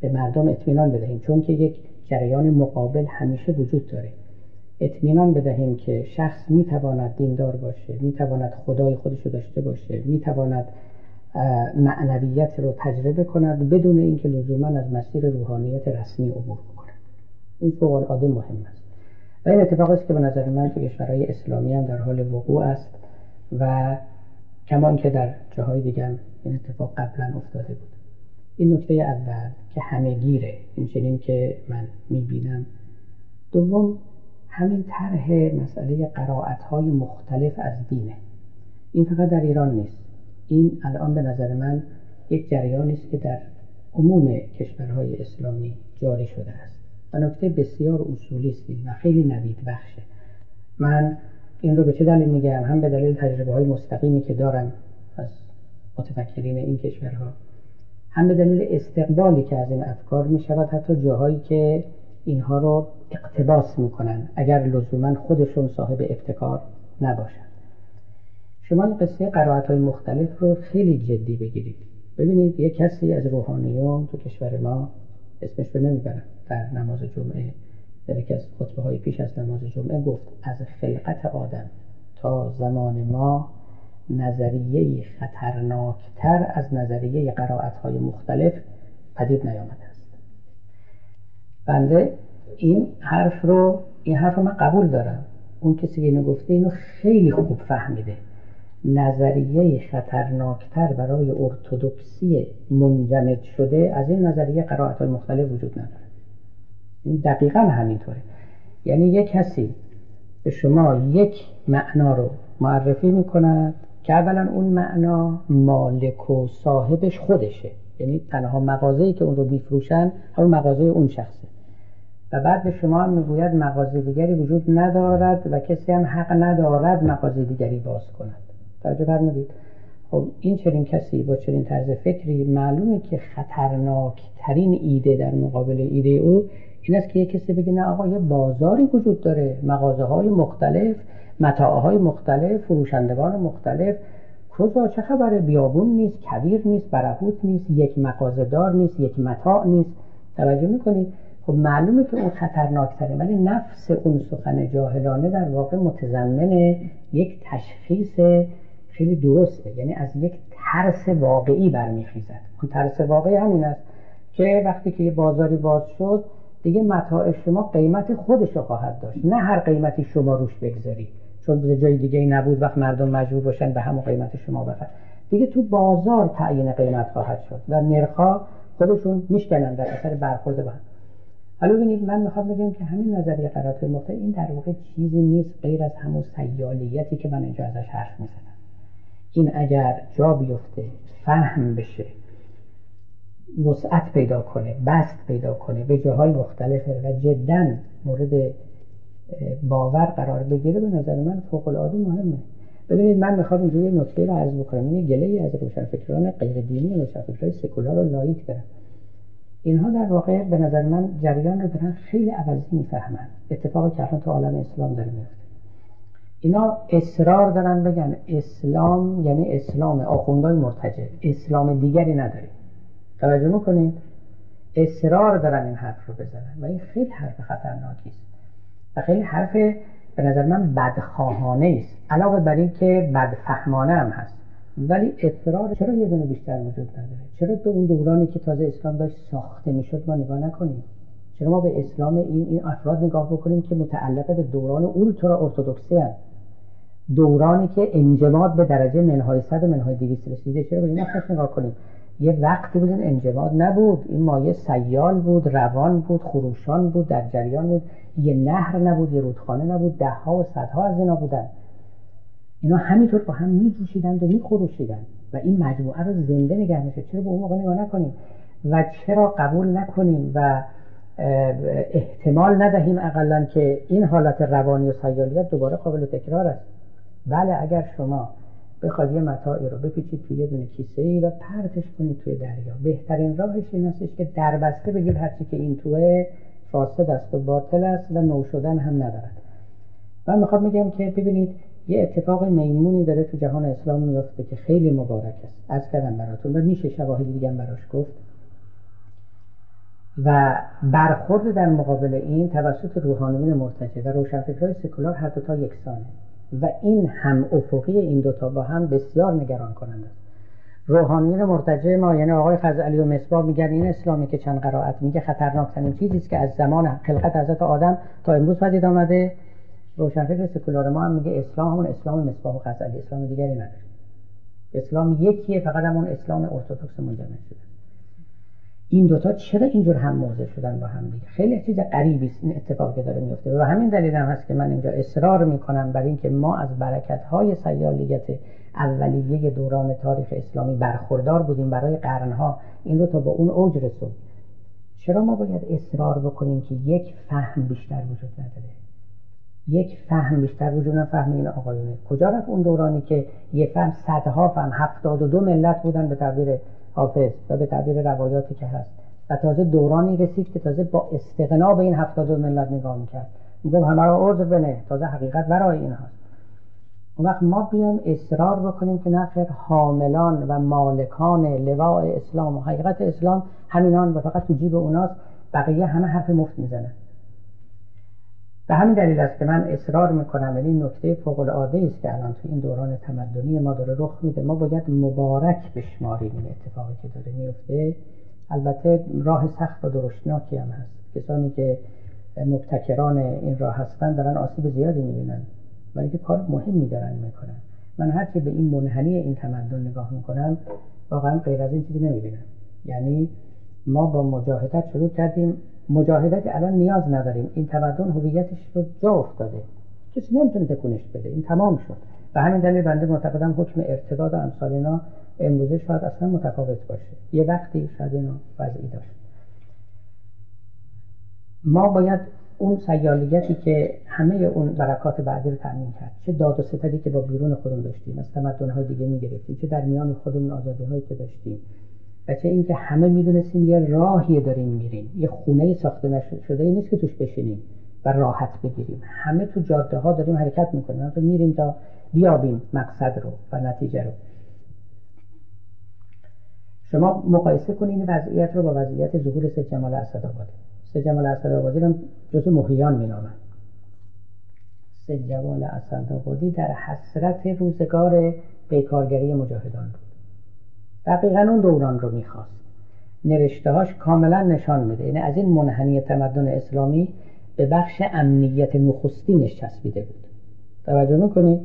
B: به مردم اطمینان بدهیم چون که یک جریان مقابل همیشه وجود داره. اطمینان بدهیم که شخص می‌تواند دیندار باشه می‌تواند خدای خودش رو داشته باشه می‌تواند معنویت رو تجربه کند بدون اینکه لزوما از مسیر روحانیت رسمی عبور بکنه این فوق العاده مهم است. و این اتفاق است که به نظر من تو کشورهای اسلامی هم در حال وقوع است و کمان که در جاهای دیگه این اتفاق قبلا افتاده بود. این نکته اول که همه گیره. این چنین که من می‌بینم. دوم همین طرح مسئله قرائت های مختلف از دینه. این فقط در ایران نیست. این الان به نظر من یک جریانی است که در عموم کشورهای اسلامی جاری شده است. و نکته بسیار اصولی است و خیلی نوید بخشه. من این رو به چه دلیل میگم؟ هم به دلیل تجربه های مستقیمی که دارم از متفکرین این کشورها هم به دلیل استقبالی که از این افکار می شود حتی جاهایی که اینها رو اقتباس می‌کنن اگر لزوما خودشون صاحب ابتکار نباشن. شما این قصه قرائت های مختلف رو خیلی جدی بگیرید. ببینید یک کسی از روحانیون تو کشور ما اسمش رو نمی‌برم. در نماز جمعه در یکی از خطبه های پیش از نماز جمعه گفت از خلقت آدم تا زمان ما نظریه خطرناکتر از نظریه قرائت های مختلف پدید نیامده است. بنده این حرف رو این حرف رو من قبول دارم. اون کسی که اینو گفته اینو خیلی خوب فهمیده. نظریه خطرناکتر برای ارتودکسی منجمد شده از این نظریه قرائت های مختلف وجود نداره. این دقیقا همینطوره. یعنی یک کسی به شما یک معنا رو معرفی می‌کند که اولا اون معنا مالک و صاحبش خودشه. یعنی تنها مغازه‌ای که اون رو میفروشن همون مغازه اون شخصه. و بعد به شما هم می‌گوید مغازه دیگری وجود ندارد و کسی هم حق ندارد مغازه دیگری باز کند. توجه فرمودید. خب این چنین کسی با چنین طرز فکری معلومه که خطرناک ترین ایده در مقابل ایده او این است که یک کسی بگه نه آقا یه بازاری وجود داره مغازه های مختلف متاعه های مختلف فروشندگان مختلف. کجا؟ چه خبره؟ بیابون نیست کبیر نیست برهوت نیست یک مغازه دار نیست یک متاع نیست. توجه می‌کنید؟ خب معلومه که اون خطرناکتره ولی نفس اون سخن جاهلانه در واقع متضمن یک تشخیص خیلی درسته. یعنی از یک ترس واقعی برمیخیزد. اون ترس واقعی همین است که وقتی که یه بازاری باز شد دیگه متاع شما قیمت خودش رو خواهد داشت. نه هر قیمتی شما روش بگذاری. چون به جای دیگه نبود وقت مردم مجبور باشن به همون قیمت شما بخرن. دیگه تو بازار تعیین قیمت خواهد شد و نرخا خودشون میشکنن در اثر برخورد با هم. حالا ببینید من می‌خوام بگم که همین نظریه قرارات مختلف این در واقع چیزی نیست غیر از همون سیالیتی که من اینجا ازش حرف می‌زنم. این اگر جا بیفته فهم بشه وسعت پیدا کنه بست پیدا کنه به جاهای مختلف و جدا مورد باور قرار بگیره به نظر من فوق العاده مهمه. ببینید من می‌خوام اینجا یه نکته رو عرض بکنم. این گله از روشنفکران غیر دینی و روشنفکرهای سکولار و لایک دارن. اینها در واقع به نظر من جریان رو دارن خیلی عوضی می‌فهمن. اتفاقی که الان تو عالم اسلام داره میفته اینا اصرار دارن بگن اسلام یعنی اسلام آخوندهای مرتجع. اسلام دیگری نداره توجه می‌کنید اصرار دارن این حرف رو بزنن. و این خیلی حرف خطرناکی است. و خیلی حرف به نظر من بدخواهانه است. علاوه بر این که بدفهمانه هم هست. ولی اصرار چرا یه دونه بیشتر وجود نداره؟ چرا به اون دورانی که تازه اسلام داشت ساخته می‌شد ما نگاه نکنیم؟ چرا ما به اسلام این این افراد نگاه بکنیم که متعلقه به دوران اولترا ارتودکسی هست دورانی که انجماد به درجه منهای صد و منهای دیویست رسیده. چرا به این نگاه کنیم. یه وقتی بود این انجماد نبود. این مایه سیال بود روان بود خروشان بود در جریان بود. یه نهر نبود یه رودخانه نبود. ده ها و صدها از اینا بودن. اینا همینطور با هم میجوشیدند و میخروشیدند. و این مجموعه رو زنده نگه میشه چرا به اون موقع نگاه نکنیم؟ و چرا قبول نکنیم و احتمال ندهیم اقلا که این حالت روانی و سیالیت دوباره قابل تکرار است. بله اگر شما بخواد یه متاعی رو بپیچید توی یه دونه کیسه ای و پرتش کنید توی دریا. بهترین راهش این هستش که دربسته بگید هرچی که این توه فاسد است و باطل است و نو شدن هم ندارد. من می‌خوام میگم که ببینید یه اتفاق میمونی داره تو جهان اسلام میفته که خیلی مبارک است. از کردم براتون و میشه شواهدی دیگه براش گفت. و برخورد در مقابل این توسط روحانیون مرتجع و روشنفکرهای سکولار هر دو تا یکسانه. و این هم افقی این دوتا با هم بسیار نگران کننده است روحانیون مرتجع ما یعنی آقای خزعلی و مصباح میگن این اسلامی که چند قرائت میگه خطرناکترین چیزی است که از زمان خلقت حضرت آدم تا امروز پدید آمده. روشنفکر سکولار ما هم میگه اسلام همون اسلام مصباح و غزلی اسلام دیگری نداره. اسلام یکیه فقط همون اسلام ارتودکس منجمد شده. این دوتا چرا اینجور هم موضع شدن با هم دیگه؟ خیلی چیز غریبی است این اتفاقی داره میفته. و همین دلیل هم هست که من اینجا اصرار می‌کنم بر اینکه ما از برکت های سیالیت اولیه دوران تاریخ اسلامی برخوردار بودیم برای قرنها. این رو تا با اون اوج رسون چرا ما باید اصرار بکنیم که یک فهم بیشتر وجود نداره؟ یک فهم بیشتر وجود نداره. فهم این آقایونه. کجا رفت اون دورانی که یه فهم صدها فهم هفتاد و دو ملت بودن به تعبیر حافظ و به تعبیر روایاتی که هست. و تازه دورانی رسید که تازه با استقنا به این هفتاد ملت نگاه می‌کرد. میگم همه را عرض بنه. تازه حقیقت ورای این هست اون وقت ما بیایم اصرار بکنیم که نخیر حاملان و مالکان لواء اسلام و حقیقت اسلام همینان و فقط تو جیب اوناست. بقیه همه حرف مفت می‌زنن. به همین دلیل است که من اصرار می‌کنم یعنی نکته فوق العاده است که الان تو این دوران تمدنی ما داره رخ میده. ما باید مبارک بشماریم این اتفاقی که داره میفته البته راه سخت و درشتناکی هم هست. کسانی که مبتکران این راه هستن دارن آسیب زیادی می‌بینن. ولی که کار مهمی دارن می‌کنن. من هرچی به این منحنی این تمدن نگاه می‌کنم واقعا غیر از این چیزی نمی‌بینم. یعنی ما با مجاهدت شروع کردیم. مجاهدت الان نیاز نداریم. این تمدن هویتش رو جا افتاده. کسی نمی‌تونه تکونش بده. این تمام شد. و همین دلیل بنده معتقدم حکم ارتداد امثال اینا امروزه شاید اصلا متفاوت باشه. یه وقتی شاید اینو وضعی داشت. ما باید اون سیالیتی که همه اون برکات بعدی رو تأمین کرد چه داد و ستدی که با بیرون خودمون داشتیم از تمدن‌های دیگه می‌گرفتیم چه در میان خودمون آزادی هایی که داشتیم و چه اینکه همه می‌دونستیم یه راهی داریم میریم یه خونه ساخته نشده ای نیست که توش بشینیم و راحت بگیریم. همه تو جاده ها داریم حرکت می‌کنیم. تو میریم تا بیابیم مقصد رو و نتیجه رو. شما مقایسه کنید وضعیت رو با وضعیت ظهور سید جمال اسدآبادی سید جمال اسدآبادی رو جزو محیان مینامن. سید جمال اسدآبادی در حسرت روزگار بیکارگری مجاهدان بود. دقیقا اون دوران رو می‌خواست. نوشته هاش کاملا نشان میده. یعنی از این منحنی تمدن اسلامی به بخش امنیت نخستینش چسبیده بود. توجه می‌کنید؟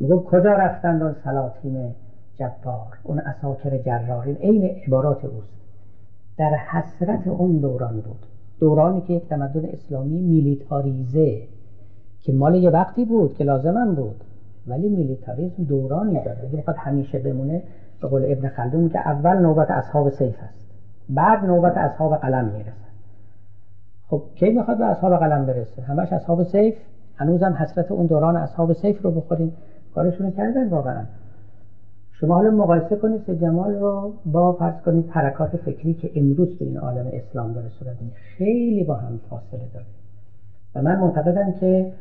B: میگو کجا رفتند اون سلاطین جبار اون اساکر جراحین عین عبارات اوست. در حسرت اون دوران بود. دورانی که یک تمدن اسلامی میلیتاریزه که مال یه وقتی بود که لازمم بود. ولی میلیتاریزم دورانی داره. اگه همیشه بمونه به قول ابن خلدون که اول نوبت اصحاب سیف است. بعد نوبت اصحاب قلم می‌رسه خب کی می‌خواد به اصحاب قلم برسه؟ همش اصحاب سیف؟ هنوزم حسرت اون دوران اصحاب سیف رو بخوریم. کارشون کردن واقعا. شما حالا مقایسه کنید سه جمال رو با فرض کنید حرکات فکری که امروز تو این عالم اسلام داره صورت خیلی با هم فاصله داره. و من معتقدم که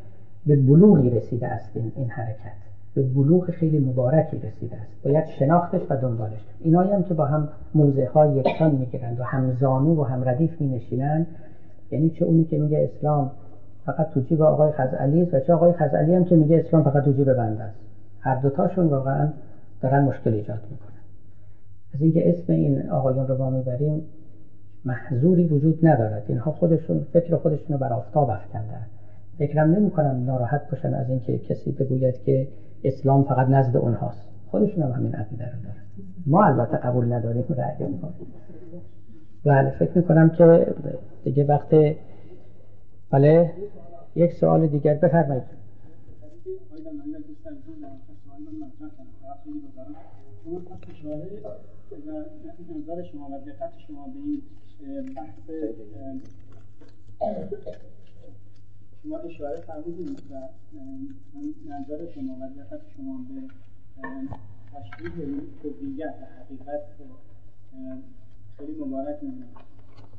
B: به بلوغی رسیده است این حرکت. به بلوغ خیلی مبارکی رسیده است. باید شناختش و دنبالش. اینایی هم که با هم موزه های یکسان می‌گیرند و همزانو و هم ردیف می نشینند یعنی چه اونی که میگه اسلام فقط تو جیب آقای خزعلی و چه آقای خزعلی هم که میگه اسلام فقط تو جیب بنده است. هر دوتاشون واقعا دارن مشکل ایجاد می‌کنن. از اینکه اسم این آقایون رو با می‌بریم محضوری وجود ندارد. اینها خودشون فکر خودشون رو بر آفتاب افکندن فکرم نمی کنم ناراحت باشن از اینکه کسی بگوید که اسلام فقط نزد اونهاست. خودشون هم همین عقیده رو دارن. ما البته قبول نداریم رأی ما بله فکر می‌کنم که دیگه وقت بله یک سوال دیگر بفرمایید. نظر شما و دقت شما به این بحث شما اشاره فرمودید و نظر شما و دقت شما به تشکیل کلیت و حقیقت خیلی مبارک می‌دونم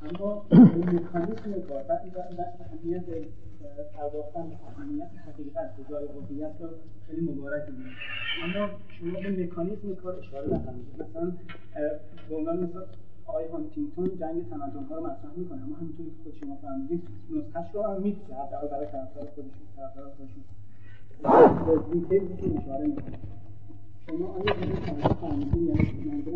B: اما مکانیسم کار و اهمیت پرداختن به اهمیت حقیقت به جای هویت رو خیلی مبارک می‌دونم اما شما به مکانیسم کار اشاره نفرمودید. مثلا به عنوان مثلا آقای هانتینگتون جنگ تمدن ها رو مطرح می‌کنه. اما همینطوری که خود شما فرمودید نسخش رو هم می‌دید. حداقل برای طرفدار خودشون طرفدار خودشون. دیتیل اشاره می‌کنه. شما آیا یعنی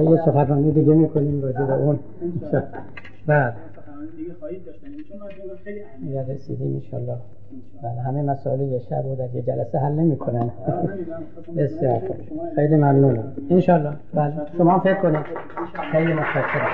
B: این یه سخنرانی دیگه می‌کنیم راجع به اون. برنامه دیگه خواهید داشتن یعنی چون من خیلی اهمیت رسیدیم انشالله. بله همه مسائل یه شب و در یه جلسه حل نمی‌کنن. خب، خب، بسیار خب، خیلی ممنونم. انشالله. بله شما فکر کنید. خیلی متشکرم.